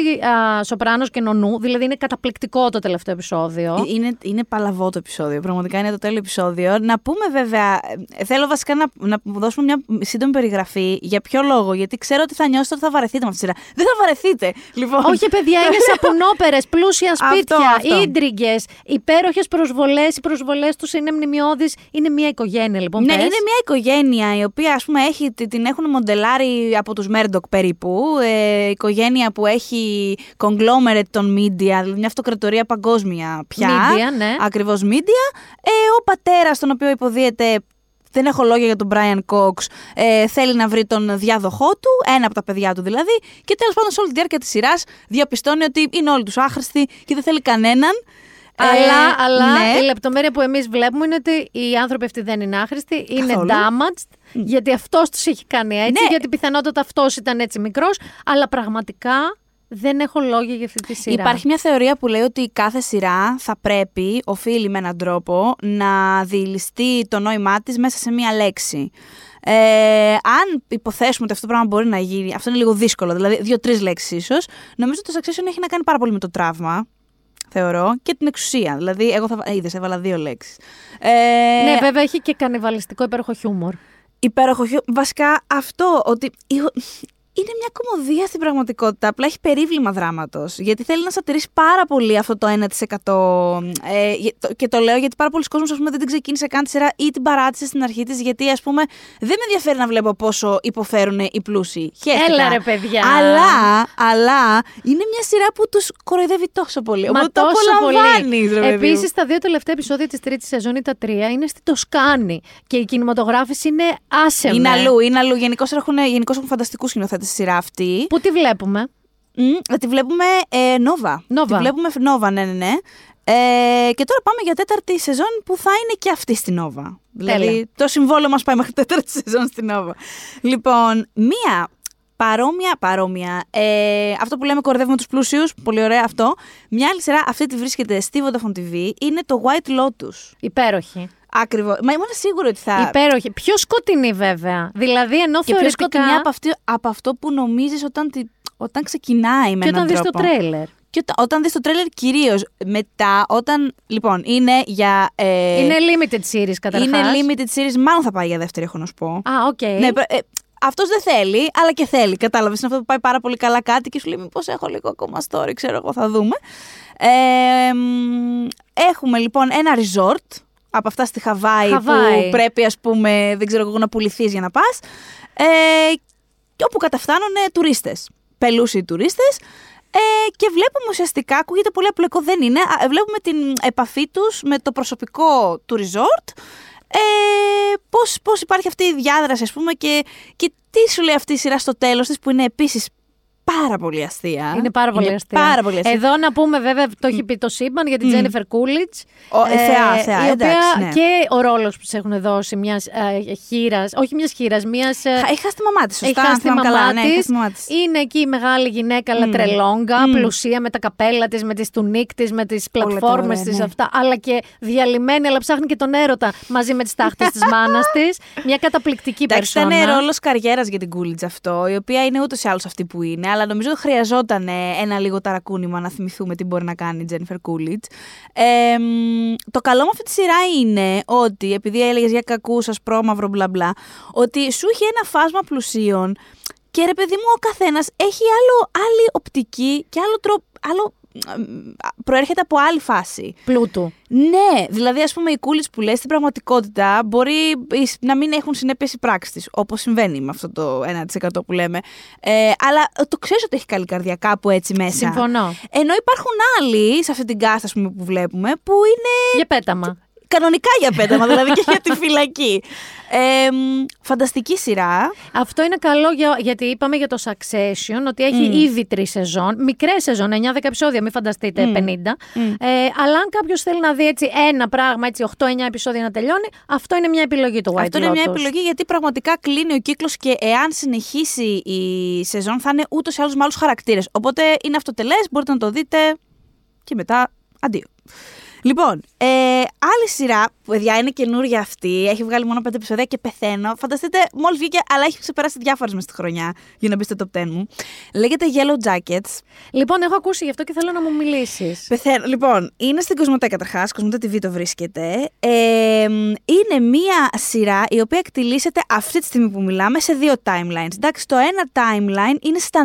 Speaker 1: α, Σοπράνος και Νονού. Δηλαδή είναι καταπληκτικό το τελευταίο επεισόδιο.
Speaker 13: Ε, Είναι, είναι παλαβό το επεισόδιο. Πραγματικά είναι το τέλειο επεισόδιο. Να πούμε βέβαια, ε, θέλω βασικά να, να δώσουμε μια σύντομη περιγραφή. Για ποιο λόγο, Γιατί ξέρω ότι θα νιώσετε ότι θα βαρεθείτε με αυτή τη σειρά. Δεν θα βαρεθείτε. Λοιπόν.
Speaker 1: Όχι, παιδιά, είναι σαπουνόπερε, (laughs) πλούσια σπίτια,
Speaker 13: Αυτό, αυτό.
Speaker 1: ίντριγκες, υπέροχες προσβολές. Οι προσβολές τους είναι μνημειώδει. Είναι μια οικογένεια, λοιπόν.
Speaker 13: Ναι,
Speaker 1: πες.
Speaker 13: είναι μια οικογένεια η οποία ας πούμε έχει, τη- την έχουν μοντελάρει από τους Μέρντοκ περίπου. Ε, οικογένεια που έχει conglomerate των media, δηλαδή μια αυτοκρατορία παγκόσμια πια.
Speaker 1: Media, ναι.
Speaker 13: Ακριβώς media. Ε, ο πατέρας τον οποίο υποδίεται δεν έχω λόγια για τον Brian Cox. Ε, θέλει να βρει τον διάδοχό του, ένα από τα παιδιά του δηλαδή. Και τέλος πάντων, σε όλη τη διάρκεια της σειράς διαπιστώνει ότι είναι όλοι τους άχρηστοι και δεν θέλει κανέναν.
Speaker 1: Αλλά,
Speaker 13: Ε,
Speaker 1: αλλά
Speaker 13: ναι.
Speaker 1: η λεπτομέρεια που εμείς βλέπουμε είναι ότι οι άνθρωποι αυτοί δεν είναι άχρηστοι, είναι
Speaker 13: Καθόλου.
Speaker 1: damaged, γιατί αυτός τους έχει κάνει έτσι,
Speaker 13: Ναι.
Speaker 1: γιατί πιθανότατα αυτός ήταν έτσι μικρός, αλλά πραγματικά δεν έχω λόγια για αυτή τη σειρά.
Speaker 13: Υπάρχει μια θεωρία που λέει ότι κάθε σειρά θα πρέπει, οφείλει με έναν τρόπο, να διηλιστεί το νόημά της μέσα σε μία λέξη. Ε, αν υποθέσουμε ότι αυτό το πράγμα μπορεί να γίνει, αυτό είναι λίγο δύσκολο, δηλαδή δύο-τρεις λέξεις ίσως, νομίζω ότι το Succession έχει να κάνει πάρα πολύ με το τραύμα. Θεωρώ και την εξουσία. Δηλαδή, εγώ θα. Είδες, έβαλα δύο λέξεις. Ε,
Speaker 1: Ναι, βέβαια έχει και κανιβαλιστικό υπέροχο χιούμορ.
Speaker 13: υπέροχο χιού. Βασικά αυτό ότι. Η- Είναι μια κομμωδία στην πραγματικότητα. Απλά έχει περίβλημα δράματος. Γιατί θέλει να σατηρήσει πάρα πολύ αυτό το 1%. Ε, γε- το- και το λέω γιατί πάρα πολλοί κόσμοι ας πούμε, δεν την ξεκίνησε καν τη σειρά ή την παράτησε στην αρχή της. Γιατί ας πούμε δεν με ενδιαφέρει να βλέπω πόσο υποφέρουν οι πλούσιοι. Χαίρεστηκα.
Speaker 1: Έλα, ρε, παιδιά.
Speaker 13: Αλλά, αλλά είναι μια σειρά που τους κοροϊδεύει τόσο πολύ.
Speaker 1: Μα
Speaker 13: Οπότε το
Speaker 1: τόσο
Speaker 13: απολαμβάνεις, ρε
Speaker 1: πολύ.
Speaker 13: παιδί μου.
Speaker 1: Επίσης, τα δύο τελευταία επεισόδια της τρίτης σεζόν ή τα τρία είναι στη Τοσκάνη. Και η κινηματογράφηση είναι άσεμη.
Speaker 13: Είναι αλλού, είναι αλλού. Γενικώς έχουν, γενικώς έχουν φανταστικούς σκηνοθέτες στη σειρά αυτή.
Speaker 1: Πού τη βλέπουμε;
Speaker 13: Μμ, τη βλέπουμε ε, Nova.
Speaker 1: Nova.
Speaker 13: Τη βλέπουμε Nova, ναι, ναι, ναι. Ε, και τώρα πάμε για τέταρτη σεζόν που θα είναι και αυτή στη Nova. Δηλαδή
Speaker 1: Τέλεια.
Speaker 13: το συμβόλαιο μας πάει μέχρι τέταρτη σεζόν στη Nova. Λοιπόν, μία παρόμοια, παρόμοια, ε, αυτό που λέμε κορδεύουμε τους πλούσιους, πολύ ωραία αυτό. Μια άλλη σειρά, αυτή τη βρίσκεται στη Vodafone TV, είναι το White Lotus.
Speaker 1: Υπέροχη.
Speaker 13: Ακριβώς. Μα ήμουν σίγουρη ότι θα...
Speaker 1: Υπέροχη. Πιο σκοτεινή, βέβαια. Δηλαδή, ενώ
Speaker 13: Και πιο
Speaker 1: θεωρητικά.
Speaker 13: σκοτεινή από, αυτή, από αυτό που νομίζεις όταν, τη- όταν ξεκινάει με
Speaker 1: Και
Speaker 13: έναν
Speaker 1: όταν δεις το
Speaker 13: τρόπο.
Speaker 1: τρέιλερ.
Speaker 13: Και όταν, όταν δεις το τρέλερ κυρίως, μετά, όταν, λοιπόν, είναι για... Ε,
Speaker 1: Είναι limited series καταρχάς.
Speaker 13: είναι limited series, μάλλον θα πάει για δεύτερη, έχω να σου πω.
Speaker 1: Α, οκ.
Speaker 13: Ναι, πρέ- ε, αυτός δεν θέλει, αλλά και θέλει, κατάλαβες. Είναι αυτό που πάει πάρα πολύ καλά κάτι και σου λέει μήπως έχω λίγο ακόμα story, ξέρω εγώ, θα δούμε. Ε, μ, έχουμε λοιπόν ένα resort, από αυτά στη Χαβάη,
Speaker 1: Χαβάη.
Speaker 13: που πρέπει ας πούμε, δεν ξέρω εγώ, να πουληθείς για να πας, ε, και όπου καταφθάνουν τουρίστες, πλούσιοι τουρίστες, ε, και βλέπουμε ουσιαστικά, ακούγεται πολύ απλοϊκό, δεν είναι, α, βλέπουμε την επαφή τους με το προσωπικό του resort, ε, πώς, πώς υπάρχει αυτή η διάδραση ας πούμε και, και τι σου λέει αυτή η σειρά στο τέλος της που είναι επίσης πάρα πολύ αστεία.
Speaker 1: Είναι πάρα πολύ αστεία.
Speaker 13: Πάρα πολύ αστεία.
Speaker 1: Εδώ να πούμε βέβαια, το έχει πει το σύμπαν για την
Speaker 13: Μμ.
Speaker 1: Τζένιφερ Κούλιτς.
Speaker 13: Ο- ε, θεά, θεά,
Speaker 1: η
Speaker 13: εντάξει,
Speaker 1: οποία
Speaker 13: ναι.
Speaker 1: και ο ρόλος που τη έχουν δώσει μιας ε, χείρας, όχι μιας χείρας, μιας.
Speaker 13: Έχει χάσει τη μαμά της, σωστά,
Speaker 1: Έχει
Speaker 13: αν
Speaker 1: χάσει τη
Speaker 13: θυμάμαι
Speaker 1: μαμά
Speaker 13: καλά, ναι, έχει
Speaker 1: της.
Speaker 13: χάσει τη μαμά της.
Speaker 1: Είναι εκεί η μεγάλη γυναίκα, αλλά
Speaker 13: Μμ.
Speaker 1: τρελόγκα,
Speaker 13: Μμ.
Speaker 1: πλουσία με τα καπέλα της, με τις τουνίκ της, με τις
Speaker 13: Όλα τα
Speaker 1: πλατφόρμες
Speaker 13: ωραία,
Speaker 1: της,
Speaker 13: ναι.
Speaker 1: αυτά. Αλλά και διαλυμένη, αλλά ψάχνει και τον έρωτα μαζί με τις τάχτες της μάνας της. Μια καταπληκτική
Speaker 13: Εντάξει,
Speaker 1: περσόνα.
Speaker 13: ήταν ρόλος καριέρας για την Κούλιτς αυτό, η οποία είναι ούτως ή άλλως αυτή που είναι, αλλά νομίζω ότι χρειαζόταν ένα λίγο ταρακούνημα να θυμηθούμε τι μπορεί να κάνει η Τζένιφερ Κούλιτ. Ε, μ, το καλό με αυτή τη σειρά είναι ότι, επειδή έλεγες για κακούς, ασπρόμαυρο, μπλα μπλα, ότι σου έχει ένα φάσμα πλουσίων και ρε παιδί μου, ο καθένας έχει άλλο, άλλη οπτική και άλλο τρόπο. Άλλο, μ, προέρχεται από άλλη φάση.
Speaker 1: Πλούτου.
Speaker 13: Ναι, δηλαδή ας πούμε οι κούλιτς που λες στην πραγματικότητα μπορεί εις- να μην έχουν συνέπειες οι πράξεις της, όπως συμβαίνει με αυτό το 1% που λέμε. Ε, αλλά το ξέρεις ότι έχει καλή καρδιά κάπου έτσι μέσα.
Speaker 1: Συμφωνώ.
Speaker 13: Ενώ υπάρχουν άλλοι σε αυτή την κάστα ας πούμε, που βλέπουμε που είναι...
Speaker 1: Για πέταμα.
Speaker 13: Κανονικά για πέταμα, δηλαδή και για τη φυλακή. Ε, μ, φανταστική σειρά.
Speaker 1: Αυτό είναι καλό για, γιατί είπαμε για το Succession ότι έχει
Speaker 13: Μμ.
Speaker 1: ήδη τρεις σεζόν. Μικρές σεζόν, 9-10 επεισόδια, μην φανταστείτε
Speaker 13: Μμ.
Speaker 1: 50.
Speaker 13: Μμ.
Speaker 1: Ε, αλλά αν κάποιος θέλει να δει έτσι ένα πράγμα, έτσι 8-9 επεισόδια να τελειώνει, αυτό είναι μια επιλογή του White
Speaker 13: Αυτό είναι μια
Speaker 1: Lotus.
Speaker 13: επιλογή γιατί πραγματικά κλείνει ο κύκλος και εάν συνεχίσει η σεζόν θα είναι ούτως ή άλλως με άλλους χαρακτήρες. Οπότε είναι αυτοτελές, μπορείτε να το δείτε και μετά αντίο. Λοιπόν, ε, άλλη σειρά, που παιδιά είναι καινούρια αυτή, έχει βγάλει μόνο πέντε επεισόδια και πεθαίνω. Φανταστείτε, μόλις βγήκε, αλλά έχει ξεπεράσει διάφορες μες στη χρονιά για να μπεις στο top 10 μου. Λέγεται Yellow Jackets.
Speaker 1: Λοιπόν, έχω ακούσει γι' αυτό και θέλω να μου μιλήσεις.
Speaker 13: Πεθαίνω. Λοιπόν, είναι στην Κοσμοτέ καταρχάς. Κοσμοτέ TV το βρίσκεται. Ε, είναι μία σειρά η οποία εκτιλήσεται αυτή τη στιγμή που μιλάμε σε δύο timelines. Εντάξει, το ένα timeline είναι στα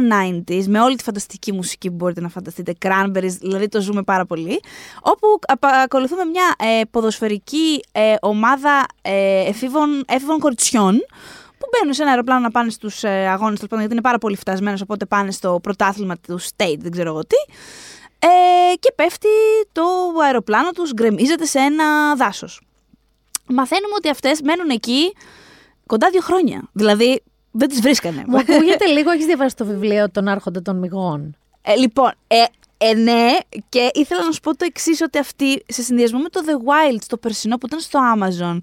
Speaker 13: 90s με όλη τη φανταστική μουσική που μπορείτε να φανταστείτε. Cranberries, δηλαδή το ζούμε πάρα πολύ. Όπου απα- ακολουθούμε μια ε, ποδοσφαιρική ε, ομάδα ε, εφήβων, έφηβων κοριτσιών που μπαίνουν σε ένα αεροπλάνο να πάνε στους ε, αγώνες, γιατί είναι πάρα πολύ φτασμένος, οπότε πάνε στο πρωτάθλημα του State, δεν ξέρω εγώ τι. Ε, και πέφτει το αεροπλάνο τους, γκρεμίζεται σε ένα δάσος. Μαθαίνουμε ότι αυτές μένουν εκεί κοντά δύο χρόνια. Δηλαδή δεν τις βρίσκανε.
Speaker 1: Μου ακούγεται λίγο, έχεις διαβάσει το βιβλίο των Άρχοντα των Μυγών.
Speaker 13: Ε, λοιπόν, ε, ε, ναι, και ήθελα να σου πω το εξής: Ότι αυτή σε συνδυασμό με το The Wild, το περσινό που ήταν στο Amazon,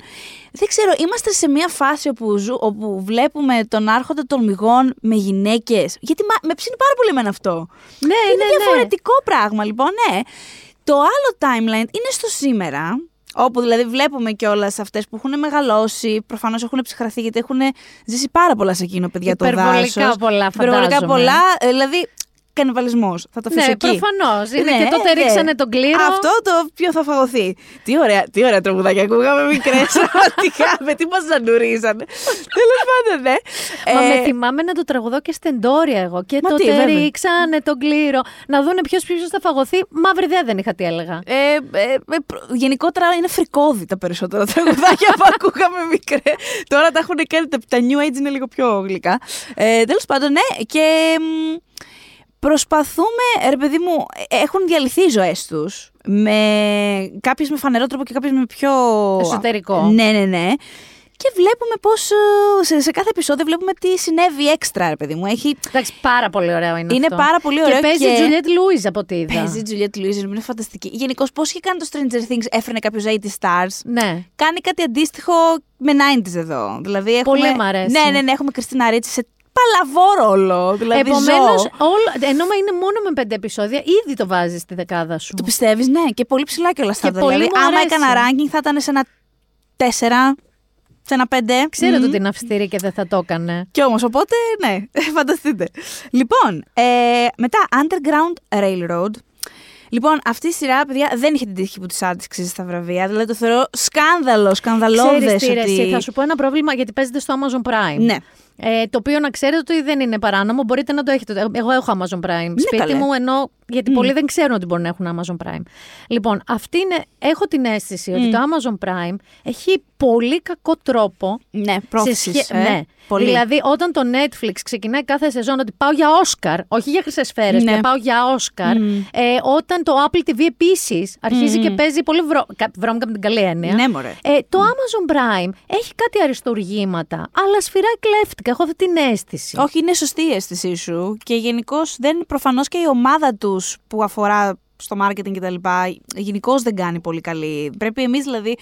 Speaker 13: δεν ξέρω, είμαστε σε μια φάση όπου, ζου, όπου βλέπουμε τον Άρχοντα των Μυγών με γυναίκες. Γιατί μα, με ψήνει πάρα πολύ εμένα αυτό.
Speaker 1: Ναι,
Speaker 13: είναι
Speaker 1: ναι, ναι.
Speaker 13: διαφορετικό πράγμα, λοιπόν, ναι. Το άλλο timeline είναι στο σήμερα. Όπου δηλαδή βλέπουμε κιόλας αυτές που έχουν μεγαλώσει, προφανώς έχουν ψυχραθεί γιατί έχουν ζήσει πάρα πολλά σε εκείνο, παιδιά, το δάσος.
Speaker 1: Υπερβολικά πολλά,
Speaker 13: Υπερβολικά
Speaker 1: φαντάζομαι.
Speaker 13: πολλά. ε, Δηλαδή, κανιβαλισμός. Θα το αφήσω
Speaker 1: Ναι,
Speaker 13: εκεί.
Speaker 1: προφανώς. Είναι και τότε ρίξανε τον κλήρο.
Speaker 13: Αυτό το ποιο θα φαγωθεί. Τι ωραία, τι ωραία τραγουδάκια ακούγαμε μικρές. (laughs) Πραγματικά, με τι μας ζανουρίζανε. (laughs) Τέλος πάντων, ναι.
Speaker 1: Μα
Speaker 13: Ε,
Speaker 1: με θυμάμαι να το τραγουδώ και στεντόρια εγώ. Και
Speaker 13: Μα τι,
Speaker 1: τότε
Speaker 13: βέβαια.
Speaker 1: ρίξανε τον κλήρο. Να δούνε ποιος ποιος θα φαγωθεί. Μαύρη ιδέα δεν είχα τι έλεγα.
Speaker 13: Ε, ε, ε, προ- γενικότερα είναι φρικόδη τα περισσότερα (laughs) τραγουδάκια που ακούγαμε μικρέ. Τώρα τα έχουν κάνει, τα, τα new age είναι λίγο πιο γλυκά. Ε, Τέλος πάντων, ναι, και μ, προσπαθούμε, ρε παιδί μου, ε, έχουν διαλυθεί οι ζωές τους. Με κάποιες με φανερό τρόπο και κάποιες με πιο.
Speaker 1: Εσωτερικό.
Speaker 13: Ναι, ναι, ναι. Και βλέπουμε πώς. Σε, σε κάθε επεισόδιο βλέπουμε τι συνέβη έξτρα, ρε παιδί μου. Έχει,
Speaker 1: Εντάξει, πάρα πολύ ωραίο είναι
Speaker 13: Είναι
Speaker 1: αυτό.
Speaker 13: πάρα πολύ ωραίο
Speaker 1: Και παίζει
Speaker 13: και-
Speaker 1: η Τζουλιέτ Λούιζ από ό,τι είδα.
Speaker 13: Παίζει η Juliette Lewis, είναι φανταστική. Γενικώς, πώς είχε κάνει το Stranger Things, έφερε κάποιου 80 stars.
Speaker 1: Ναι.
Speaker 13: Κάνει κάτι αντίστοιχο με 90s εδώ. Δηλαδή έχουμε...
Speaker 1: Πολύ μ' αρέσει.
Speaker 13: Ναι, ναι, ναι, έχουμε Κριστίνα Ρίτσι σε παλαβό ρόλο. Δηλαδή
Speaker 1: Επομένως,
Speaker 13: ζω.
Speaker 1: ενώ μα είναι μόνο με πέντε επεισόδια, ήδη το βάζεις στη δεκάδα σου.
Speaker 13: Το πιστεύεις, ναι, και πολύ ψηλά κιόλας θα
Speaker 1: Και
Speaker 13: ήταν.
Speaker 1: πολύ
Speaker 13: Δηλαδή,
Speaker 1: μου
Speaker 13: άμα
Speaker 1: αρέσει.
Speaker 13: έκανα ranking θα ήταν σε ένα 4, σε ένα 5.
Speaker 1: Ξέρετε ότι είναι αυστηρή και δεν θα το έκανε.
Speaker 13: Κι όμως, οπότε, ναι, (laughs) φανταστείτε. Λοιπόν, ε, μετά Underground Railroad. Λοιπόν, αυτή η σειρά, παιδιά, δεν είχε την τύχη που της άντυξες στα βραβεία. Δηλαδή, το θεωρώ σκάνδαλο, σκανδαλώδες.
Speaker 1: Ξέρεις τι, ρε,
Speaker 13: ότι...
Speaker 1: εσύ, θα σου πω ένα πρόβλημα γιατί παίζεται στο Amazon Prime.
Speaker 13: Ναι.
Speaker 1: Ε, το οποίο να ξέρετε ότι δεν είναι παράνομο, μπορείτε να το έχετε. Εγώ έχω Amazon Prime σπίτι
Speaker 13: καλέ.
Speaker 1: μου, ενώ γιατί πολλοί δεν ξέρουν ότι μπορούν να έχουν Amazon Prime. Λοιπόν, αυτή είναι, έχω την αίσθηση ότι το Amazon Prime έχει πολύ κακό τρόπο.
Speaker 13: Ναι,
Speaker 1: σε
Speaker 13: πρόθεσης,
Speaker 1: σχέ-
Speaker 13: ε.
Speaker 1: ναι.
Speaker 13: Πολύ.
Speaker 1: Δηλαδή, όταν το Netflix ξεκινάει κάθε σεζόν ότι πάω για Όσκαρ, όχι για χρυσές σφαίρες,
Speaker 13: Ναι.
Speaker 1: πάω για Όσκαρ. Ε, όταν το Apple TV επίσης αρχίζει και παίζει πολύ βρό... κα- βρώμικα με την καλή έννοια.
Speaker 13: Ναι, μωρέ.
Speaker 1: Ε, το Amazon Prime έχει κάτι αριστουργήματα, αλλά σφυράει κλέφτικα. Έχω αυτή την αίσθηση.
Speaker 13: Όχι, είναι σωστή η αίσθησή σου. Και γενικώς δεν προφανώς και η ομάδα τους που αφορά στο marketing κτλ. Γενικώς δεν κάνει πολύ καλή. Πρέπει εμείς δηλαδή.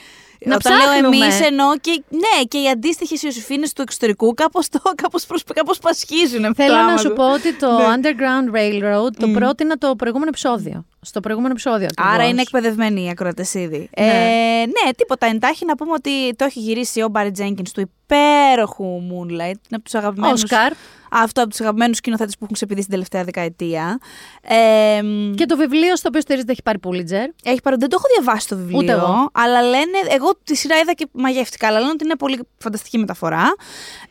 Speaker 1: Να
Speaker 13: όταν λέω
Speaker 1: ψάχνουμε.
Speaker 13: εμείς εννοώ και. Ναι, και οι αντίστοιχες Ιωσήφίνε του εξωτερικού κάπως κάπως προσ- κάπως πασχίζουν. αυτό
Speaker 1: Θέλω
Speaker 13: το
Speaker 1: να σου
Speaker 13: Amazon.
Speaker 1: πω ότι το
Speaker 13: Ναι.
Speaker 1: Underground Railroad το πρότεινα το προηγούμενο επεισόδιο. Στο προηγούμενο επεισόδιο.
Speaker 13: Άρα
Speaker 1: ακριβώς.
Speaker 13: είναι εκπαιδευμένοι οι ακροατές ήδη.
Speaker 1: Ναι.
Speaker 13: Ε, ναι, τίποτα εντάχει να πούμε ότι το έχει γυρίσει ο Μπάρι Τζένκιν του υπέροχου Moonlight. Είναι από τους αγαπημένους.
Speaker 1: Όσκαρ.
Speaker 13: Αυτό από τους αγαπημένους σκηνοθέτες που έχουν ξεπηδεί την τελευταία δεκαετία. Ε,
Speaker 1: Και το βιβλίο στο οποίο στηρίζεται έχει πάρει Pulitzer.
Speaker 13: Έχει πάρει, δεν το έχω διαβάσει το βιβλίο.
Speaker 1: Ούτε εγώ.
Speaker 13: Αλλά λένε, εγώ τη σειρά είδα και μαγεύτηκα, αλλά λένε ότι είναι πολύ φανταστική μεταφορά.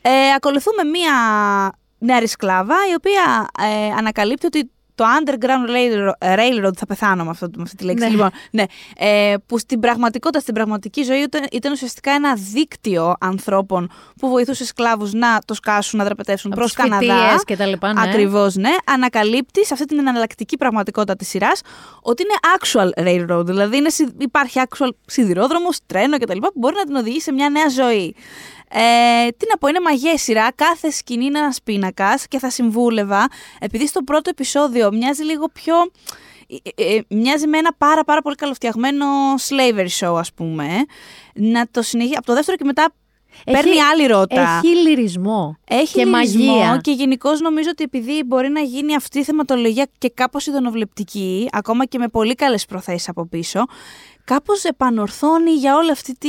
Speaker 13: Ε, ακολουθούμε μία νεαρή σκλάβα, η οποία ε, ανακαλύπτει ότι το Underground Railroad, Railroad θα πεθάνω με, αυτό, με αυτή τη λέξη.
Speaker 1: Ναι.
Speaker 13: Λοιπόν, ναι, ε, που στην πραγματικότητα, στην πραγματική ζωή ήταν, ήταν ουσιαστικά ένα δίκτυο ανθρώπων που βοηθούσε σκλάβους να το σκάσουν, να δραπετεύσουν
Speaker 1: Από
Speaker 13: προς
Speaker 1: τις φοιτίες
Speaker 13: Καναδά.
Speaker 1: και τα λοιπά, ναι.
Speaker 13: Ακριβώς, ναι. Ανακαλύπτει σε αυτή την εναλλακτική πραγματικότητα της σειράς ότι είναι actual railroad, δηλαδή είναι, συ- υπάρχει actual σιδηρόδρομος, τρένο κτλ. που μπορεί να την οδηγήσει σε μια νέα ζωή. Ε, τι να πω, είναι μαγεία σειρά. Κάθε σκηνή είναι ένας πίνακας και θα συμβούλευα, επειδή στο πρώτο επεισόδιο μοιάζει λίγο πιο. ε, ε, μοιάζει με ένα πάρα πάρα πολύ καλοφτιαγμένο slavery show, ας πούμε. Να το συνεχίσει. Από το δεύτερο και μετά
Speaker 1: Έχει-
Speaker 13: παίρνει άλλη ρότα.
Speaker 1: Έχει λυρισμό.
Speaker 13: Έχει
Speaker 1: και
Speaker 13: λυρισμό
Speaker 1: μαγεία.
Speaker 13: και γενικώ νομίζω ότι επειδή μπορεί να γίνει αυτή η θεματολογία και κάπως ειδωνοβλεπτική, ακόμα και με πολύ καλές προθέσεις από πίσω, κάπως επανορθώνει για, όλη αυτή τη,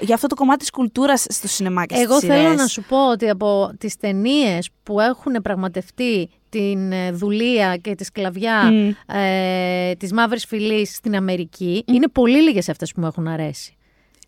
Speaker 13: για αυτό το κομμάτι της κουλτούρας στο σινεμά και
Speaker 1: Εγώ
Speaker 13: στις
Speaker 1: θέλω
Speaker 13: σειρές.
Speaker 1: να σου πω ότι από τις ταινίες που έχουν πραγματευτεί την ε, δουλεία και τη σκλαβιά
Speaker 13: Μμ.
Speaker 1: ε, της μαύρης φυλής στην Αμερική, είναι πολύ λίγες αυτές που μου έχουν αρέσει.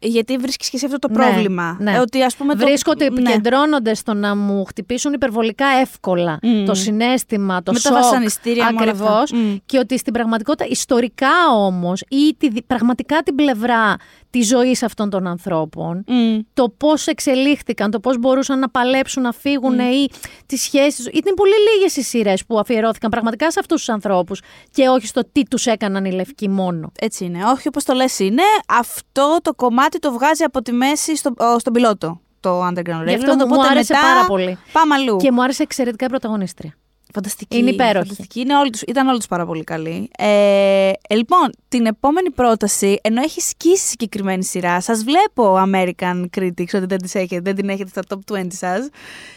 Speaker 13: Γιατί βρίσκεις και εσύ αυτό το
Speaker 1: Ναι,
Speaker 13: πρόβλημα.
Speaker 1: ναι.
Speaker 13: Ε, Ότι ας πούμε το-
Speaker 1: Βρίσκω ότι
Speaker 13: ναι.
Speaker 1: επικεντρώνονται στο να μου χτυπήσουν υπερβολικά εύκολα
Speaker 13: Μμ.
Speaker 1: το συνέστημα, το
Speaker 13: Με τα
Speaker 1: σοκ,
Speaker 13: βασανιστήρια, με όλα αυτά.
Speaker 1: ακριβώς,
Speaker 13: Μμ.
Speaker 1: και ότι στην πραγματικότητα, ιστορικά όμως, ή τη, δι- πραγματικά την πλευρά της ζωής αυτών των ανθρώπων,
Speaker 13: Μμ.
Speaker 1: το πώς εξελίχθηκαν, το πώς μπορούσαν να παλέψουν, να φύγουν ή τις σχέσεις. τους. Ήταν πολύ λίγες οι σειρές που αφιερώθηκαν πραγματικά σε αυτούς τους ανθρώπους και όχι στο τι τους έκαναν οι λευκοί μόνο.
Speaker 13: Έτσι είναι. Όχι όπως το λες είναι. Αυτό το κομμάτι το βγάζει από τη μέση στο, ο, στον πιλότο. Το Underground
Speaker 1: Γι' αυτό
Speaker 13: Railroad,
Speaker 1: μου
Speaker 13: οπότε
Speaker 1: άρεσε
Speaker 13: μετά
Speaker 1: πάρα πολύ.
Speaker 13: Πάμε αλλού.
Speaker 1: Και μου άρεσε εξαιρετικά η πρωταγωνίστρια.
Speaker 13: Φανταστική.
Speaker 1: Είναι υπέροχη.
Speaker 13: Φανταστική. Είναι όλοι τους, ήταν όλοι τους πάρα πολύ καλοί. Ε, ε, λοιπόν, την επόμενη πρόταση, ενώ έχει σκίσει συγκεκριμένη σειρά, σας βλέπω American Critics ότι δεν, τις έχετε, δεν την έχετε στα top 20 σας.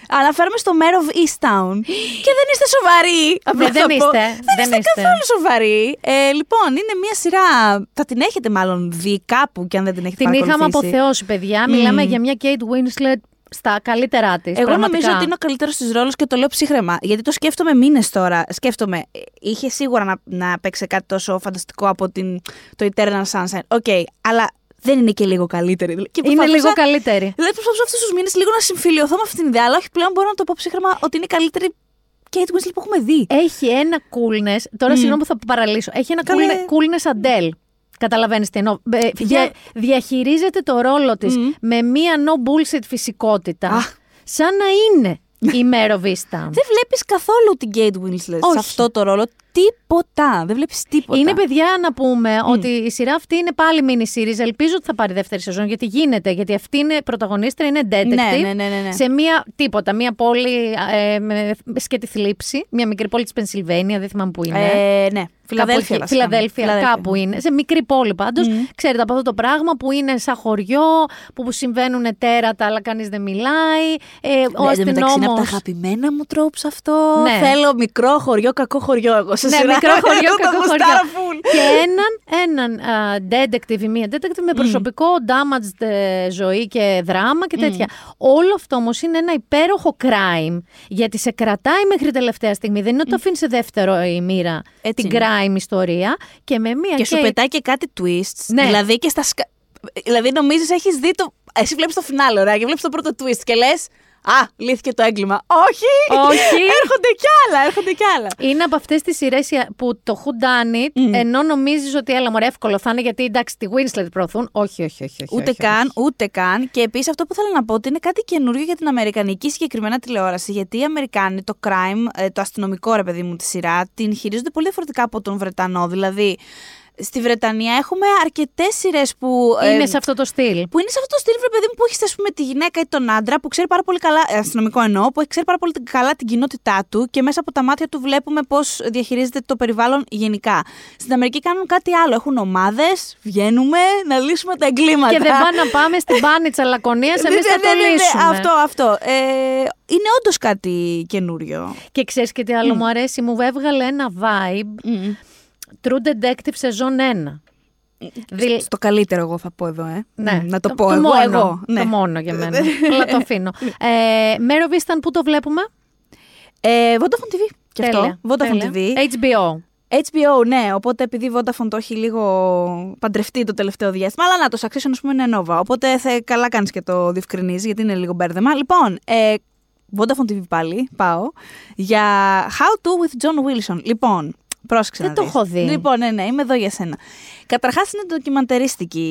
Speaker 13: Αναφέρομαι στο Mare of Easttown. (gasps) και δεν είστε σοβαροί. απλά
Speaker 1: Ναι, δεν
Speaker 13: θα πω.
Speaker 1: είστε,
Speaker 13: Δεν,
Speaker 1: δεν
Speaker 13: είστε,
Speaker 1: είστε.
Speaker 13: καθόλου σοβαροί. Ε, λοιπόν, είναι μια σειρά, θα την έχετε μάλλον δει κάπου και αν δεν την έχετε
Speaker 1: Την είχαμε
Speaker 13: παρακολουθήσει.
Speaker 1: αποθεώσει, παιδιά.
Speaker 13: Μμμ.
Speaker 1: Μιλάμε για μια Kate Winslet στα καλύτερά της.
Speaker 13: Εγώ νομίζω ότι είναι ο καλύτερος της ρόλος και το λέω ψύχραιμα. Γιατί το σκέφτομαι μήνες τώρα. Σκέφτομαι, ε, είχε σίγουρα να, να παίξει κάτι τόσο φανταστικό από την, το Eternal Sunshine. OK, αλλά δεν είναι και λίγο καλύτερη. Και
Speaker 1: Είναι
Speaker 13: προσπαθούσα-
Speaker 1: λίγο καλύτερη.
Speaker 13: Δηλαδή, προσπαθούσα αυτούς τους μήνες λίγο να συμφιλιωθώ με αυτήν την ιδέα, αλλά όχι πλέον μπορώ να το πω ψύχραιμα ότι είναι η καλύτερη Kate Winslet που έχουμε δει.
Speaker 1: Έχει ένα coolness. Τώρα,
Speaker 13: Μμ.
Speaker 1: συγγνώμη που θα παραλύσω. Έχει ένα
Speaker 13: Καλέ.
Speaker 1: coolness, coolness Adele. Καταλαβαίνεις τι εννοώ. Ε, δια- διαχειρίζεται το ρόλο της
Speaker 13: Μμ.
Speaker 1: με μία no bullshit φυσικότητα. Σαν να είναι η Μέρο Βίστα.
Speaker 13: Δεν βλέπεις καθόλου την Kate Winslet
Speaker 1: Όχι.
Speaker 13: σε αυτό το ρόλο. Τίποτα. Δεν βλέπεις τίποτα.
Speaker 1: Είναι παιδιά να πούμε ότι η σειρά αυτή είναι πάλι mini series. Ελπίζω ότι θα πάρει δεύτερη σεζόν γιατί γίνεται. Γιατί αυτή είναι πρωταγωνίστρια, είναι detective.
Speaker 13: Ναι, ναι, ναι, ναι, ναι.
Speaker 1: Σε μία τίποτα, μία πόλη ε, με σκέτη θλίψη. Μία μικρή πόλη της Πενσιλβένια, δεν θυμάμαι που είναι.
Speaker 13: Ε, ναι. Φιλαδέλφια.
Speaker 1: Κάπου εκεί.
Speaker 13: βασικά.
Speaker 1: Φιλαδέλφια,
Speaker 13: Φιλαδέλφια.
Speaker 1: κάπου είναι. Σε μικρή πόλη πάντως. Ξέρετε από αυτό το πράγμα που είναι σαν χωριό, που συμβαίνουν τέρατα, αλλά κανείς δεν μιλάει. Ε, ο
Speaker 13: Ναι, εν τω μεταξύ είναι από τα
Speaker 1: αστυνόμος-
Speaker 13: αγαπημένα μου τρόπes αυτό.
Speaker 1: Ναι.
Speaker 13: Θέλω μικρό χωριό, κακό χωριό εγώ σε
Speaker 1: Ναι,
Speaker 13: σειρά.
Speaker 1: μικρό χωριό,
Speaker 13: Εγώ το
Speaker 1: κακό
Speaker 13: γουστάρω
Speaker 1: χωριό.
Speaker 13: full.
Speaker 1: Και έναν, έναν α, detective ή μία detective με προσωπικό damaged ε, ζωή και δράμα και τέτοια. Όλο αυτό όμως είναι ένα υπέροχο crime γιατί σε κρατάει μέχρι τελευταία στιγμή. Δεν είναι ότι το αφήνει σε δεύτερο η μοίρα
Speaker 13: Έτσι
Speaker 1: την
Speaker 13: είναι.
Speaker 1: crime ιστορία και με μία
Speaker 13: Και σου
Speaker 1: Kate-
Speaker 13: πετάει και κάτι twists.
Speaker 1: Ναι.
Speaker 13: Δηλαδή και στα. σκα- Δηλαδή νομίζεις έχεις δει το. Εσύ βλέπεις το φινάλε, ωραία, και βλέπεις το πρώτο twist και λες. Α, λύθηκε το έγκλημα. Όχι!
Speaker 1: Όχι. (laughs)
Speaker 13: έρχονται κι άλλα, έρχονται κι άλλα.
Speaker 1: Είναι από αυτές τις σειρές που το who done it, ενώ νομίζεις ότι έλα μωρέ εύκολο θα είναι γιατί εντάξει τη Winslet προωθούν. Όχι, όχι, όχι. όχι
Speaker 13: Ούτε
Speaker 1: όχι,
Speaker 13: καν, ούτε καν. Και επίσης αυτό που θέλω να πω ότι είναι κάτι καινούριο για την Αμερικανική συγκεκριμένα τηλεόραση. Γιατί οι Αμερικάνοι το crime, ε, το αστυνομικό ρε παιδί μου τη σειρά, την χειρίζονται πολύ διαφορετικά από τον Βρετανό. Δηλαδή, στη Βρετανία έχουμε αρκετές σειρές που. ε,
Speaker 1: Είναι σε αυτό το στυλ.
Speaker 13: Που είναι σε αυτό το στυλ, βρε παιδί μου, που έχεις ας πούμε τη γυναίκα ή τον άντρα που ξέρει πάρα πολύ καλά, ε, αστυνομικό εννοώ, που ξέρει πάρα πολύ καλά την κοινότητά του και μέσα από τα μάτια του βλέπουμε πώς διαχειρίζεται το περιβάλλον γενικά. Στην Αμερική κάνουν κάτι άλλο. Έχουν ομάδες, βγαίνουμε να λύσουμε τα εγκλήματα.
Speaker 1: Και δεν πάνε να πάμε στην πάνη της (laughs) Αλακονία, εμείς
Speaker 13: Ναι,
Speaker 1: θα
Speaker 13: ναι,
Speaker 1: το
Speaker 13: ναι, ναι,
Speaker 1: λύσουμε.
Speaker 13: Αυτό, αυτό. Ε, είναι όντως κάτι καινούριο.
Speaker 1: Και ξέρεις και τι άλλο μου αρέσει, μου έβγαλε ένα vibe True Detective σεζόν 1. Δη-
Speaker 13: Στο καλύτερο, εγώ θα πω εδώ, ε.
Speaker 1: Ναι,
Speaker 13: να το, πω εγώ.
Speaker 1: μόνο,
Speaker 13: εγώ. Ναι.
Speaker 1: Το μόνο για μένα. (laughs) Αλλά το αφήνω. ε, Μέρο Βίσταν, πού το βλέπουμε;
Speaker 13: Ε, Vodafone TV. Και αυτό.
Speaker 1: Τέλεια,
Speaker 13: Vodafone
Speaker 1: τέλεια.
Speaker 13: TV.
Speaker 1: HBO.
Speaker 13: HBO, ναι. Οπότε επειδή Vodafone το έχει λίγο παντρευτεί το τελευταίο διάστημα. Αλλά να το Succession, ας πούμε, είναι Nova. Οπότε θε, καλά κάνεις και το διευκρινίζεις, γιατί είναι λίγο μπέρδεμα. Λοιπόν, ε, Vodafone TV πάλι, πάω, για How to with John Wilson. Λοιπόν, πρόσεξε
Speaker 1: Δεν
Speaker 13: να
Speaker 1: το
Speaker 13: δεις.
Speaker 1: έχω δει.
Speaker 13: Λοιπόν, ναι, ναι, είμαι εδώ για σένα. Καταρχάς είναι ντοκιμαντερίστικη.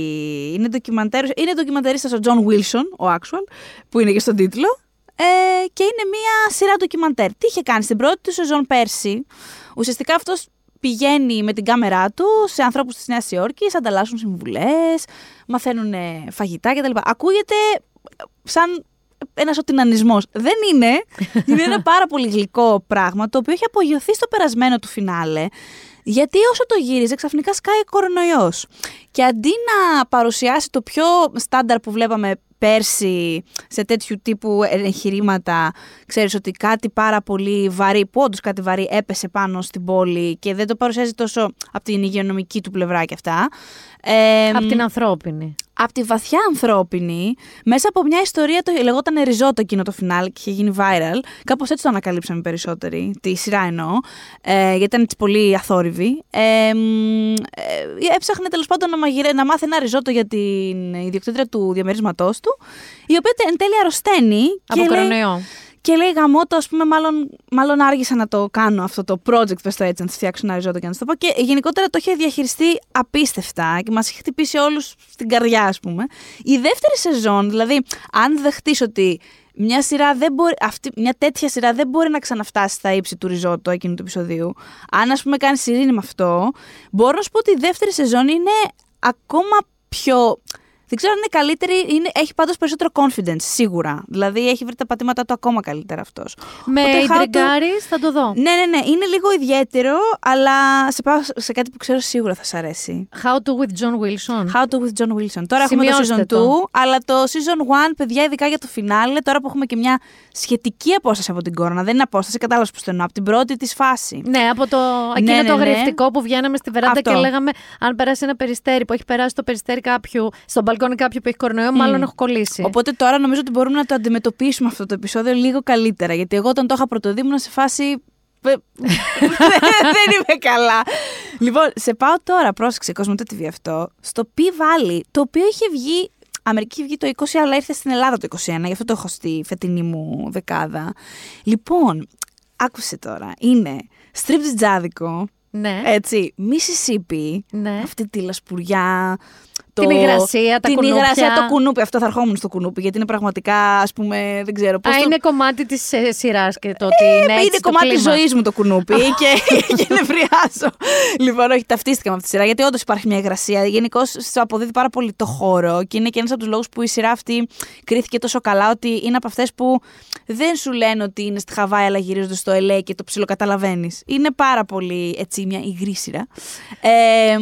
Speaker 13: Είναι, ντοκιμαντέρ, είναι ντοκιμαντερίστας ο John Wilson, ο actual, που είναι και στον τίτλο. Ε, και είναι μία σειρά ντοκιμαντέρ. Τι είχε κάνει στην πρώτη του σεζόν πέρσι. Ουσιαστικά αυτός πηγαίνει με την κάμερά του σε ανθρώπους της Νέας Υόρκης, ανταλλάσσουν συμβουλές, μαθαίνουν ε, φαγητά κτλ. Ακούγεται σαν ένας οτινανισμός. Δεν είναι. (laughs) είναι ένα πάρα πολύ γλυκό πράγμα το οποίο έχει απογειωθεί στο περασμένο του φινάλε. Γιατί όσο το γύριζε, ξαφνικά σκάει κορονοϊός. Και αντί να παρουσιάσει το πιο στάνταρ που βλέπαμε πέρσι σε τέτοιου τύπου εγχειρήματα, ξέρεις ότι κάτι πάρα πολύ βαρύ, που όντως κάτι βαρύ έπεσε πάνω στην πόλη και δεν το παρουσιάζει τόσο από την υγειονομική του πλευρά και αυτά. Ε,
Speaker 1: Από την ανθρώπινη.
Speaker 13: από τη βαθιά ανθρώπινη, μέσα από μια ιστορία, το λεγόταν ριζότο εκείνο το φινάλ και είχε γίνει viral. Κάπως έτσι το ανακαλύψαμε περισσότεροι, τη σειρά εννοώ, ε, γιατί ήταν έτσι πολύ αθόρυβη. Ε, μ, ε, έψαχνε τέλος πάντων να, μαγειρε, να μάθει ένα ριζότο για την ιδιοκτήτρια του διαμερίσματός του, η οποία εν τέλει αρρωσταίνει.
Speaker 1: Από
Speaker 13: και λέει-
Speaker 1: κορονοϊό.
Speaker 13: Και λέει γαμώτο, ας πούμε, μάλλον, μάλλον άργησα να το κάνω αυτό το project, πες το έτσι, να τη φτιάξω ένα ριζότο και να της το πω. Και γενικότερα το είχε διαχειριστεί απίστευτα και μας είχε χτυπήσει όλους στην καρδιά, ας πούμε. Η δεύτερη σεζόν, δηλαδή, αν δεχτεί ότι μια, σειρά δεν μπορεί, αυτή, μια τέτοια σειρά δεν μπορεί να ξαναφτάσει στα ύψη του ριζότο εκείνου του επεισοδίου, αν ας πούμε κάνει ειρήνη με αυτό, μπορώ να σου πω ότι η δεύτερη σεζόν είναι ακόμα πιο. Δεν ξέρω αν είναι καλύτερη, είναι, έχει πάντως περισσότερο confidence, σίγουρα. Δηλαδή έχει βρει τα πατήματα του ακόμα καλύτερα αυτός.
Speaker 1: Με
Speaker 13: Οπότε, how to-
Speaker 1: ιντριγκάρεις, θα το δω.
Speaker 13: Ναι, ναι, ναι. Είναι λίγο ιδιαίτερο, αλλά σε πάω σε κάτι που ξέρω σίγουρα θα σ' αρέσει.
Speaker 1: How to with John Wilson.
Speaker 13: How to with John Wilson. Τώρα έχουμε το
Speaker 1: Σημειώστε
Speaker 13: season 2,
Speaker 1: το.
Speaker 13: αλλά το season 1, παιδιά, ειδικά για το φινάλε, τώρα που έχουμε και μια σχετική απόσταση από την κόρονα. Δεν είναι απόσταση, κατάλαβες που στενό. Από την πρώτη της φάση.
Speaker 1: Ναι, από το εκείνο
Speaker 13: Ναι, ναι,
Speaker 1: το
Speaker 13: ναι.
Speaker 1: αγριευτικό που βγαίναμε στη βεράντα
Speaker 13: Αυτό.
Speaker 1: και λέγαμε αν περάσει ένα περιστέρι που έχει περάσει το περιστέρι κάποιου, στον μπαλκόνι κάποιου που έχει κορονοϊό, μάλλον έχω κολλήσει.
Speaker 13: Οπότε τώρα νομίζω ότι μπορούμε να το αντιμετωπίσουμε αυτό το επεισόδιο λίγο καλύτερα. Γιατί εγώ όταν το είχα πρωτοδεί ήμουν σε φάση. «Ε, (laughs) δεν είμαι καλά. Λοιπόν, σε πάω τώρα, πρόσεξε, Κοσμοτέ TV αυτό, στο P Valley, το οποίο είχε βγει. Αμερική είχε βγει το 20, αλλά ήρθε στην Ελλάδα το 21, γι' αυτό το έχω στη φετινή μου δεκάδα. Λοιπόν, άκουσε τώρα, είναι στριπ τζάδικο,
Speaker 1: ναι.
Speaker 13: έτσι, Mississippi,
Speaker 1: ναι.
Speaker 13: αυτή τη λασπουριά, το...
Speaker 1: Την υγρασία, τα
Speaker 13: την
Speaker 1: κουνούπια.
Speaker 13: υγρασία, το κουνούπι. Αυτό θα ερχόμουν στο κουνούπι, γιατί είναι πραγματικά, ας πούμε, δεν ξέρω πώς.
Speaker 1: Α,
Speaker 13: το...
Speaker 1: είναι κομμάτι της ε, σειράς και το ότι είναι
Speaker 13: Ε,
Speaker 1: έτσι
Speaker 13: είναι
Speaker 1: το
Speaker 13: κομμάτι της
Speaker 1: κλίμα.
Speaker 13: ζωής μου το κουνούπι (laughs) και, και νευριάζω. λοιπόν, όχι, ταυτίστηκα με αυτή τη σειρά γιατί όντως υπάρχει μια υγρασία. Γενικώ σου αποδίδει πάρα πολύ το χώρο και είναι και ένας από τους λόγους που η σειρά αυτή κρίθηκε τόσο καλά ότι είναι από αυτές που δεν σου λένε ότι είναι στη Χαβάη αλλά γυρίζονται στο ΕΛΕ και το ψιλοκαταλαβαίνεις. Είναι πάρα πολύ έτσι μια υγρή σειρά. Ε,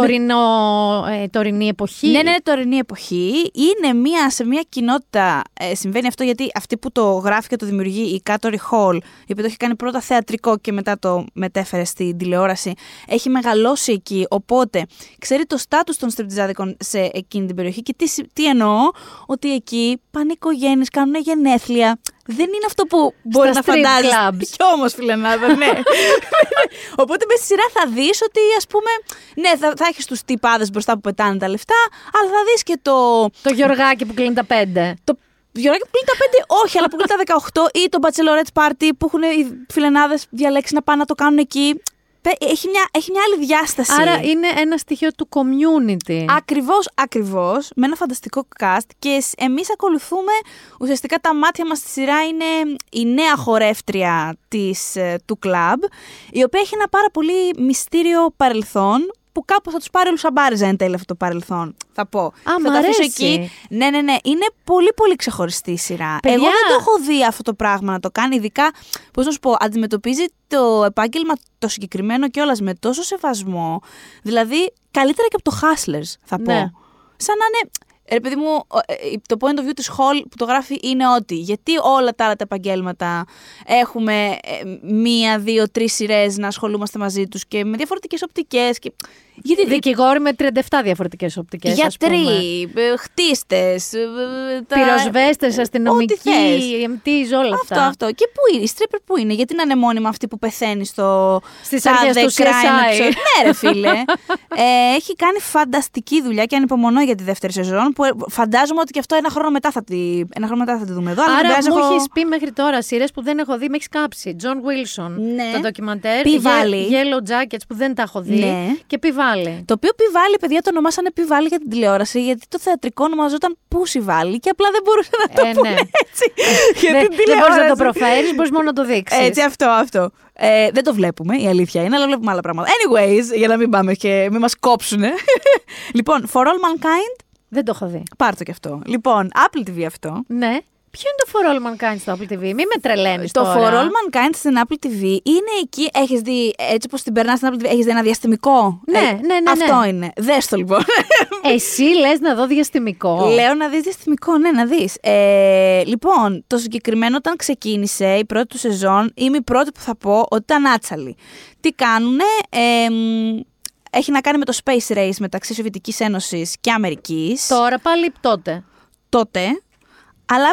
Speaker 1: Τωρινό, ε, τωρινή εποχή.
Speaker 13: ναι, ναι, τωρινή εποχή. Είναι μια, σε μια κοινότητα. Ε, συμβαίνει αυτό γιατί αυτή που το γράφει και το δημιουργεί, η Κάτορι Χολ, η οποία το έχει κάνει πρώτα θεατρικό και μετά το μετέφερε στην τηλεόραση, έχει μεγαλώσει εκεί. Οπότε ξέρει το στάτους των στριπτιζάδικων σε εκείνη την περιοχή. Και τι, συ- τι εννοώ, ότι εκεί πάνε οικογένειες, κάνουν γενέθλια. Δεν είναι αυτό που μπορεί
Speaker 1: Στα
Speaker 13: να
Speaker 1: strip
Speaker 13: φαντάζεσαι.
Speaker 1: clubs.
Speaker 13: Κι όμως, φιλενάδα, ναι. (laughs) Οπότε με στη σειρά θα δεις ότι, ας πούμε, ναι, θα, θα έχεις τους τυπάδες μπροστά που πετάνε τα λεφτά, αλλά θα δεις και το.
Speaker 1: Το Γιωργάκι που κλείνει τα πέντε.
Speaker 13: Το Γιώργο που κλείνει τα πέντε, όχι, αλλά που κλείνει τα 18 ή το bachelorette party που έχουν οι φιλενάδες διαλέξει να πάνε να το κάνουν εκεί. Πε- Έχει μια, έχει μια άλλη διάσταση.
Speaker 1: Άρα είναι ένα στοιχείο του community.
Speaker 13: Ακριβώς, ακριβώς, με ένα φανταστικό cast και σ- εμείς ακολουθούμε, ουσιαστικά τα μάτια μας στη σειρά είναι η νέα χορεύτρια της, ε, του κλαμπ, η οποία έχει ένα πάρα πολύ μυστήριο παρελθόν, που κάπου θα τους πάρει όλους αμπάριζα εν τέλει αυτό το παρελθόν. Θα πω. θα
Speaker 1: μ'
Speaker 13: το αφήσω
Speaker 1: αρέσει.
Speaker 13: εκεί. Ναι, ναι, ναι. Είναι πολύ, πολύ ξεχωριστή η σειρά.
Speaker 1: Παιδιά.
Speaker 13: Εγώ δεν το έχω δει αυτό το πράγμα να το κάνει. Ειδικά, πώς να σου πω, αντιμετωπίζει το επάγγελμα το συγκεκριμένο κιόλας με τόσο σεβασμό. Δηλαδή, καλύτερα και από το Hustlers, θα πω.
Speaker 1: Ναι.
Speaker 13: Σαν να είναι. Ρε παιδί μου, ο- ε, το point of view της Hall που το γράφει είναι ότι γιατί όλα τα άλλα τα επαγγέλματα έχουμε ε, μία, δύο, τρεις σειρές να ασχολούμαστε μαζί τους και με διαφορετικές οπτικές και Γιατί
Speaker 1: Δικηγόροι με 37 διαφορετικές οπτικές.
Speaker 13: Γιατροί, χτίστες.
Speaker 1: Πυροσβέστες, αστυνομικοί, εμτή, όλα αυτά.
Speaker 13: Αυτό, αυτό. Και πού είναι, η στρίπερ πού είναι, γιατί να είναι μόνιμα αυτή που πεθαίνει στο.
Speaker 1: Στις
Speaker 13: τάδε
Speaker 1: αρχές του
Speaker 13: crime
Speaker 1: CSI.
Speaker 13: episode. ναι, ρε φίλε. (laughs) ε, έχει κάνει φανταστική δουλειά και ανυπομονώ για τη δεύτερη σεζόν. Που ε, φαντάζομαι ότι και αυτό ένα χρόνο μετά θα τη, ένα χρόνο μετά θα τη δούμε εδώ. αλλά δεν
Speaker 1: Άρα
Speaker 13: πειράζει,
Speaker 1: μου
Speaker 13: έχω-
Speaker 1: έχεις πει μέχρι τώρα σειρές που δεν έχω δει, με έχεις κάψει. John Wilson,
Speaker 13: Ναι.
Speaker 1: το ντοκιμαντέρ.
Speaker 13: Πι Valley.
Speaker 1: Yellow Jackets που δεν τα έχω δει.
Speaker 13: Ναι.
Speaker 1: Και Πι Valley.
Speaker 13: Το οποίο πιβάλι, παιδιά, το ονομάσανε πιβάλι για την τηλεόραση, γιατί το θεατρικό ονομαζόταν Pussy Valley και απλά δεν μπορούσε να το
Speaker 1: Ε,
Speaker 13: πούνε
Speaker 1: ναι.
Speaker 13: έτσι. (laughs) για
Speaker 1: Δεν
Speaker 13: την
Speaker 1: δεν μπορείς να το
Speaker 13: τηλεόραση.
Speaker 1: προφέρεις, μπορείς μόνο να το δείξεις.
Speaker 13: Έτσι, αυτό, αυτό. Ε, δεν το βλέπουμε, η αλήθεια είναι, αλλά βλέπουμε άλλα πράγματα. Anyways, για να μην πάμε και μην μας κόψουν. (laughs) λοιπόν, For All Mankind,
Speaker 1: Δεν το έχω δει.
Speaker 13: πάρ' το κι αυτό. Λοιπόν, Apple TV αυτό.
Speaker 1: Ναι. Ποιο είναι το For All Mankind στο Apple TV, μην με τρελαίνεις.
Speaker 13: Το For All Mankind στην Apple TV είναι εκεί, έχεις δει, έτσι όπως την περνάς στην Apple TV, έχεις δει ένα διαστημικό;
Speaker 1: Ναι,
Speaker 13: Ε,
Speaker 1: ναι, ναι, ναι.
Speaker 13: Αυτό είναι. Δες το λοιπόν. (laughs)
Speaker 1: Εσύ λες να δω διαστημικό.
Speaker 13: Λέω να δεις διαστημικό, ναι, να δεις. Ε, λοιπόν, το συγκεκριμένο όταν ξεκίνησε η πρώτη του σεζόν, είμαι η πρώτη που θα πω ότι ήταν άτσαλη. Τι κάνουνε, ε, μ, έχει να κάνει με το Space Race μεταξύ Σοβιετικής Ένωσης και Αμερικής.
Speaker 1: Τώρα πάλι τότε.
Speaker 13: Τότε, αλλά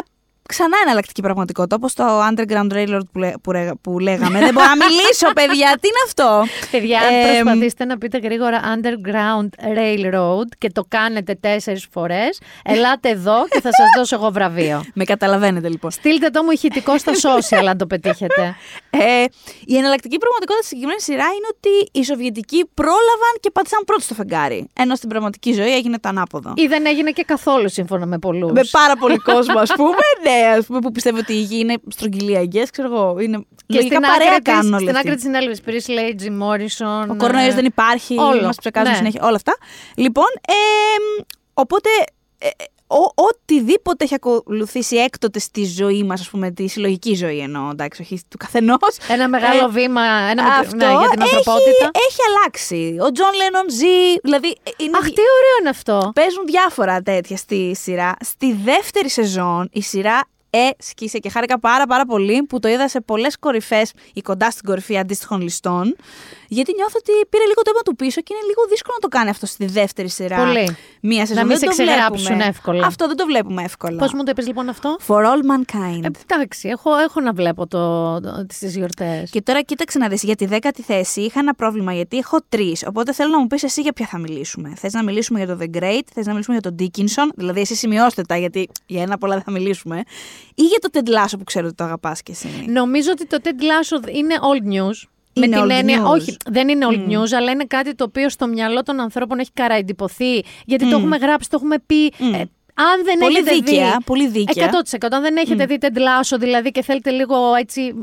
Speaker 13: ξανά εναλλακτική πραγματικότητα, όπως το Underground Railroad που, λέ- που, ρέ- που λέγαμε. Δεν μπορώ να μιλήσω, παιδιά, τι είναι αυτό;
Speaker 1: Παιδιά, αν
Speaker 13: Ε,
Speaker 1: προσπαθήσετε να πείτε γρήγορα Underground Railroad και το κάνετε τέσσερις φορές, ελάτε εδώ και θα σας δώσω εγώ βραβείο.
Speaker 13: Με καταλαβαίνετε λοιπόν.
Speaker 1: Στείλτε το μου ηχητικό στα social αν το πετύχετε.
Speaker 13: Ε, η εναλλακτική πραγματικότητα στη συγκεκριμένη σειρά είναι ότι οι Σοβιετικοί πρόλαβαν και πάτησαν πρώτοι στο φεγγάρι. Ενώ στην πραγματική ζωή έγινε το ανάποδο.
Speaker 1: Ή δεν έγινε και καθόλου σύμφωνα με πολλούς.
Speaker 13: Με πάρα πολύ κόσμο, ας πούμε. (laughs) ναι, ας πούμε, που πιστεύω ότι η γη είναι στρογγυλή αγγέ, ξέρω εγώ. Είναι...
Speaker 1: Και
Speaker 13: Λογικά
Speaker 1: στην
Speaker 13: παρέα
Speaker 1: άκρη, της,
Speaker 13: κάνουν όλοι
Speaker 1: στην
Speaker 13: αυτοί.
Speaker 1: άκρη της συνέλευσης, Presley, Jim Morrison.
Speaker 13: Ο κορονοϊός
Speaker 1: ε,
Speaker 13: δεν υπάρχει,
Speaker 1: όλο.
Speaker 13: μας ψεκάζουν
Speaker 1: Ναι.
Speaker 13: συνέχεια, όλα αυτά. Λοιπόν, ε, οπότε ε, ε, ο, οτιδήποτε έχει ακολουθήσει έκτοτες στη ζωή μας, ας πούμε, τη συλλογική ζωή εννοώ, εντάξει, όχι του καθενός.
Speaker 1: Ένα μεγάλο
Speaker 13: Ε,
Speaker 1: βήμα ένα μικρό-
Speaker 13: αυτό
Speaker 1: ναι, για την
Speaker 13: έχει-
Speaker 1: ανθρωπότητα.
Speaker 13: Έχει, αλλάξει. Ο Τζον Λένον ζει, δηλαδή ε, είναι...
Speaker 1: Αχ, τι ωραίο είναι αυτό.
Speaker 13: Παίζουν διάφορα τέτοια στη σειρά. Στη δεύτερη σεζόν η σειρά έσκησε και χάρηκα πάρα πάρα πολύ που το είδα σε πολλές κορυφές ή κοντά στην κορυφή αντίστοιχων ληστών. Γιατί νιώθω ότι πήρε λίγο το αίμα του πίσω και είναι λίγο δύσκολο να το κάνει αυτό στη δεύτερη σειρά.
Speaker 1: Πολύ.
Speaker 13: Μία σεζόν.
Speaker 1: Να μην
Speaker 13: Δεν
Speaker 1: σε
Speaker 13: το
Speaker 1: ξεγράψουν
Speaker 13: βλέπουμε.
Speaker 1: εύκολα.
Speaker 13: Αυτό δεν το βλέπουμε εύκολα.
Speaker 1: Πώς μου το είπες λοιπόν αυτό;
Speaker 13: For all mankind.
Speaker 1: Ε, εντάξει, έχω, έχω να βλέπω το, το, τις γιορτές.
Speaker 13: Και τώρα κοίταξε να δεις, για τη δέκατη θέση είχα ένα πρόβλημα γιατί έχω τρεις. Οπότε θέλω να μου πεις εσύ για ποια θα μιλήσουμε. Θες να μιλήσουμε για το The Great, θες να μιλήσουμε για τον Dickinson, δηλαδή εσύ σημειώστε τα γιατί για ένα πολλά δεν θα μιλήσουμε. Ή για το Ted Lasso που ξέρω ότι το αγαπάς και εσύ.
Speaker 1: Νομίζω ότι το Ted Lasso είναι old news.
Speaker 13: Είναι
Speaker 1: με την
Speaker 13: old
Speaker 1: έννοια,
Speaker 13: news.
Speaker 1: όχι, δεν είναι old
Speaker 13: Mm.
Speaker 1: news, αλλά είναι κάτι το οποίο στο μυαλό των ανθρώπων έχει καραϊντυπωθεί. Γιατί το
Speaker 13: Mm.
Speaker 1: έχουμε γράψει, το έχουμε πει. Ε, αν δεν
Speaker 13: Πολύ
Speaker 1: έχετε
Speaker 13: δίκαια,
Speaker 1: δει.
Speaker 13: πολύ δίκαια.
Speaker 1: 100%. Αν δεν έχετε δει Ted Lasso, δηλαδή και θέλετε λίγο έτσι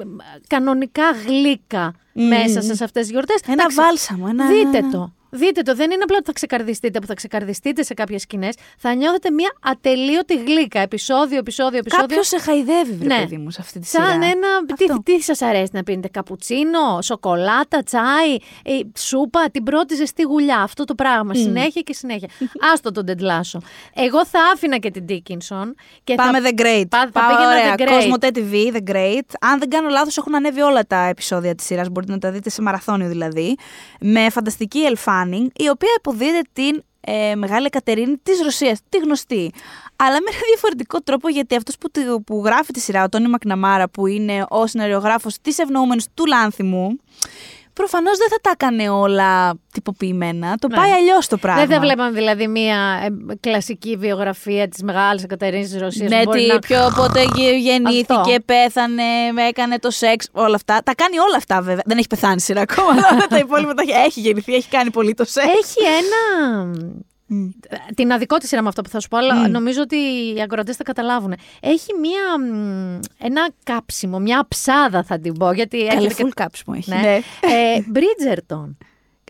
Speaker 1: κανονικά γλύκα μέσα σε αυτές τις γιορτές.
Speaker 13: Ένα
Speaker 1: εντάξει,
Speaker 13: βάλσαμο, ένα-
Speaker 1: Δείτε το. Δείτε το. Δεν είναι απλά ότι θα ξεκαρδιστείτε που θα ξεκαρδιστείτε σε κάποιες σκηνές. Θα νιώθετε μια ατελείωτη γλύκα. Επισόδιο, επεισόδιο, επεισόδιο.
Speaker 13: Κάποιος σε χαϊδεύει, βρε
Speaker 1: Ναι.
Speaker 13: παιδί μου, σε αυτή τη σειρά.
Speaker 1: Σαν ένα. Τι, τι σας αρέσει να πίνετε, Καπουτσίνο, σοκολάτα, τσάι, ε, σούπα, την πρώτη ζεστή γουλιά. Αυτό το πράγμα. Συνέχεια και συνέχεια. (laughs) Άστο τον τεντλάσο. Εγώ θα άφηνα και την Dickinson. Και
Speaker 13: Πάμε
Speaker 1: θα...
Speaker 13: The Great.
Speaker 1: Πά, θα
Speaker 13: Πάμε
Speaker 1: πήγαινα
Speaker 13: ωραία.
Speaker 1: The Great.
Speaker 13: Cosmote TV, The Great. Αν δεν κάνω λάθος, έχουν ανέβει όλα τα επεισόδια της σειράς. Μπορείτε να τα δείτε σε μαραθώνιο δηλαδή. Με φανταστική Elle Fanning, η οποία υποδίδεται την ε, Μεγάλη Εκατερίνη της Ρωσίας, τη γνωστή. Αλλά με ένα διαφορετικό τρόπο, γιατί αυτός που, τη- που γράφει τη σειρά, ο Τόνι Μακναμάρα, που είναι ο σεναριογράφος της ευνοούμενης του Λάνθιμου, προφανώς δεν θα τα έκανε όλα τυποποιημένα. Το
Speaker 1: Ναι.
Speaker 13: πάει αλλιώς το πράγμα.
Speaker 1: Δεν θα βλέπαμε δηλαδή μια ε, κλασική βιογραφία της μεγάλης Εκατερίνης της Ρωσίας.
Speaker 13: Ναι, τι, πιο πότε γε- γεννήθηκε,
Speaker 1: Αυτό.
Speaker 13: πέθανε, έκανε το σεξ, όλα αυτά. Τα κάνει όλα αυτά βέβαια. Δεν έχει πεθάνει η σειρά ακόμα, αλλά (laughs) όλα τα υπόλοιπα τα έχει. Έχει γεννηθεί, έχει κάνει πολύ το σεξ.
Speaker 1: Έχει ένα. Την αδικό της σειρά με αυτό που θα σου πω, αλλά
Speaker 13: Μμ.
Speaker 1: νομίζω ότι οι ακροατές θα καταλάβουν. Έχει μία, μ, ένα κάψιμο, μια ψάδα θα την πω. Γιατί
Speaker 13: Καλέ,
Speaker 1: έρχεται
Speaker 13: full κάψιμο έχει,
Speaker 1: Ναι.
Speaker 13: ναι.
Speaker 1: Ε, Bridgerton.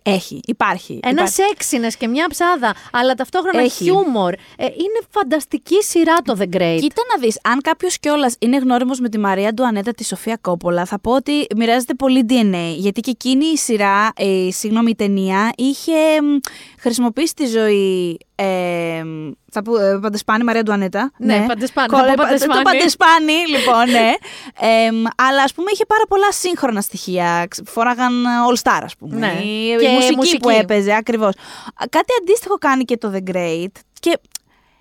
Speaker 13: Έχει, υπάρχει.
Speaker 1: Ένα
Speaker 13: υπάρχει.
Speaker 1: σεξινες και μια ψάδα, αλλά ταυτόχρονα
Speaker 13: Έχει.
Speaker 1: χιούμορ. Ε, είναι φανταστική σειρά το The Great.
Speaker 13: Κοίτα να δεις, αν κάποιος κιόλας είναι γνώριμος με τη Μαρία Ντουανέτα τη Σοφία Κόπολα, θα πω ότι μοιράζεται πολύ DNA. Γιατί και εκείνη η σειρά, ε, συγγνώμη, η ταινία, είχε μ, χρησιμοποιήσει τη ζωή ε, μ, Θα πω ε, Παντεσπάνη, Μαρία Ντουανέτα.
Speaker 1: Ναι, Παντεσπάνη,
Speaker 13: Κόλε-
Speaker 1: θα πω Παντεσπάνη.
Speaker 13: Το Παντεσπάνη, λοιπόν, ναι. Εμ, αλλά ας πούμε είχε πάρα πολλά σύγχρονα στοιχεία. Ξ- Φοράγαν All Star, ας πούμε.
Speaker 1: Ναι.
Speaker 13: Η, η
Speaker 1: Και
Speaker 13: μουσική,
Speaker 1: μουσική.
Speaker 13: που έπαιζε, ακριβώς. Κάτι αντίστοιχο κάνει και το The Great. Και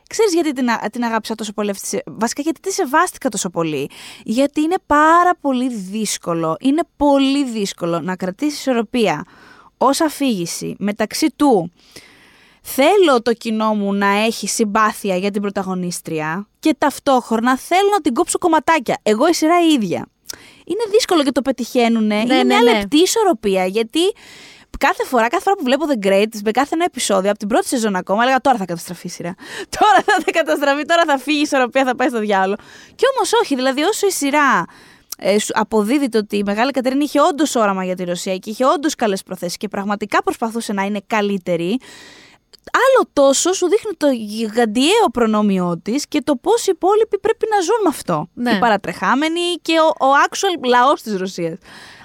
Speaker 13: Ξέρεις γιατί την, α- την αγάπησα τόσο πολύ αυτή. τη σε- Βασικά γιατί τη σεβάστηκα τόσο πολύ. Γιατί είναι πάρα πολύ δύσκολο. Είναι πολύ δύσκολο να κρατήσεις ισορροπία ως αφήγηση μεταξύ του θέλω το κοινό μου να έχει συμπάθεια για την πρωταγωνίστρια και ταυτόχρονα θέλω να την κόψω κομματάκια. Εγώ η σειρά η ίδια. Είναι δύσκολο και το πετυχαίνουν. είναι
Speaker 1: ναι,
Speaker 13: μια
Speaker 1: ναι.
Speaker 13: λεπτή ισορροπία γιατί κάθε φορά, κάθε φορά που βλέπω The Great, με κάθε ένα επεισόδιο, από την πρώτη σεζόν ακόμα, έλεγα τώρα θα καταστραφεί η σειρά. (laughs) Τώρα θα καταστραφεί, τώρα θα φύγει η ισορροπία, θα πάει στο διάλογο. Και όμως όχι, δηλαδή όσο η σειρά ε, σου αποδίδεται ότι η Μεγάλη Κατερίνα είχε όντως όραμα για τη Ρωσία και είχε όντως καλές προθέσεις και πραγματικά προσπαθούσε να είναι καλύτερη. Άλλο τόσο σου δείχνει το γιγαντιαίο προνόμιό της και το πώς οι υπόλοιποι πρέπει να ζουν με αυτό.
Speaker 1: Ναι.
Speaker 13: Οι παρατρεχάμενοι και ο, ο actual λαός της Ρωσίας.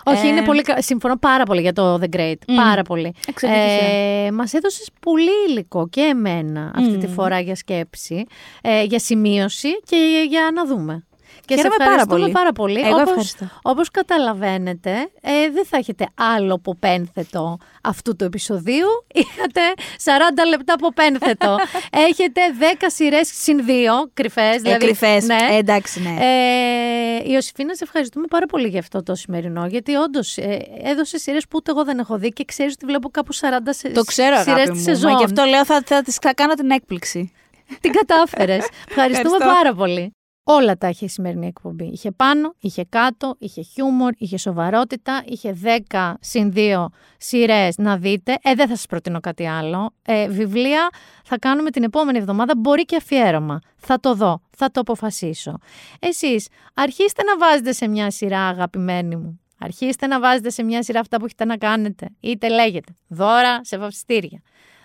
Speaker 1: Όχι,
Speaker 13: Ε,
Speaker 1: είναι πολύ. κα- Συμφωνώ πάρα πολύ για το The Great.
Speaker 13: Μμ.
Speaker 1: Πάρα πολύ.
Speaker 13: Εξαιρετική
Speaker 1: Ε, Μας έδωσες πολύ υλικό και εμένα αυτή τη
Speaker 13: Μμ.
Speaker 1: φορά για σκέψη, ε, για σημείωση και για, για να δούμε. Και
Speaker 13: Χαίρομαι
Speaker 1: σε
Speaker 13: πάρα
Speaker 1: ευχαριστούμε
Speaker 13: πολύ.
Speaker 1: πάρα πολύ.
Speaker 13: Εγώ
Speaker 1: όπως,
Speaker 13: ευχαριστώ.
Speaker 1: Όπως καταλαβαίνετε, ε, δεν θα έχετε άλλο ποπένθετο αυτού του επεισοδίου. (laughs) Είχατε 40 λεπτά ποπένθετο. (laughs) έχετε 10 σειρές συν 2 κρυφές.
Speaker 13: Ε, κρυφές. Ε, εντάξει, ναι.
Speaker 1: Ε, Ιωσήφίνα, σε ευχαριστούμε πάρα πολύ για αυτό το σημερινό. Γιατί όντως ε, έδωσε σειρές που ούτε εγώ δεν έχω δει και ξέρεις ότι βλέπω κάπου 40 σε,
Speaker 13: Το ξέρω,
Speaker 1: σειρές
Speaker 13: αγάπη
Speaker 1: της
Speaker 13: μου.
Speaker 1: σεζόν.
Speaker 13: Μα γι' αυτό λέω θα, θα, της- θα κάνω την έκπληξη.
Speaker 1: Την κατάφερες. (laughs) Ευχαριστούμε
Speaker 13: Ευχαριστώ.
Speaker 1: πάρα πολύ. Όλα τα είχε η σημερινή εκπομπή. Είχε πάνω, είχε κάτω, είχε χιούμορ, είχε σοβαρότητα, είχε 10 συν 2 σειρές να δείτε. Ε, δεν θα σας προτείνω κάτι άλλο. Ε, βιβλία θα κάνουμε την επόμενη εβδομάδα, μπορεί και αφιέρωμα. Θα το δω, θα το αποφασίσω. Εσείς αρχίστε να βάζετε σε μια σειρά, αγαπημένοι μου. Αρχίστε να βάζετε σε μια σειρά αυτά που έχετε να κάνετε. Είτε λέγεται δώρα σε βαυστήρια,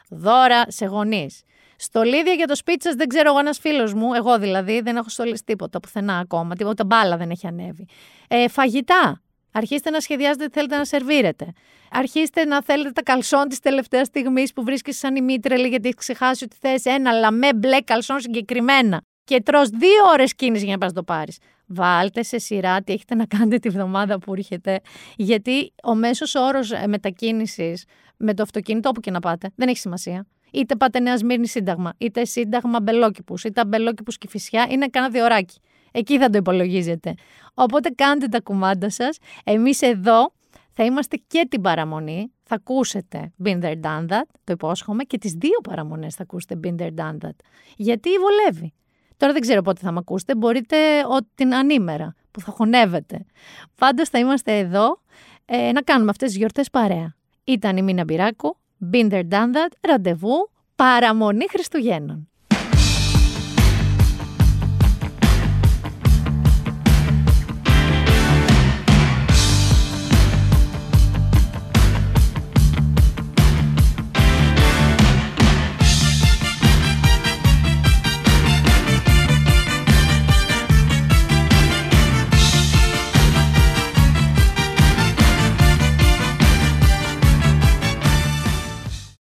Speaker 1: δώρα σε γονείς. Στολίδια για το σπίτι σας, δεν ξέρω εγώ ένας φίλος μου, εγώ δηλαδή, δεν έχω στολίσει τίποτα πουθενά ακόμα, τίποτα μπάλα δεν έχει ανέβει. Ε, φαγητά. Αρχίστε να σχεδιάζετε τι θέλετε να σερβίρετε. Αρχίστε να θέλετε τα καλσόν της τελευταίας στιγμής που βρίσκεσαι σαν ημίτρελη γιατί έχεις ξεχάσει ότι θες ένα λαμέ μπλε καλσόν συγκεκριμένα. Και τρως δύο ώρες κίνηση για να πας το πάρεις. Βάλτε σε σειρά τι έχετε να κάνετε τη βδομάδα που έρχεται. Γιατί ο μέσος όρος μετακίνησης με το αυτοκίνητο, όπου και να πάτε, δεν έχει σημασία. Είτε πάτε Νέα Σμύρνη Σύνταγμα, είτε Σύνταγμα Μπελόκηπους, είτε Μπελόκηπου και Φυσιά, είναι κάνα διωράκι. Εκεί θα το υπολογίζετε. Οπότε κάντε τα κουμάντα σας. Εμείς εδώ θα είμαστε και την παραμονή. Θα ακούσετε Been There Done That, το υπόσχομαι, και τις δύο παραμονές θα ακούσετε Been There Done That. Γιατί βολεύει. Τώρα δεν ξέρω πότε θα με ακούσετε, μπορείτε ο, την ανήμερα που θα χωνεύετε. Πάντως θα είμαστε εδώ ε, να κάνουμε αυτές τις γιορτές παρέα. Ήταν η Μίνα Μπυράκου, Been There Done That, ραντεβού, παραμονή Χριστουγέννων.